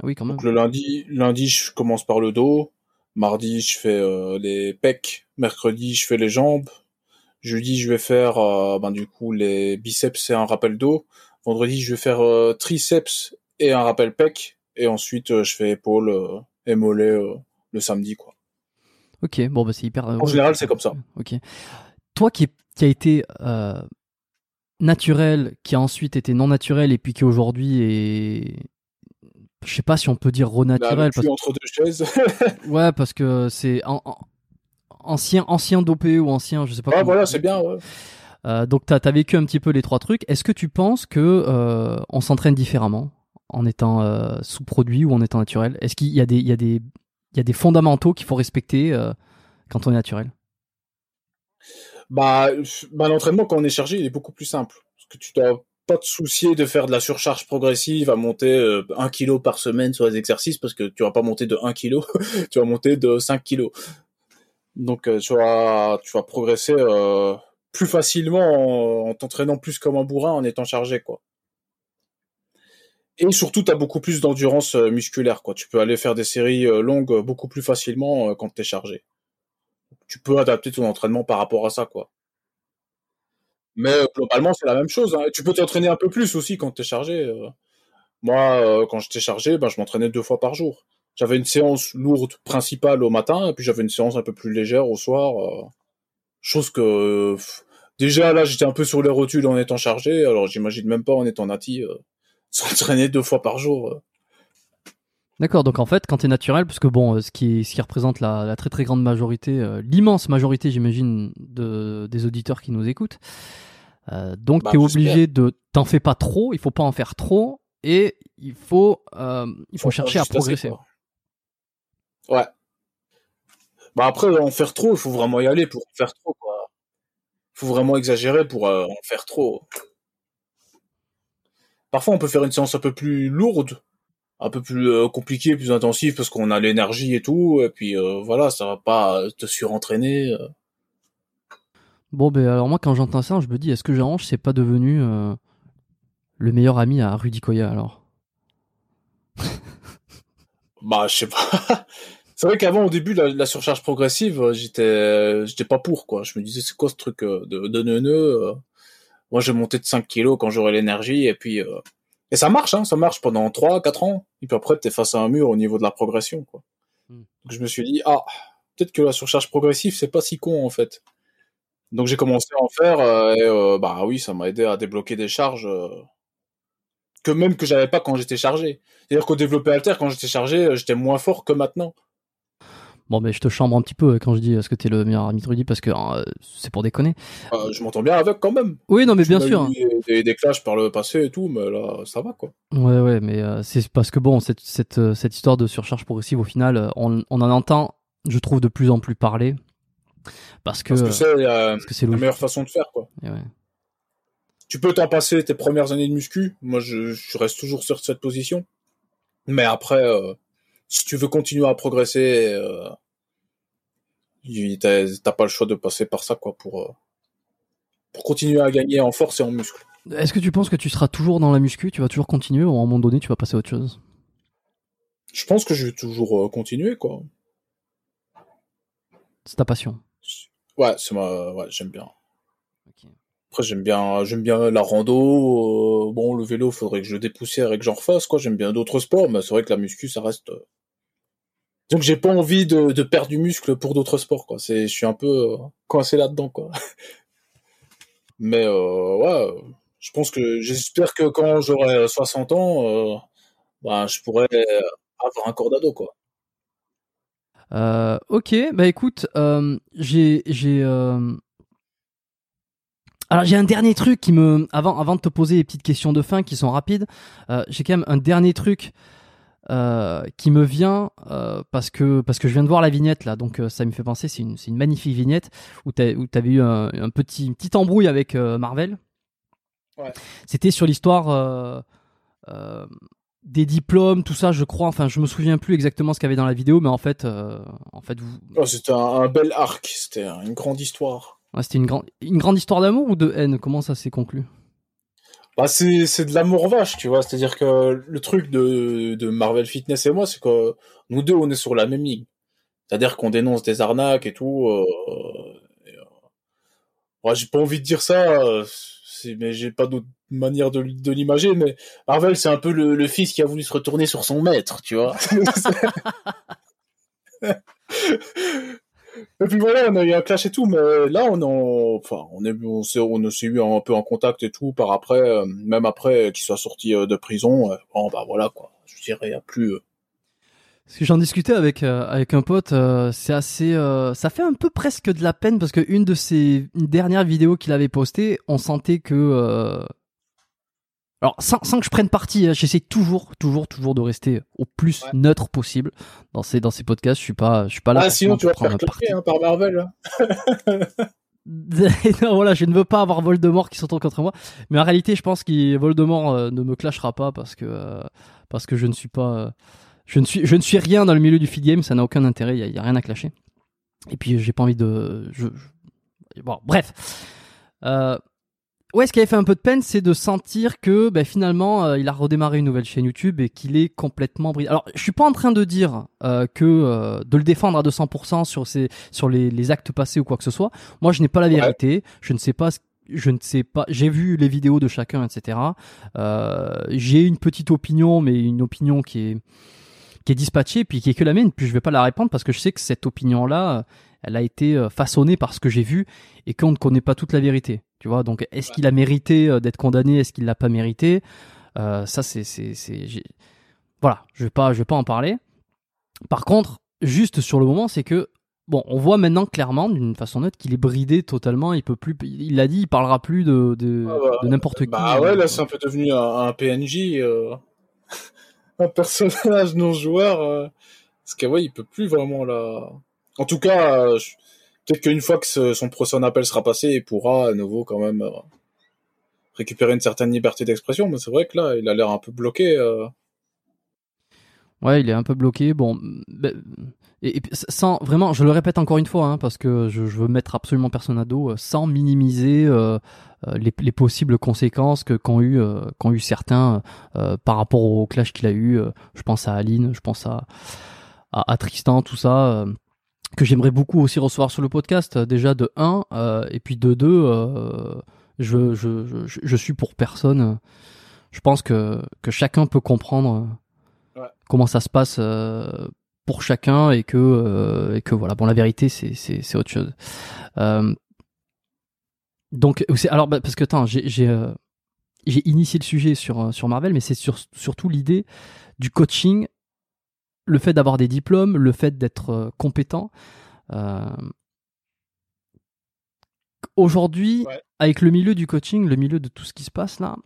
Ah oui, quand même. Donc le lundi, lundi je commence par le dos. Mardi je fais les pecs. Mercredi je fais les jambes. Jeudi je vais faire ben, du coup les biceps et un rappel dos. Vendredi je vais faire triceps et un rappel pec et ensuite euh, je fais épaule euh, et mollet euh, le samedi quoi. Ok, bon bah c'est hyper. En général c'est comme ça. Ok. Toi qui, qui a été naturel, qui a ensuite été non naturel et puis qui aujourd'hui est je sais pas si on peut dire renaturel parce... entre deux chaises. ouais, parce que c'est ancien ancien dopé ou ancien, je sais pas. Ah voilà, c'est bien. Ouais. donc t'as as vécu un petit peu les trois trucs. Est-ce que tu penses que on s'entraîne différemment? En étant euh, sous-produit ou en étant naturel Est-ce qu'il y a des, fondamentaux qu'il faut respecter euh, quand on est naturel? Bah, bah l'entraînement quand on est chargé, il est beaucoup plus simple. Parce que tu dois pas te soucier de faire de la surcharge progressive, à monter euh, un kilo par semaine sur les exercices, parce que tu vas pas monter de 1 kilo, tu vas monter de 5 kilos. Donc tu vas, tu vas progresser plus facilement en, en t'entraînant plus comme un bourrin en étant chargé, quoi. Et surtout, tu as beaucoup plus d'endurance euh, musculaire. Quoi. Tu peux aller faire des séries euh, longues euh, beaucoup plus facilement quand tu es chargé. Tu peux adapter ton entraînement par rapport à ça. quoi. Mais globalement, c'est la même chose. Hein. Tu peux t'entraîner un peu plus aussi quand tu es chargé. Moi, quand j'étais chargé, ben, je m'entraînais deux fois par jour. J'avais une séance lourde principale au matin, et puis j'avais une séance un peu plus légère au soir. chose que... déjà, là, j'étais un peu sur les rotules en étant chargé, alors j'imagine même pas en étant nati s'entraîner deux fois par jour. Euh. D'accord, donc en fait, quand tu es naturel, parce que bon, euh, ce qui, ce qui représente la, très très grande majorité, euh, l'immense majorité, j'imagine, de, des auditeurs qui nous écoutent, donc bah, tu es obligé de. T'en fais pas trop, il faut pas en faire trop, et il faut, euh, il faut Faut chercher à assez, progresser. Ouais. Bah après, en faire trop, il faut vraiment y aller pour en faire trop, quoi. faut vraiment exagérer pour en faire trop. Parfois, on peut faire une séance un peu plus lourde, un peu plus euh, compliquée, plus intensive, parce qu'on a l'énergie et tout, et puis euh, voilà, ça va pas te surentraîner. euh. Bon, ben alors moi, quand j'entends ça, je me dis, est-ce que Jean-Ange, c'est pas devenu euh, le meilleur ami à Rudy Koya alors? Bah, je sais pas. C'est vrai qu'avant, au début, la, la surcharge progressive, euh, j'étais, euh, j'étais pas pour, quoi. Je me disais, c'est quoi ce truc euh, de, de Moi, j'ai monté de 5 kilos quand j'aurai l'énergie, et puis, euh, et ça marche, hein, ça marche pendant 3, 4 ans. Et puis après, t'es face à un mur au niveau de la progression, quoi. Hmm. Donc, je me suis dit, ah, peut-être que la surcharge progressive, c'est pas si con, en fait. Donc, j'ai commencé à en faire, euh, et, euh, bah oui, ça m'a aidé à débloquer des charges, que même que j'avais pas quand j'étais chargé. C'est-à-dire qu'au développé alter, quand j'étais chargé, j'étais moins fort que maintenant. Bon, ben je te chambre un petit peu euh, quand je dis est-ce que t'es le meilleur ami de Rudy parce que euh, c'est pour déconner. Euh, je m'entends bien avec quand même. Oui, non, mais bien sûr. eu Des, des, des clashs par le passé et tout, mais là, ça va quoi. Ouais, ouais, mais euh, c'est parce que bon, cette, cette, euh, cette histoire de surcharge progressive, au final, euh, on, on en entend, je trouve, de plus en plus parler. Parce que euh, c'est euh, la meilleure façon de faire quoi. Et ouais. Tu peux t'en passer tes premières années de muscu. Moi, je, je reste toujours sur cette position. Mais après, euh, si tu veux continuer à progresser, euh, t'as pas le choix de passer par ça quoi pour euh, pour continuer à gagner en force et en muscle. Est-ce que tu penses que tu seras toujours dans la muscu, tu vas toujours continuer ou à un moment donné tu vas passer à autre chose? Je pense que je vais toujours euh, continuer quoi. C'est ta passion. Ouais, c'est ma, ouais, j'aime bien. Après, j'aime bien, j'aime bien la rando. euh, bon, le vélo, faudrait que je le dépoussière et que j'en refasse, quoi. J'aime bien d'autres sports, mais c'est vrai que la muscu, ça reste. Donc, j'ai pas envie de, perdre du muscle pour d'autres sports, quoi. C'est, je suis un peu euh, coincé là-dedans, quoi. mais euh, ouais, je pense que j'espère que quand j'aurai 60 ans, euh, bah, je pourrais avoir un corps d'ado, quoi. Ok, bah écoute, j'ai j'ai alors j'ai un dernier truc qui me avant avant de te poser les petites questions de fin qui sont rapides, j'ai quand même un dernier truc euh, qui me vient euh, parce que parce que je viens de voir la vignette là, donc euh, ça me fait penser c'est une une magnifique vignette où tu où t'avais eu un, un petit une petite embrouille avec Marvel. Ouais. C'était sur l'histoire. des diplômes, tout ça, je crois. Enfin, je me souviens plus exactement ce qu'il y avait dans la vidéo, mais en fait, en fait, vous, Oh, c'était un, un bel arc, c'était une grande histoire. Ouais, c'était une grande, une grande histoire d'amour ou de haine? Comment ça s'est conclu? Bah c'est c'est de l'amour vache, tu vois. C'est-à-dire que le truc de de Marvel Fitness et moi, c'est que nous deux, on est sur la même ligne. C'est-à-dire qu'on dénonce des arnaques et tout. Euh, et, euh, ouais, j'ai pas envie de dire ça, euh, c'est- mais j'ai pas d'autre manière de l'imager. Mais Marvel, c'est un peu le, le fils qui a voulu se retourner sur son maître, tu vois. Et puis voilà, on a eu un clash et tout, mais là, on en, enfin, on est, on s'est, on s'est eu un peu en contact et tout par après, euh, même après qu'il soit sorti euh, de prison. euh, bon, bah voilà, quoi. Je dirais, il a plus, euh, Parce que j'en discutais avec euh, avec un pote, euh, c'est assez, euh, ça fait un peu presque de la peine parce que une de ses une dernière vidéo qu'il avait postée, on sentait que, euh, alors sans, sans que je prenne parti, hein, j'essaie toujours, toujours, toujours de rester au plus Ouais. neutre possible dans ces dans ces podcasts. Je suis pas, je suis pas là. Ah, sinon, tu vas faire claquer, hein, par Marvel. hein. non, voilà, je ne veux pas avoir Voldemort qui s'entend contre moi. Mais en réalité, je pense que Voldemort euh, ne me clashera pas parce que euh, parce que je ne suis pas, euh, je ne suis je ne suis rien dans le milieu du feed game. Ça n'a aucun intérêt. Il y, a- il y a rien à clasher. Et puis j'ai pas envie de. Je, je- Bon, bref. Euh, ouais, ce qui avait fait un peu de peine, c'est de sentir que ben, finalement, euh, il a redémarré une nouvelle chaîne YouTube et qu'il est complètement brisé. Alors, je suis pas en train de dire euh, que euh, de le défendre à 200% sur ses, sur les, les actes passés ou quoi que ce soit. Moi, je n'ai pas la Ouais. vérité. Je ne sais pas. ce- Je ne sais pas. J'ai vu les vidéos de chacun, etc. Euh, j'ai une petite opinion, mais une opinion qui est qui est dispatchée, puis qui est que la mienne. Puis je vais pas la répandre parce que je sais que cette opinion-là, elle a été euh, façonnée par ce que j'ai vu et qu'on ne connaît pas toute la vérité. Tu vois. Donc, est-ce qu'il a mérité euh, d'être condamné? Est-ce qu'il l'a pas mérité? Euh, Ça, c'est Voilà. Je vais pas je vais pas en parler. Par contre, juste sur le moment, c'est que bon, on voit maintenant clairement d'une façon nette qu'il est bridé totalement. Il peut plus. Il l'a dit, il parlera plus de de, Ah bah, de n'importe qui. Bah ouais, euh, là, c'est un peu devenu un, un PNJ. euh. un personnage non joueur, euh, parce que ouais, il peut plus vraiment là. En tout cas, peut-être qu'une fois que son procès en appel sera passé, il pourra à nouveau quand même euh, récupérer une certaine liberté d'expression. Mais c'est vrai que là, il a l'air un peu bloqué. Ouais, il est un peu bloqué. Bon, ben, et, sans vraiment, je le répète encore une fois, hein, parce que je, veux mettre absolument personne à dos, sans minimiser euh, les, possibles conséquences que qu'ont eu euh, qu'ont eu certains euh, par rapport au clash qu'il a eu. je pense à Aline, je pense à à, Tristan, tout ça que j'aimerais beaucoup aussi recevoir sur le podcast. Déjà de 1 et puis de 2 je, je, je, je, suis pour personne. Je pense que, que chacun peut comprendre comment ça se passe pour chacun et que, et que voilà. Bon, la vérité, c'est, c'est, c'est autre chose. Donc, alors, bah, parce que, j'ai, j'ai, euh, j'ai initié le sujet sur, euh, sur Marvel, mais c'est sur, surtout l'idée du coaching, le fait d'avoir des diplômes, le fait d'être euh, compétent. Aujourd'hui, avec le milieu du coaching, le milieu de tout ce qui se passe là,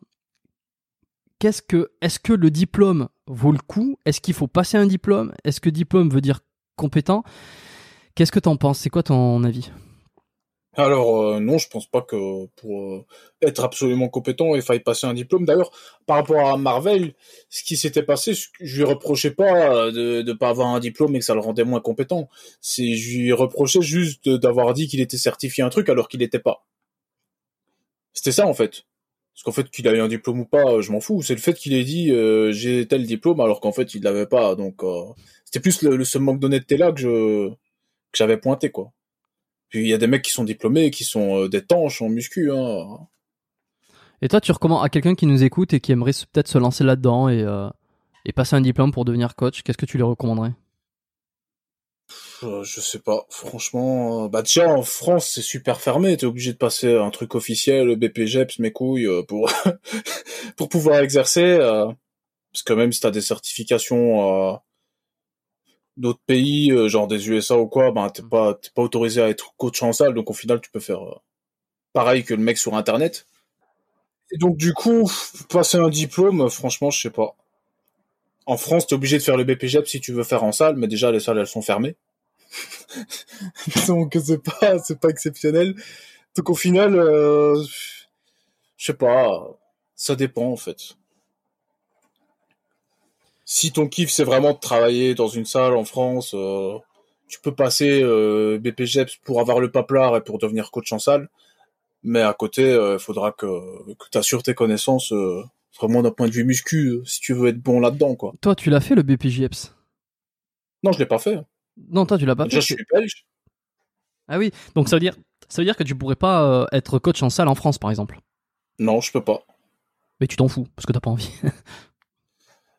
qu'est-ce que, est-ce que le diplôme vaut le coup? Est-ce qu'il faut passer un diplôme? Est-ce que diplôme veut dire compétent? Qu'est-ce que tu en penses? C'est quoi ton avis? Alors euh, non, je pense pas que pour euh, être absolument compétent, il faille passer un diplôme. D'ailleurs, par rapport à Marvel, ce qui s'était passé, je lui reprochais pas de ne pas avoir un diplôme et que ça le rendait moins compétent. C'est je lui reprochais juste d'avoir dit qu'il était certifié un truc alors qu'il n'était pas. C'était ça en fait. Parce qu'en fait qu'il ait un diplôme ou pas, je m'en fous. C'est le fait qu'il ait dit euh, j'ai tel diplôme alors qu'en fait il l'avait pas. Donc c'était plus le, ce manque d'honnêteté là que je que j'avais pointé quoi. Puis il y a des mecs qui sont diplômés qui sont euh, des tanches en muscu. Hein. Et toi, tu recommandes à quelqu'un qui nous écoute et qui aimerait peut-être se lancer là-dedans et, euh, et passer un diplôme pour devenir coach, qu'est-ce que tu lui recommanderais? Euh, je sais pas, franchement, bah déjà en France c'est super fermé, t'es obligé de passer un truc officiel, BPGEPS, mes couilles, pour pour pouvoir exercer, parce que même si t'as des certifications d'autres pays, euh, genre des USA ou quoi, ben t'es mm. pas t'es pas autorisé à être coach en salle, donc au final tu peux faire euh, pareil que le mec sur internet. Et donc du coup, passer un diplôme, franchement, je sais pas. En France, t'es obligé de faire le BPGEP si tu veux faire en salle, mais déjà les salles elles sont fermées. donc c'est pas c'est pas exceptionnel. Donc au final, euh, je sais pas, ça dépend en fait si ton kiff c'est vraiment de travailler dans une salle en France, euh, tu peux passer euh, BPGEPS pour avoir le paplard et pour devenir coach en salle. Mais à côté, il euh, faudra que, que tu assures tes connaissances euh, vraiment d'un point de vue muscu si tu veux être bon là-dedans. quoi. Toi, tu l'as fait le BPGEPS Non, je l'ai pas fait. Non, toi, tu l'as pas fait. je suis belge. Ah oui, donc ça veut dire, ça veut dire que tu pourrais pas être coach en salle en France, par exemple? Non, je peux pas. Mais tu t'en fous, parce que t'as pas envie.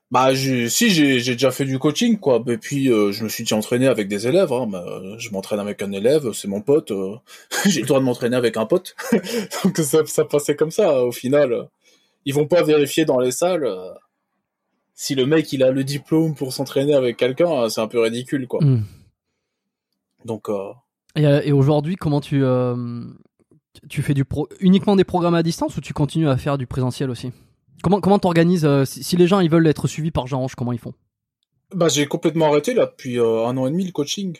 Bah si j'ai déjà fait du coaching quoi. Et puis euh, je me suis déjà entraîné avec des élèves. Hein. Bah, je m'entraîne avec un élève, c'est mon pote. Euh, j'ai le droit de m'entraîner avec un pote. Donc ça, ça passait comme ça. Au final, ils vont pas vérifier dans les salles euh, si le mec il a le diplôme pour s'entraîner avec quelqu'un. C'est un peu ridicule quoi. Hmm. Donc. Et, et aujourd'hui, comment tu tu fais du pro uniquement des programmes à distance ou tu continues à faire du présentiel aussi? Comment comment t'organises euh, si, les gens ils veulent être suivis par Jean Ange, comment ils font? Bah j'ai complètement arrêté là depuis euh, un an et demi le coaching.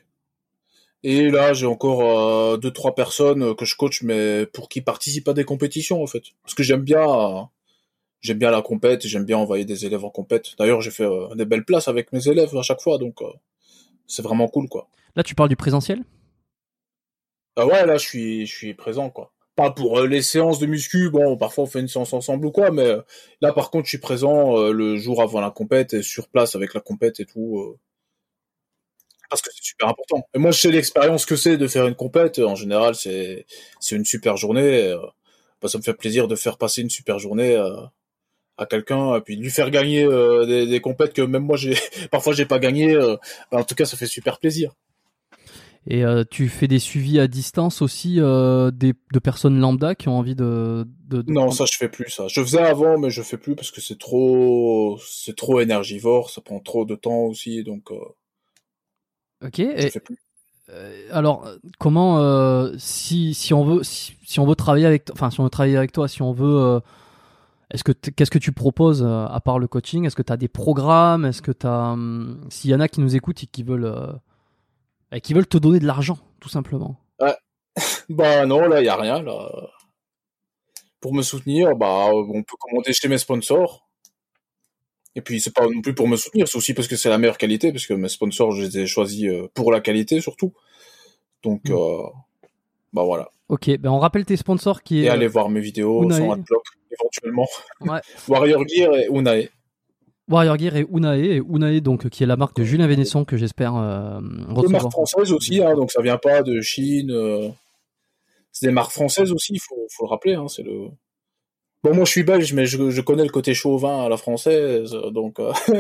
Et là j'ai encore euh, deux trois personnes que je coach mais pour qui participent à des compétitions en fait. Parce que j'aime bien j'aime bien la compète, j'aime bien envoyer des élèves en compète. D'ailleurs j'ai fait des belles places avec mes élèves à chaque fois donc c'est vraiment cool quoi. Là tu parles du présentiel? Ah ouais là je suis je suis présent quoi pas pour euh, les séances de muscu, bon, parfois on fait une séance ensemble ou quoi, mais euh, là par contre je suis présent euh, le jour avant la compète et sur place avec la compète et tout. parce que c'est super important. Moi je sais l'expérience que c'est de faire une compète, en général c'est c'est une super journée. Bah, ça me fait plaisir de faire passer une super journée à quelqu'un et puis de lui faire gagner des, des compètes que même moi j'ai parfois j'ai pas gagné. Bah, en tout cas ça fait super plaisir. Et euh, tu fais des suivis à distance aussi euh, des, de personnes lambda qui ont envie de, de, Non, ça je fais plus ça. Je faisais avant, mais je fais plus parce que c'est trop, c'est trop énergivore, ça prend trop de temps aussi, donc. Euh... Ok. Je fais plus. Euh, alors, comment si, si on veut si, si, on veut travailler avec enfin si on veut travailler avec toi, si on veut Est-ce que qu'est-ce que tu proposes euh, à part le coaching? Est-ce que tu as des programmes? Est-ce que tu as hum, s'il y en a qui nous écoutent et qui veulent euh, qui veulent te donner de l'argent tout simplement Bah non, là il y a rien là. Pour me soutenir, bah on peut commander chez mes sponsors. Et puis c'est pas non plus pour me soutenir, c'est aussi parce que c'est la meilleure qualité, parce que mes sponsors, je les ai choisis euh, pour la qualité surtout. Donc, Mm. euh, bah voilà. Ok, ben on rappelle tes sponsors qui Et est. allez voir mes vidéos Unai. sans adblock, éventuellement. Ouais. Warrior Gear et Unai. Warrior Gear et Unae, et Unae donc qui est la marque de Julien Vénesson que j'espère euh, Des marques françaises aussi, hein, donc ça vient pas de Chine. euh, C'est des marques françaises aussi, il faut, faut le rappeler. Hein, c'est le... Bon, moi je suis belge, mais je, je connais le côté chauvin à la française, donc euh,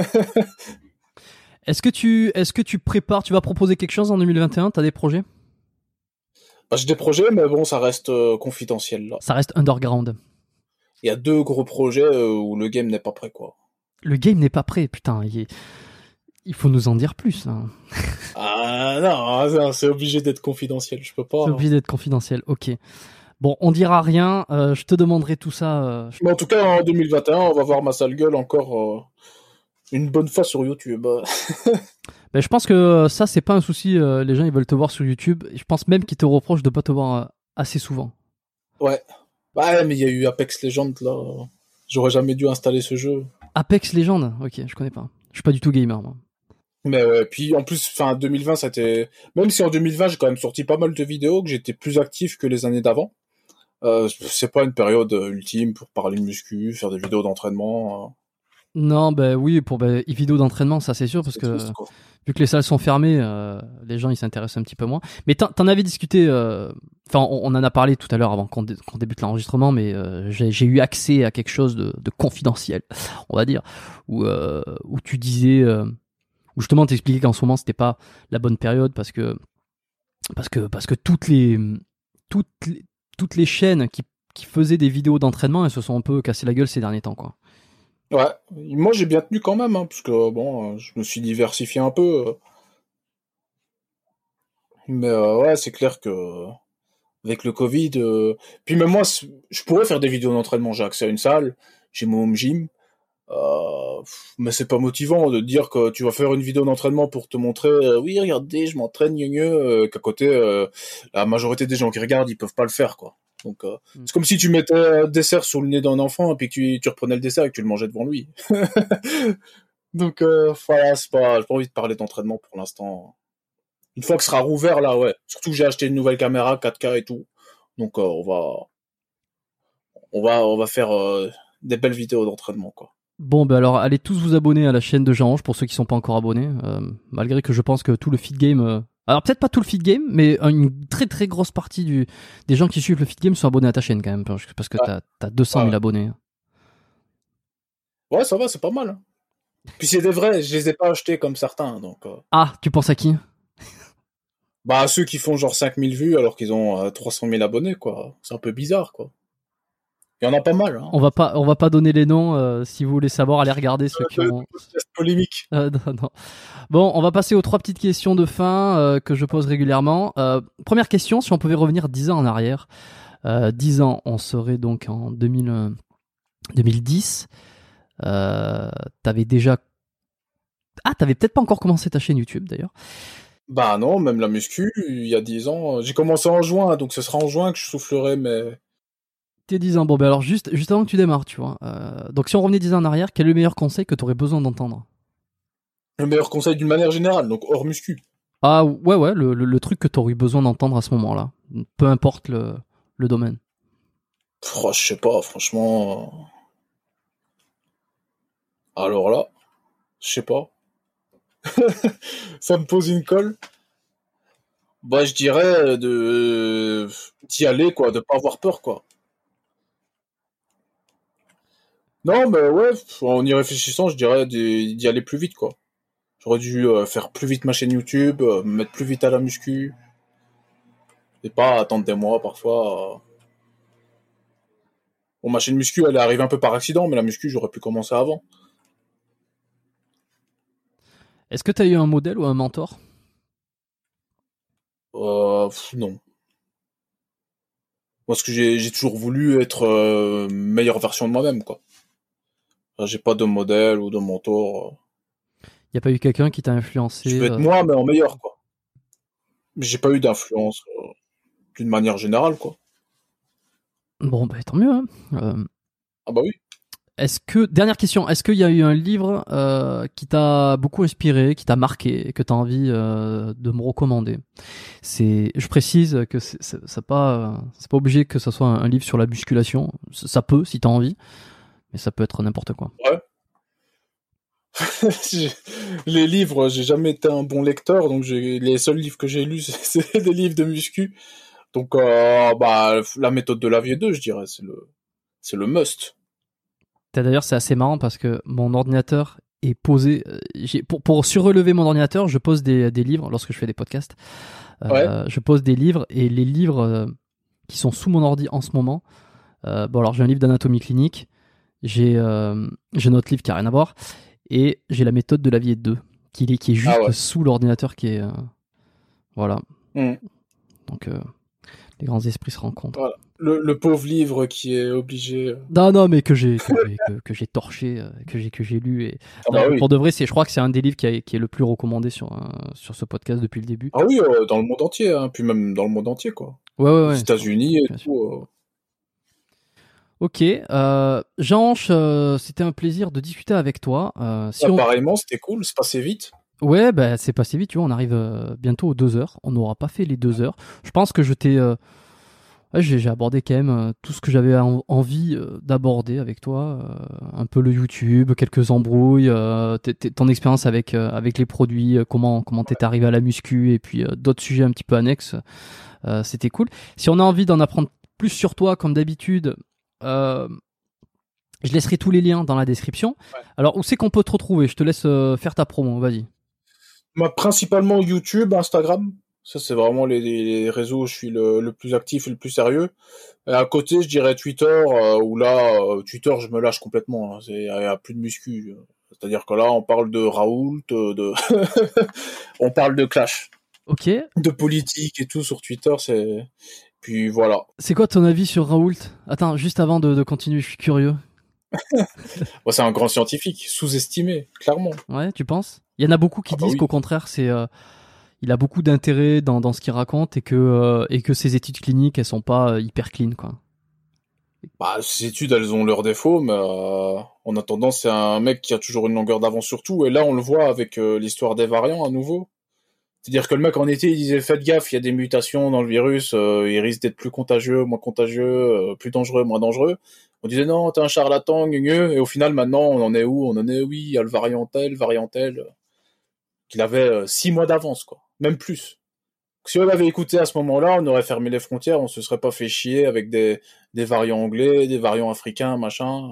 Est-ce que tu est-ce que tu prépares, tu vas proposer quelque chose en 2021 T'as des projets? Bah, j'ai des projets, mais bon, ça reste euh, confidentiel là. Ça reste underground. Il y a deux gros projets où le game n'est pas prêt, quoi. Le game n'est pas prêt, putain. Il, est- il faut nous en dire plus. hein. Ah non, non, c'est obligé d'être confidentiel, je peux pas. C'est obligé d'être confidentiel. Ok. Bon, on dira rien. euh, je te demanderai tout ça. euh, Mais en tout cas, en 2021, on va voir ma sale gueule encore euh, une bonne fois sur YouTube. Ben, je pense que ça, c'est pas un souci. les gens, ils veulent te voir sur YouTube. Je pense même qu'ils te reprochent de pas te voir assez souvent. Ouais. Ouais, mais il y a eu Apex Legends là. J'aurais jamais dû installer ce jeu. Apex Legends Ok, je connais pas. Je suis pas du tout gamer, moi. Mais ouais, puis en plus, fin 2020, c'était. Même si en 2020, j'ai quand même sorti pas mal de vidéos, que j'étais plus actif que les années d'avant. Euh, c'est pas une période euh, ultime pour parler de muscu, faire des vidéos d'entraînement. euh, Non, ben oui, pour les vidéos d'entraînement, ça c'est sûr, parce que triste. Vu que les salles sont fermées, euh, les gens ils s'intéressent un petit peu moins. Mais t'en t'en avais discuté, euh, enfin on, on en a parlé tout à l'heure avant qu'on dé- débute l'enregistrement, mais euh, j'ai j'ai eu accès à quelque chose de, de confidentiel, on va dire, où, euh, où tu disais, euh, où justement t'expliquais qu'en ce moment c'était pas la bonne période parce que parce que parce que toutes les toutes les, toutes les chaînes qui qui faisaient des vidéos d'entraînement, elles se sont un peu cassées la gueule ces derniers temps, quoi. Ouais, moi j'ai bien tenu quand même, hein, parce que bon, euh, je me suis diversifié un peu. euh. Mais euh, ouais, c'est clair que avec le Covid, puis même moi, je pourrais faire des vidéos d'entraînement. J'ai accès à une salle, j'ai mon home gym, mais c'est pas motivant de dire que tu vas faire une vidéo d'entraînement pour te montrer, oui, regardez, je m'entraîne, mieux, qu'à côté, la majorité des gens qui regardent, ils peuvent pas le faire, quoi. Donc, euh, Mm. c'est comme si tu mettais un dessert sous le nez d'un enfant et puis que tu, tu reprenais le dessert et que tu le mangeais devant lui. Donc, euh, voilà, c'est pas, j'ai pas envie de parler d'entraînement pour l'instant. Une fois que ce sera rouvert, là, ouais. Surtout que j'ai acheté une nouvelle caméra 4K et tout. Donc, euh, on va, on va, on va faire euh, des belles vidéos d'entraînement, quoi. Bon, ben alors, allez tous vous abonner à la chaîne de Jean-Ange pour ceux qui sont pas encore abonnés. malgré que je pense que tout le feed game. Alors, peut-être pas tout le feed game, mais une très très grosse partie du, des gens qui suivent le feed game sont abonnés à ta chaîne quand même. Parce que, t'as, t'as 200 000 Ouais. abonnés. Ouais, ça va, c'est pas mal. hein. Puis c'est des vrais, je les ai pas achetés comme certains, donc. euh, Ah, tu penses à qui? Bah, ceux qui font genre 5000 vues alors qu'ils ont euh, 300 000 abonnés, quoi. C'est un peu bizarre, quoi. Il y en a pas mal, hein. On va pas, on va pas donner les noms. euh, si vous voulez savoir, allez regarder ceux qui ont. Podcast polémique. Euh, non, non. Bon, on va passer aux trois petites questions de fin euh, que je pose régulièrement. Euh, première question, si on pouvait revenir 10 ans en arrière. Euh, 10 ans, on serait donc en 2000, euh, 2010. Euh, t'avais déjà... Ah, t'avais peut-être pas encore commencé ta chaîne YouTube d'ailleurs. Bah non, même la muscu, il y a 10 ans. euh, J'ai commencé en juin, donc ce sera en juin que je soufflerai, mais. T'es 10 ans, bon ben alors juste, juste avant que tu démarres, tu vois. Euh, donc si on revenait 10 ans en arrière, quel est le meilleur conseil que t'aurais besoin d'entendre? Le meilleur conseil d'une manière générale, donc hors muscu. Ah ouais, ouais, le, le, le truc que t'aurais eu besoin d'entendre à ce moment-là. Peu importe le, le domaine. Oh, je sais pas, franchement. Alors là, je sais pas. Ça me pose une colle. Bah, je dirais de d'y aller, quoi, de pas avoir peur, quoi. Non, mais ouais, en y réfléchissant, je dirais d'y aller plus vite, quoi. J'aurais dû euh, faire plus vite ma chaîne YouTube, euh, me mettre plus vite à la muscu. Et pas attendre des mois, parfois. euh. Bon, ma chaîne muscu, elle est arrivée un peu par accident, mais la muscu, j'aurais pu commencer avant. Est-ce que t'as eu un modèle ou un mentor? Euh, pff, non. Moi, ce que j'ai j'ai toujours voulu être euh, meilleure version de moi-même, quoi. J'ai pas de modèle ou de mentor. Il n'y a pas eu quelqu'un qui t'a influencé Je vais être moi, mais en meilleur, quoi. J'ai pas eu d'influence d'une manière générale, quoi. Bon, bah tant mieux. Hein. Ah bah oui. Est-ce que dernière question, est-ce qu'il y a eu un livre euh, qui t'a beaucoup inspiré, qui t'a marqué et que tu as envie euh, de me recommander? C'est, je précise que c'est pas c'est pas obligé que ce soit un, livre sur la musculation. Ça peut si tu as envie, ça peut être n'importe quoi. Ouais. les livres, j'ai jamais été un bon lecteur, donc les seuls livres que j'ai lus, c'est des livres de muscu. Donc, euh, bah, la méthode de Lavier 2, je dirais, c'est le, c'est le must. D'ailleurs, c'est assez marrant parce que mon ordinateur est posé. Euh, pour, pour surrelever mon ordinateur, je pose des, des, livres lorsque je fais des podcasts. Euh, je pose des livres et les livres qui sont sous mon ordi en ce moment. bon, alors j'ai un livre d'anatomie clinique, j'ai un autre livre qui a rien à voir et j'ai la méthode de la vie 2 qui est, qui est juste ah sous l'ordinateur qui est. voilà. Mmh. Donc les grands esprits se rencontrent. Voilà le, pauvre livre qui est obligé. Euh. Non, non, mais que j'ai que, j'ai torché, euh, que j'ai que j'ai lu et ah bah pour de vrai, je crois que c'est un des livres qui, qui, est le plus recommandé sur euh, sur ce podcast depuis le début. Ah oui, dans le monde entier, hein, puis même dans le monde entier quoi. Ouais, ouais, ouais. Les États-Unis et tout. Ok, euh, Jean, c'était un plaisir de discuter avec toi. si Apparemment, c'était cool, c'est passé vite. Ouais, bah, c'est passé vite, tu vois, on arrive bientôt aux deux heures. On n'aura pas fait les deux heures. Je pense que je t'ai j'ai abordé quand même euh, tout ce que j'avais envie euh, d'aborder avec toi, euh, un peu le YouTube, quelques embrouilles, ton expérience avec avec les produits, comment comment t'es arrivé à la muscu et puis d'autres sujets un petit peu annexes. C'était cool. Si on a envie d'en apprendre plus sur toi, comme d'habitude, je laisserai tous les liens dans la description. Alors où c'est qu'on peut te retrouver? Je te laisse faire ta promo. Vas-y. principalement YouTube, Instagram. Ça, c'est vraiment les, réseaux où je suis le, plus actif et le plus sérieux. Et à côté, je dirais Twitter, euh, où là, euh, Twitter, je me lâche complètement. Hein. Il n'y a plus de muscu. C'est-à-dire que là, on parle de Raoult, de... on parle de clash. Ok. De politique et tout sur Twitter, c'est... Puis voilà. C'est quoi ton avis sur Raoult? Attends, juste avant de, continuer, je suis curieux. c'est un grand scientifique, sous-estimé, clairement. Ouais, tu penses? Il y en a beaucoup qui ah bah disent qu'au contraire, c'est... Euh, il a beaucoup d'intérêt dans, dans ce qu'il raconte et que, euh, et que ses études cliniques, elles sont pas euh, hyper clean, quoi. Bah, ces études, elles ont leurs défauts, mais en attendant, c'est un mec qui a toujours une longueur d'avance sur tout. Et là, on le voit avec l'histoire des variants à nouveau. C'est-à-dire que le mec en été, il disait faites gaffe, il y a des mutations dans le virus, il risque d'être plus contagieux, moins contagieux, plus dangereux, moins dangereux. On disait non, t'es un charlatan, et au final, maintenant, on en est où? On en est oui, il y a le variant tel, variant tel, qu'il avait six mois d'avance, quoi même plus. Si on avait écouté à ce moment-là, on aurait fermé les frontières, on se serait pas fait chier avec des, des variants anglais, des variants africains, machin.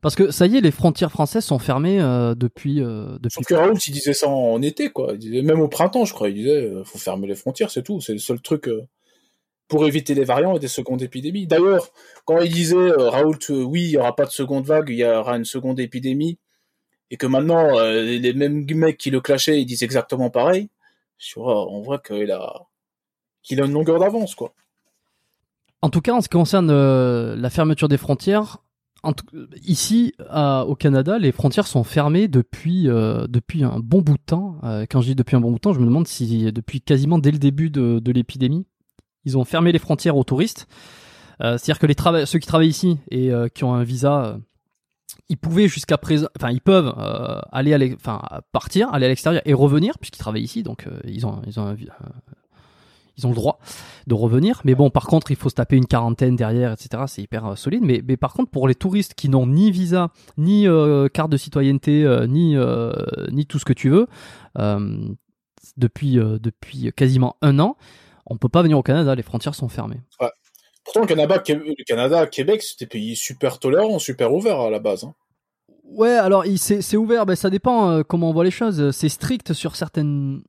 Parce que ça y est, les frontières françaises sont fermées euh, depuis. Euh, depuis... Sauf que Raoult, il disait ça en, été, quoi. Il disait, même au printemps, je crois, il disait, euh, faut fermer les frontières, c'est tout. C'est le seul truc euh, pour éviter les variants et des secondes épidémies. D'ailleurs, quand il disait, Raoult, oui, il y aura pas de seconde vague, il y aura une seconde épidémie, et que maintenant, les mêmes mecs qui le clashaient, ils disent exactement pareil on voit qu'il a, qu'il a une longueur d'avance, quoi. En tout cas, en ce qui concerne euh, la fermeture des frontières, ici au Canada, les frontières sont fermées depuis euh, depuis un bon bout de temps. Euh, quand je dis depuis un bon bout de temps, je me demande si depuis quasiment dès le début de, l'épidémie, ils ont fermé les frontières aux touristes. C'est-à-dire que les ceux qui travaillent ici et qui ont un visa ils pouvaient jusqu'à présent, enfin ils peuvent aller à partir, aller à l'extérieur et revenir puisqu'ils travaillent ici, donc ils ont ils ont ils ont le droit de revenir. Mais bon, par contre, il faut se taper une quarantaine derrière, etc. C'est hyper solide. Mais, mais par contre, pour les touristes qui n'ont ni visa, ni carte de citoyenneté, ni ni tout ce que tu veux, depuis depuis quasiment un an, on peut pas venir au Canada. Les frontières sont fermées. Ouais. Pourtant, le Canada, le Canada, Québec, c'était pays super tolérant, super ouvert à la base. Hein. Ouais, alors c'est ouvert, ben, ça dépend euh, comment on voit les choses. C'est strict sur certaines,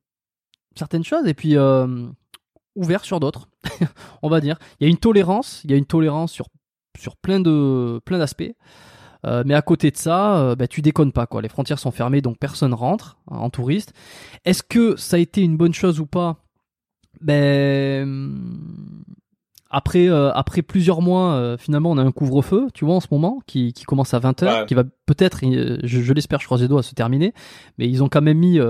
certaines choses et puis euh, ouvert sur d'autres, on va dire. Il y a une tolérance, il y a une tolérance sur, plein de plein d'aspects. Euh, mais à côté de ça, ben, tu déconnes pas quoi. Les frontières sont fermées, donc personne rentre hein, en touriste. Est-ce que ça a été une bonne chose ou pas? Ben après, euh, après plusieurs mois, euh, finalement, on a un couvre-feu, tu vois, en ce moment, qui, qui commence à 20h, qui va peut-être, euh, je, je l'espère, je croise les doigts, à se terminer. Mais ils ont quand même mis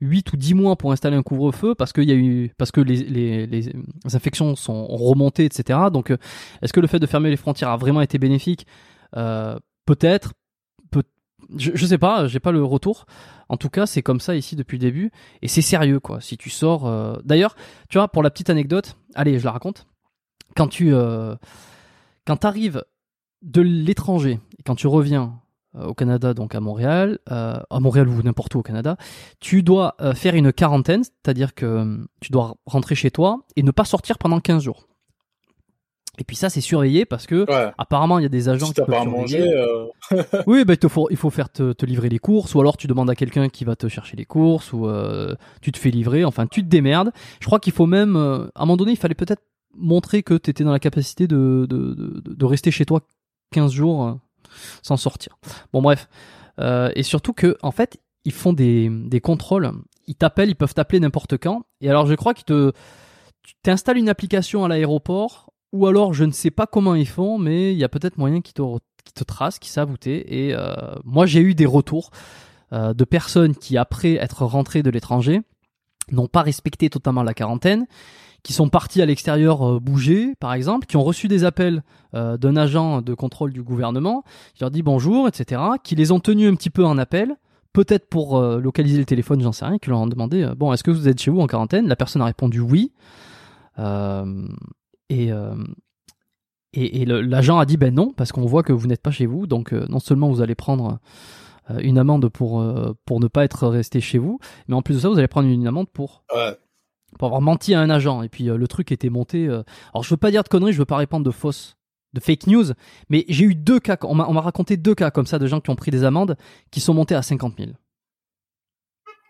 8 ou 10 mois pour installer un couvre-feu parce, qu'il y a eu, parce que les, les, les, infections sont remontées, etc. Donc, est-ce que le fait de fermer les frontières a vraiment été bénéfique? Peut-être. Peut je, je sais pas, j'ai pas le retour. En tout cas, c'est comme ça ici depuis le début. Et c'est sérieux, quoi. Si tu sors. D'ailleurs, tu vois, pour la petite anecdote, allez, je la raconte quand tu euh, quand arrives de l'étranger et quand tu reviens euh, au Canada, donc à Montréal, euh, à Montréal ou n'importe où au Canada, tu dois faire une quarantaine, c'est-à-dire que tu dois rentrer chez toi et ne pas sortir pendant 15 jours. Et puis ça, c'est surveillé parce que apparemment il y a des agents qui peuvent pas manger. oui, bah, il, faut, il faut faire te, livrer les courses, ou alors tu demandes à quelqu'un qui va te chercher les courses, ou tu te fais livrer. Enfin, tu te démerdes. Je crois qu'il faut même, à un moment donné, il fallait peut-être montrer que tu étais dans la capacité de, de, de, rester chez toi 15 jours euh, sans sortir. Bon bref. Euh, et surtout que en fait, ils font des, des contrôles. Ils t'appellent, ils peuvent t'appeler n'importe quand. Et alors je crois qu'ils te tu t'installes une application à l'aéroport ou alors je ne sais pas comment ils font, mais il y a peut-être moyen qu'ils te, qui te tracent, qui savent où t'es. Et euh, moi j'ai eu des retours de personnes qui après être rentrées de l'étranger n'ont pas respecté totalement la quarantaine qui sont partis à l'extérieur euh, bouger, par exemple, qui ont reçu des appels euh, d'un agent de contrôle du gouvernement, qui leur dit bonjour, etc., qui les ont tenus un petit peu en appel, peut-être pour euh, localiser le téléphone, j'en sais rien, qui leur ont demandé bon, est-ce que vous êtes chez vous en quarantaine? La personne a répondu oui. et et, l'agent a dit ben non, parce qu'on voit que vous n'êtes pas chez vous, donc non seulement vous allez prendre une amende pour, pour ne pas être resté chez vous, mais en plus de ça, vous allez prendre une amende pour pour avoir menti à un agent. Et puis euh, le truc était monté. Euh, alors je veux pas dire de conneries, je veux pas répandre de fausses, de fake news, mais j'ai eu deux cas. On m'a raconté deux cas comme ça de gens qui ont pris des amendes qui sont montés à 50 000.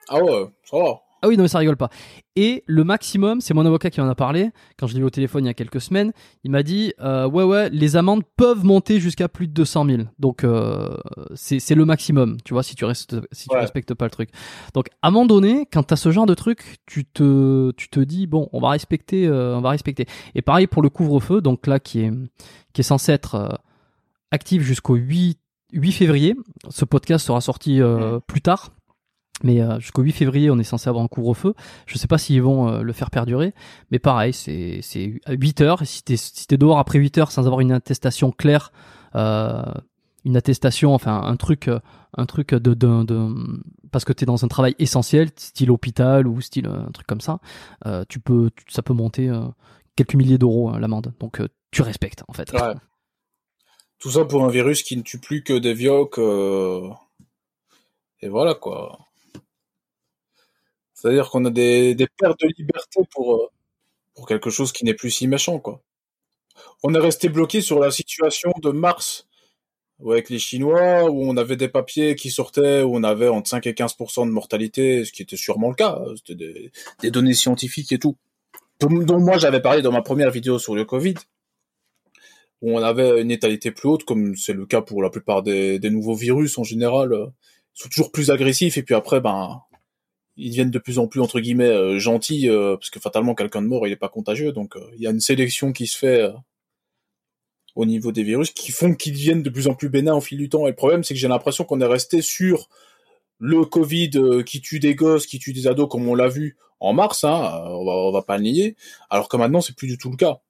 Ah ouais, ça va. Ah oui, non, mais ça rigole pas. Et le maximum, c'est mon avocat qui en a parlé, quand je l'ai vu au téléphone il y a quelques semaines, il m'a dit, euh, ouais, ouais, les amendes peuvent monter jusqu'à plus de 200 000. Donc, euh, c'est le maximum, tu vois, si tu, restes, si tu respectes pas le truc. Donc, à un moment donné, quand t'as ce genre de truc, tu te, tu te dis, bon, on va respecter, euh, on va respecter. Et pareil pour le couvre-feu, donc là, qui est, qui est censé être euh, actif jusqu'au 8, 8 février. Ce podcast sera sorti euh, plus tard mais euh, jusqu'au 8 février, on est censé avoir un couvre-feu. Je sais pas s'ils vont euh, le faire perdurer, mais pareil, c'est c'est 8 heures. Et si t'es si t'es dehors après 8 heures sans avoir une attestation claire, euh, une attestation, enfin un truc un truc de, parce que t'es dans un travail essentiel, style hôpital ou style un truc comme ça, tu peux ça peut monter quelques milliers d'euros hein, l'amende. Donc tu respectes en fait. Tout ça pour un virus qui ne tue plus que des vioques. Et voilà quoi. C'est-à-dire qu'on a des, pertes de liberté pour, euh, pour quelque chose qui n'est plus si méchant, quoi. On est resté bloqué sur la situation de mars avec les Chinois, où on avait des papiers qui sortaient, où on avait entre 5 et 15% de mortalité, ce qui était sûrement le cas. Hein. C'était des, données scientifiques et tout. Dont moi j'avais parlé dans ma première vidéo sur le Covid, où on avait une létalité plus haute, comme c'est le cas pour la plupart des, des nouveaux virus en général. Ils sont toujours plus agressifs, et puis après, ben, ils deviennent de plus en plus entre guillemets euh, gentils euh, parce que fatalement quelqu'un de mort il est pas contagieux. Donc euh, il y a une sélection qui se fait au niveau des virus qui font qu'ils deviennent de plus en plus bénins au fil du temps. Et le problème c'est que j'ai l'impression qu'on est resté sur le Covid qui tue des gosses qui tue des ados comme on l'a vu en mars hein, on va on va pas le nier alors que maintenant c'est plus du tout le cas.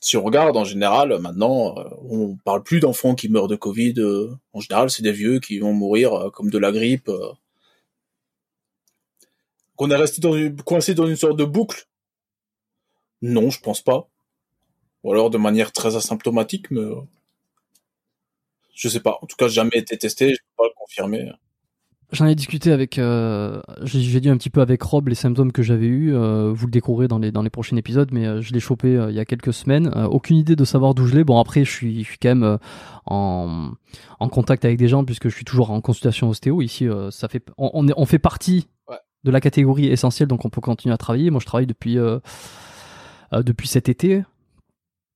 Si on regarde en général maintenant on parle plus d'enfants qui meurent de Covid en général c'est des vieux qui vont mourir comme de la grippe qu'on est resté coincé dans une sorte de boucle? Non, je pense pas. Ou alors de manière très asymptomatique, mais euh, je sais pas. En tout cas, jamais été testé, je peux pas le confirmer. J'en ai discuté avec, euh, j'ai dit un petit peu avec Rob les symptômes que j'avais eu. Euh, vous le découvrirez dans les prochains épisodes, mais je l'ai chopé il y a quelques semaines. aucune idée de savoir d'où je l'ai. Bon après, je suis quand même en contact avec des gens puisque je suis toujours en consultation ostéo. Ici, ça fait on fait partie de la catégorie essentielle, donc on peut continuer à travailler. Moi, je travaille depuis euh, euh, depuis cet été,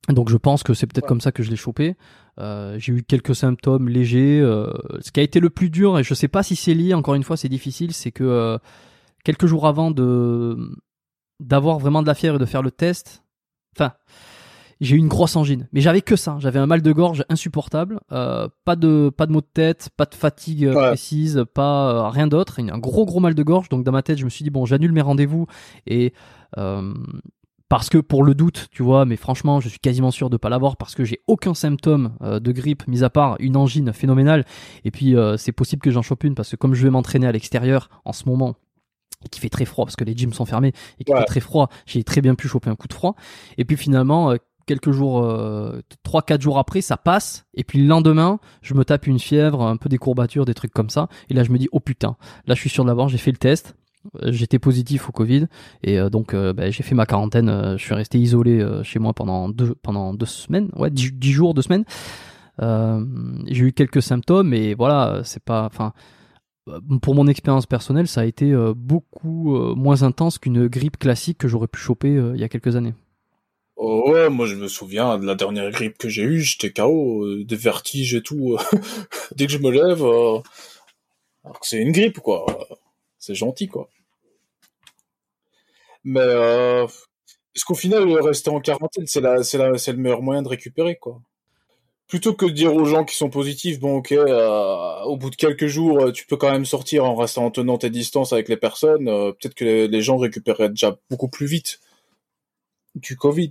donc je pense que c'est peut-être comme ça que je l'ai chopé. Euh, j'ai eu quelques symptômes légers. ce qui a été le plus dur, et je sais pas si c'est lié, encore une fois, c'est difficile, c'est que quelques jours avant de d'avoir vraiment de la fièvre et de faire le test, enfin, j'ai eu une grosse angine. Mais j'avais que ça. J'avais un mal de gorge insupportable. Euh, pas de pas de maux de tête, pas de fatigue euh, précise, pas euh, rien d'autre. Un gros gros mal de gorge. Donc dans ma tête, je me suis dit bon, j'annule mes rendez-vous et parce que pour le doute, tu vois, mais franchement, je suis quasiment sûr de pas l'avoir parce que j'ai aucun symptôme de grippe, mis à part une angine phénoménale. Et puis c'est possible que j'en chope une parce que comme je vais m'entraîner à l'extérieur en ce moment, et qui fait très froid parce que les gyms sont fermés et qui fait très froid, j'ai très bien pu choper un coup de froid. Et puis finalement, quelques jours, euh, trois, quatre jours après, ça passe. Et puis le lendemain, je me tape une fièvre, un peu des courbatures, des trucs comme ça. Et là, je me dis, oh putain, là, je suis sûr d'avoir, j'ai fait le test. Euh, j'étais positif au Covid et euh, donc bah, j'ai fait ma quarantaine. je suis resté isolé chez moi pendant deux pendant deux semaines, ouais, dix, jours, deux semaines. j'ai eu quelques symptômes et voilà, c'est pas, enfin, pour mon expérience personnelle, ça a été beaucoup moins intense qu'une grippe classique que j'aurais pu choper il y a quelques années. Oh ouais, moi je me souviens de la dernière grippe que j'ai eue, j'étais KO, euh, des vertiges et tout. Dès que je me lève, euh, alors que c'est une grippe quoi, c'est gentil quoi. Mais euh, est-ce qu'au final rester en quarantaine c'est la, c'est la, c'est le meilleur moyen de récupérer quoi? Plutôt que de dire aux gens qui sont positifs, bon ok, au bout de quelques jours, tu peux quand même sortir en restant en tenant tes distances avec les personnes. peut-être que les gens récupéreraient déjà beaucoup plus vite du Covid.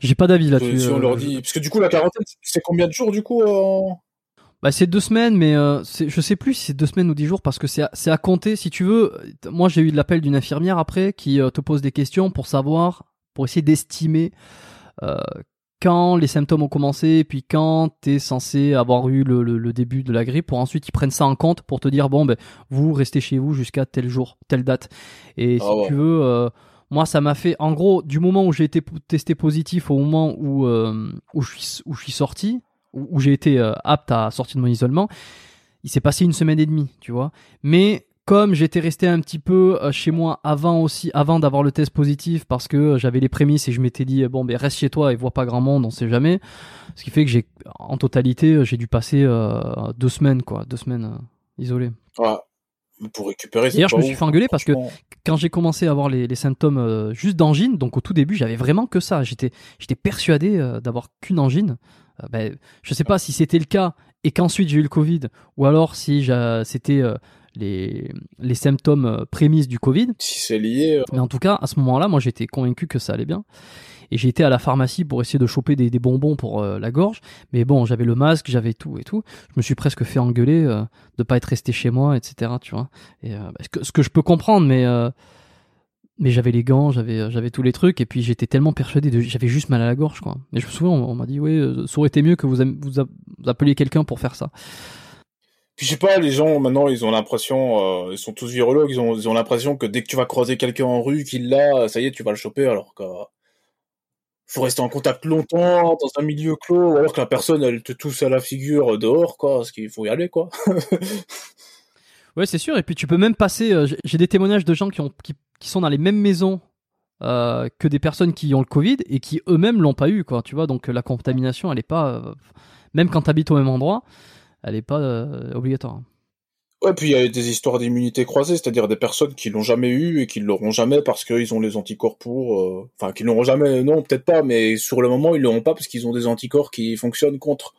J'ai pas d'avis là-dessus. on leur euh, dit... Parce que du coup, la quarantaine, c'est combien de jours du coup Bah, c'est deux semaines, mais euh, je sais plus si c'est deux semaines ou dix jours parce que c'est à, à, compter. Si tu veux, moi j'ai eu de l'appel d'une infirmière après qui euh, te pose des questions pour savoir, pour essayer d'estimer quand les symptômes ont commencé, puis quand tu es censé avoir eu le, le, début de la grippe, pour ensuite ils prennent ça en compte pour te dire bon ben vous restez chez vous jusqu'à tel jour, telle date. Et ah si tu veux moi, ça m'a fait, en gros, du moment où j'ai été testé positif au moment où, euh, où, je, suis, sorti, où, j'ai été euh, apte à sortir de mon isolement, il s'est passé une semaine et demie, tu vois. Mais comme j'étais resté un petit peu euh, chez moi avant aussi, avant d'avoir le test positif, parce que j'avais les prémices et je m'étais dit bon ben reste chez toi et vois pas grand monde, on sait jamais. Ce qui fait que j'ai, en totalité, j'ai dû passer deux semaines quoi, deux semaines isolé. Ouais pour récupérer. D'ailleurs, je me suis fait engueuler parce que quand j'ai commencé à avoir les, symptômes euh, juste d'angine, donc au tout début, j'avais vraiment que ça. J'étais, j'étais persuadé euh, d'avoir qu'une angine. Euh, ben, je sais pas si c'était le cas et qu'ensuite j'ai eu le Covid, ou alors si c'était les, les symptômes prémices du Covid. Si c'est lié. Mais en tout cas, à ce moment-là, moi, j'étais convaincu que ça allait bien et été à la pharmacie pour essayer de choper des, bonbons pour euh, la gorge. Mais bon, j'avais le masque, j'avais tout et tout. Je me suis presque fait engueuler euh, de pas être resté chez moi, etc. Tu vois. Euh, ce, que, ce, que, je peux comprendre, mais mais j'avais les gants, j'avais j'avais tous les trucs et puis j'étais tellement persuadé de j'avais juste mal à la gorge quoi. Et je me souviens on, m'a dit oui, ça aurait été mieux que vous vous, appeliez quelqu'un pour faire ça. Puis je sais pas, les gens maintenant ils ont l'impression, ils sont tous virologues, ils ont ils ont l'impression que dès que tu vas croiser quelqu'un en rue qu'il l'a, ça y est tu vas le choper alors que faut rester en contact longtemps dans un milieu clos, alors que la personne elle te tousse à la figure dehors, quoi, parce qu'il faut y aller, quoi. ouais, c'est sûr. Et puis tu peux même passer. Euh, j'ai des témoignages de gens qui ont qui, sont dans les mêmes maisons euh, que des personnes qui ont le Covid et qui eux-mêmes l'ont pas eu, quoi. Tu vois, donc la contamination, elle est pas, euh, même quand tu habites au même endroit, elle est pas obligatoire. Ouais, puis il y a des histoires d'immunité croisée, c'est-à-dire des personnes qui l'ont jamais eu et qui l'auront jamais parce qu'ils ont les anticorps pour, euh, enfin, qui l'auront jamais, non, peut-être pas, mais sur le moment, ils l'auront pas parce qu'ils ont des anticorps qui fonctionnent contre.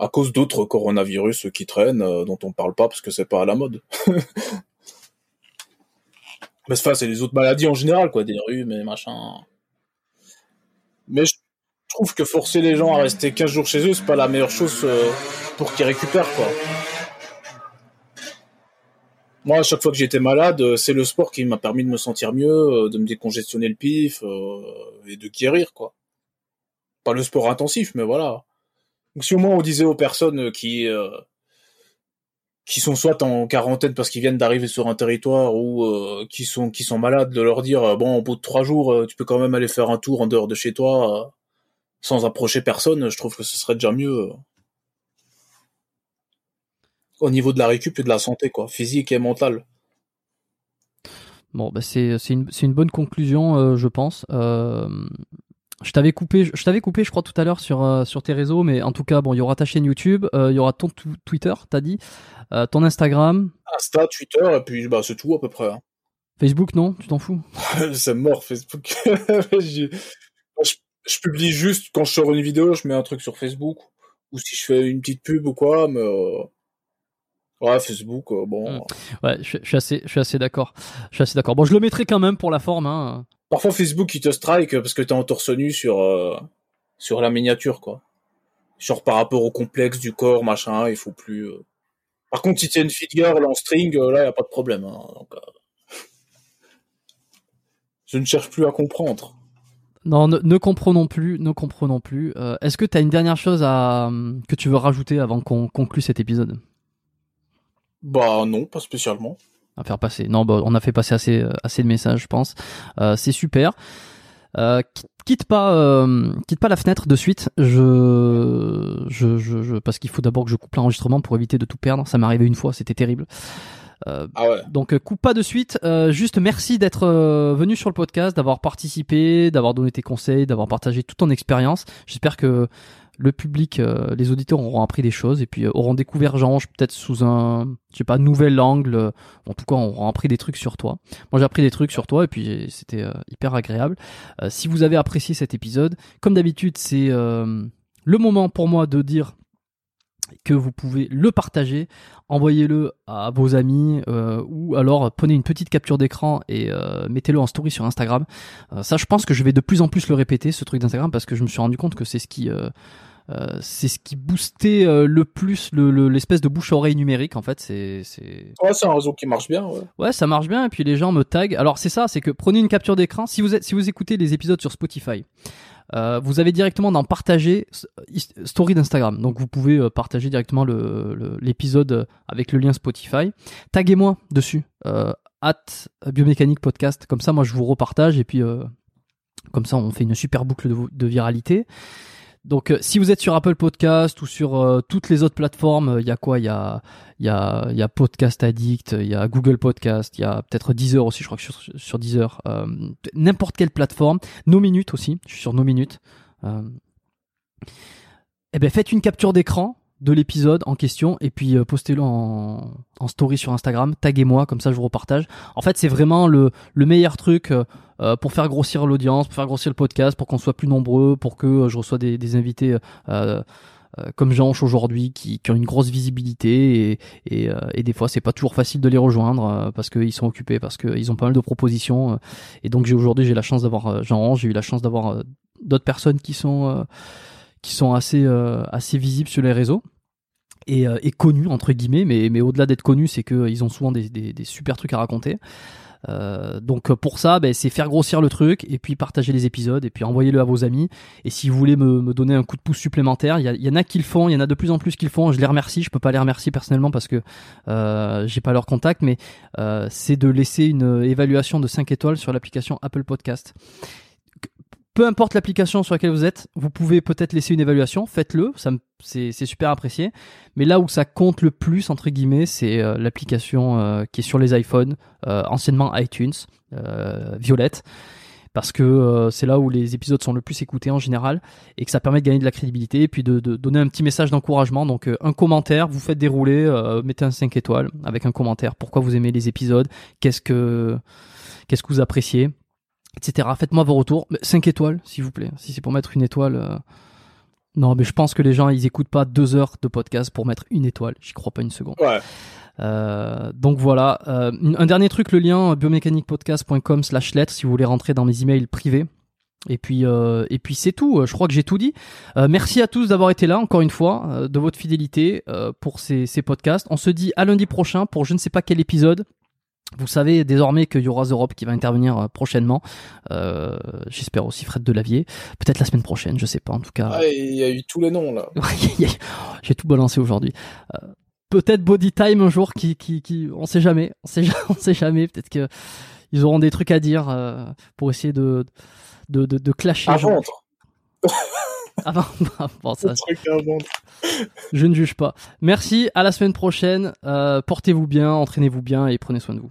À cause d'autres coronavirus qui traînent, euh, dont on parle pas parce que c'est pas à la mode. mais enfin, c'est les autres maladies en général, quoi, des rhumes et machin. Mais je trouve que forcer les gens à rester 15 jours chez eux, c'est pas la meilleure chose euh, pour qu'ils récupèrent, quoi. Moi, à chaque fois que j'étais malade, euh, c'est le sport qui m'a permis de me sentir mieux, euh, de me décongestionner le pif euh, et de guérir, quoi. Pas le sport intensif, mais voilà. Donc si au moins on disait aux personnes qui qui sont soit en quarantaine parce qu'ils viennent d'arriver sur un territoire ou qui sont qui sont malades, de leur dire bon au bout de trois jours, tu peux quand même aller faire un tour en dehors de chez toi sans approcher personne. Je trouve que ce serait déjà mieux au niveau de la récup et de la santé, quoi, physique et mentale. Bon, bah c'est une, une, bonne conclusion, euh, je pense. Euh, je t'avais coupé, je t'avais coupé, je crois tout à l'heure sur euh, sur tes réseaux, mais en tout cas, bon, il y aura ta chaîne YouTube, il y aura ton Twitter, t'as dit, ton Instagram. Insta, Twitter, et puis bah c'est tout à peu près. Hein. Facebook, non? Tu t'en fous? C'est mort, Facebook. je, je, publie juste quand je sors une vidéo, je mets un truc sur Facebook. Ou si je fais une petite pub ou quoi, mais. Euh, ouais, Facebook, euh, bon. Hmm. Ouais, je, suis assez, je suis assez d'accord. Je suis assez d'accord. Bon, je le mettrai quand même pour la forme. Hein. Parfois, Facebook, il te strike parce que t'es en torse nu sur, euh, sur la miniature, quoi. Genre par rapport au complexe du corps, machin, il faut plus. Par contre, si t'es une fit girl en string, là, y a pas de problème. Hein, donc, je ne cherche plus à comprendre. Non, ne, comprenons plus, ne comprenons plus. Euh, est-ce que tu as une dernière chose à, que tu veux rajouter avant qu'on conclue cet épisode? Bah non, pas spécialement. À faire passer. Non, bah, on a fait passer assez, assez de messages, je pense. Euh, c'est super. Euh, quitte pas, quitte pas la fenêtre de suite. Je, je, je parce qu'il faut d'abord que je coupe l'enregistrement pour éviter de tout perdre. Ça m'est arrivé une fois, c'était terrible. Euh, ah ouais. Donc euh, coupe pas de suite. Euh, juste merci d'être venu sur le podcast, d'avoir participé, d'avoir donné tes conseils, d'avoir partagé toute ton expérience. J'espère que le public, les auditeurs auront appris des choses et puis auront découvert Jean peut-être sous un, je sais pas, nouvel angle. En tout cas, auront appris des trucs sur toi. Moi, j'ai appris des trucs sur toi et puis c'était hyper agréable. si vous avez apprécié cet épisode, comme d'habitude, c'est le moment pour moi de dire que vous pouvez le partager, envoyez-le à vos amis euh, ou alors prenez une petite capture d'écran et euh, mettez-le en story sur Instagram. Euh, ça, je pense que je vais de plus en plus le répéter ce truc d'Instagram parce que je me suis rendu compte que c'est ce qui c'est ce qui boostait le plus l'espèce de bouche à oreille numérique en fait. C'est ouais, c'est un réseau qui marche bien. Ouais. ouais, ça marche bien et puis les gens me taguent. Alors c'est ça, c'est que prenez une capture d'écran. Si vous êtes si vous écoutez les épisodes sur Spotify. Euh, vous avez directement dans partager story d'Instagram. Donc vous pouvez euh, partager directement l'épisode avec le lien Spotify. Taguez-moi dessus. Euh, at biomécanique podcast. Comme ça, moi je vous repartage et puis comme ça on fait une super boucle de viralité. Donc, euh, si vous êtes sur Apple Podcast ou sur euh, toutes les autres plateformes, euh, il y a quoi? Il y a, Podcast Addict, il y a Google Podcast, il y a peut-être Deezer aussi, je crois que sur, sur Deezer. N'importe quelle plateforme. Nos minutes aussi, je suis sur Nos minutes. eh ben, faites une capture d'écran de l'épisode en question et puis postez-le en, story sur Instagram, taguez-moi, comme ça je vous repartage. En fait, c'est vraiment le, le meilleur truc pour faire grossir l'audience, pour faire grossir le podcast, pour qu'on soit plus nombreux, pour que euh, je reçois des, invités euh, comme Jean aujourd'hui qui, ont une grosse visibilité et, des fois c'est pas toujours facile de les rejoindre parce qu'ils sont occupés, parce qu'ils ont pas mal de propositions et donc j'ai aujourd'hui j'ai la chance d'avoir Jean, j'ai eu la chance d'avoir d'autres personnes qui sont qui sont assez assez visibles sur les réseaux et, connus entre guillemets, mais, mais au-delà d'être connus, c'est qu'ils ont souvent des, super trucs à raconter. Euh, donc pour ça, ben, c'est faire grossir le truc et puis partager les épisodes et puis envoyez-le à vos amis. Et si vous voulez me, me donner un coup de pouce supplémentaire, il y, y, en a qui le font, il y en a de plus en plus qui le font. Je les remercie. Je peux pas les remercier personnellement parce que euh, j'ai pas leur contact, mais euh, c'est de laisser une évaluation de 5 étoiles sur l'application Apple Podcast peu importe l'application sur laquelle vous êtes, vous pouvez peut-être laisser une évaluation, faites-le, c'est, super apprécié. Mais là où ça compte le plus, entre guillemets, c'est euh, l'application euh, qui est sur les iPhones, euh, anciennement iTunes, Violette, parce que c'est là où les épisodes sont le plus écoutés en général, et que ça permet de gagner de la crédibilité, et puis de, donner un petit message d'encouragement. Donc un commentaire, vous faites dérouler, mettez un 5 étoiles avec un commentaire, pourquoi vous aimez les épisodes, qu'est-ce que, qu'est-ce que vous appréciez? Etc. Faites-moi vos retours. 5 étoiles, s'il vous plaît. Si c'est pour mettre une étoile. Euh, non, mais je pense que les gens, ils écoutent pas deux heures de podcast pour mettre une étoile. J'y crois pas une seconde. Ouais. Euh, donc voilà. Euh, un dernier truc, le lien biomécaniquepodcast.com slash lettres si vous voulez rentrer dans mes emails privés. Et puis, et puis c'est tout. Je crois que j'ai tout dit. merci à tous d'avoir été là encore une fois, de votre fidélité pour ces, ces podcasts. On se dit à lundi prochain pour je ne sais pas quel épisode. Vous savez désormais qu'il y aura Europe qui va intervenir euh, prochainement. Euh, J'espère aussi Fred Delavier. Peut-être la semaine prochaine, je sais pas. En tout cas. il y a eu tous les noms là. J'ai tout balancé aujourd'hui. Euh, Peut-être Body Time un jour qui, qui, qui, on sait jamais. On sait, on sait jamais. Peut-être que ils auront des trucs à dire euh, pour essayer de de, de, de clasher. À vendre. Avant, bon, ça, je ne juge pas. Merci, à la semaine prochaine. Euh, portez-vous bien, entraînez-vous bien et prenez soin de vous.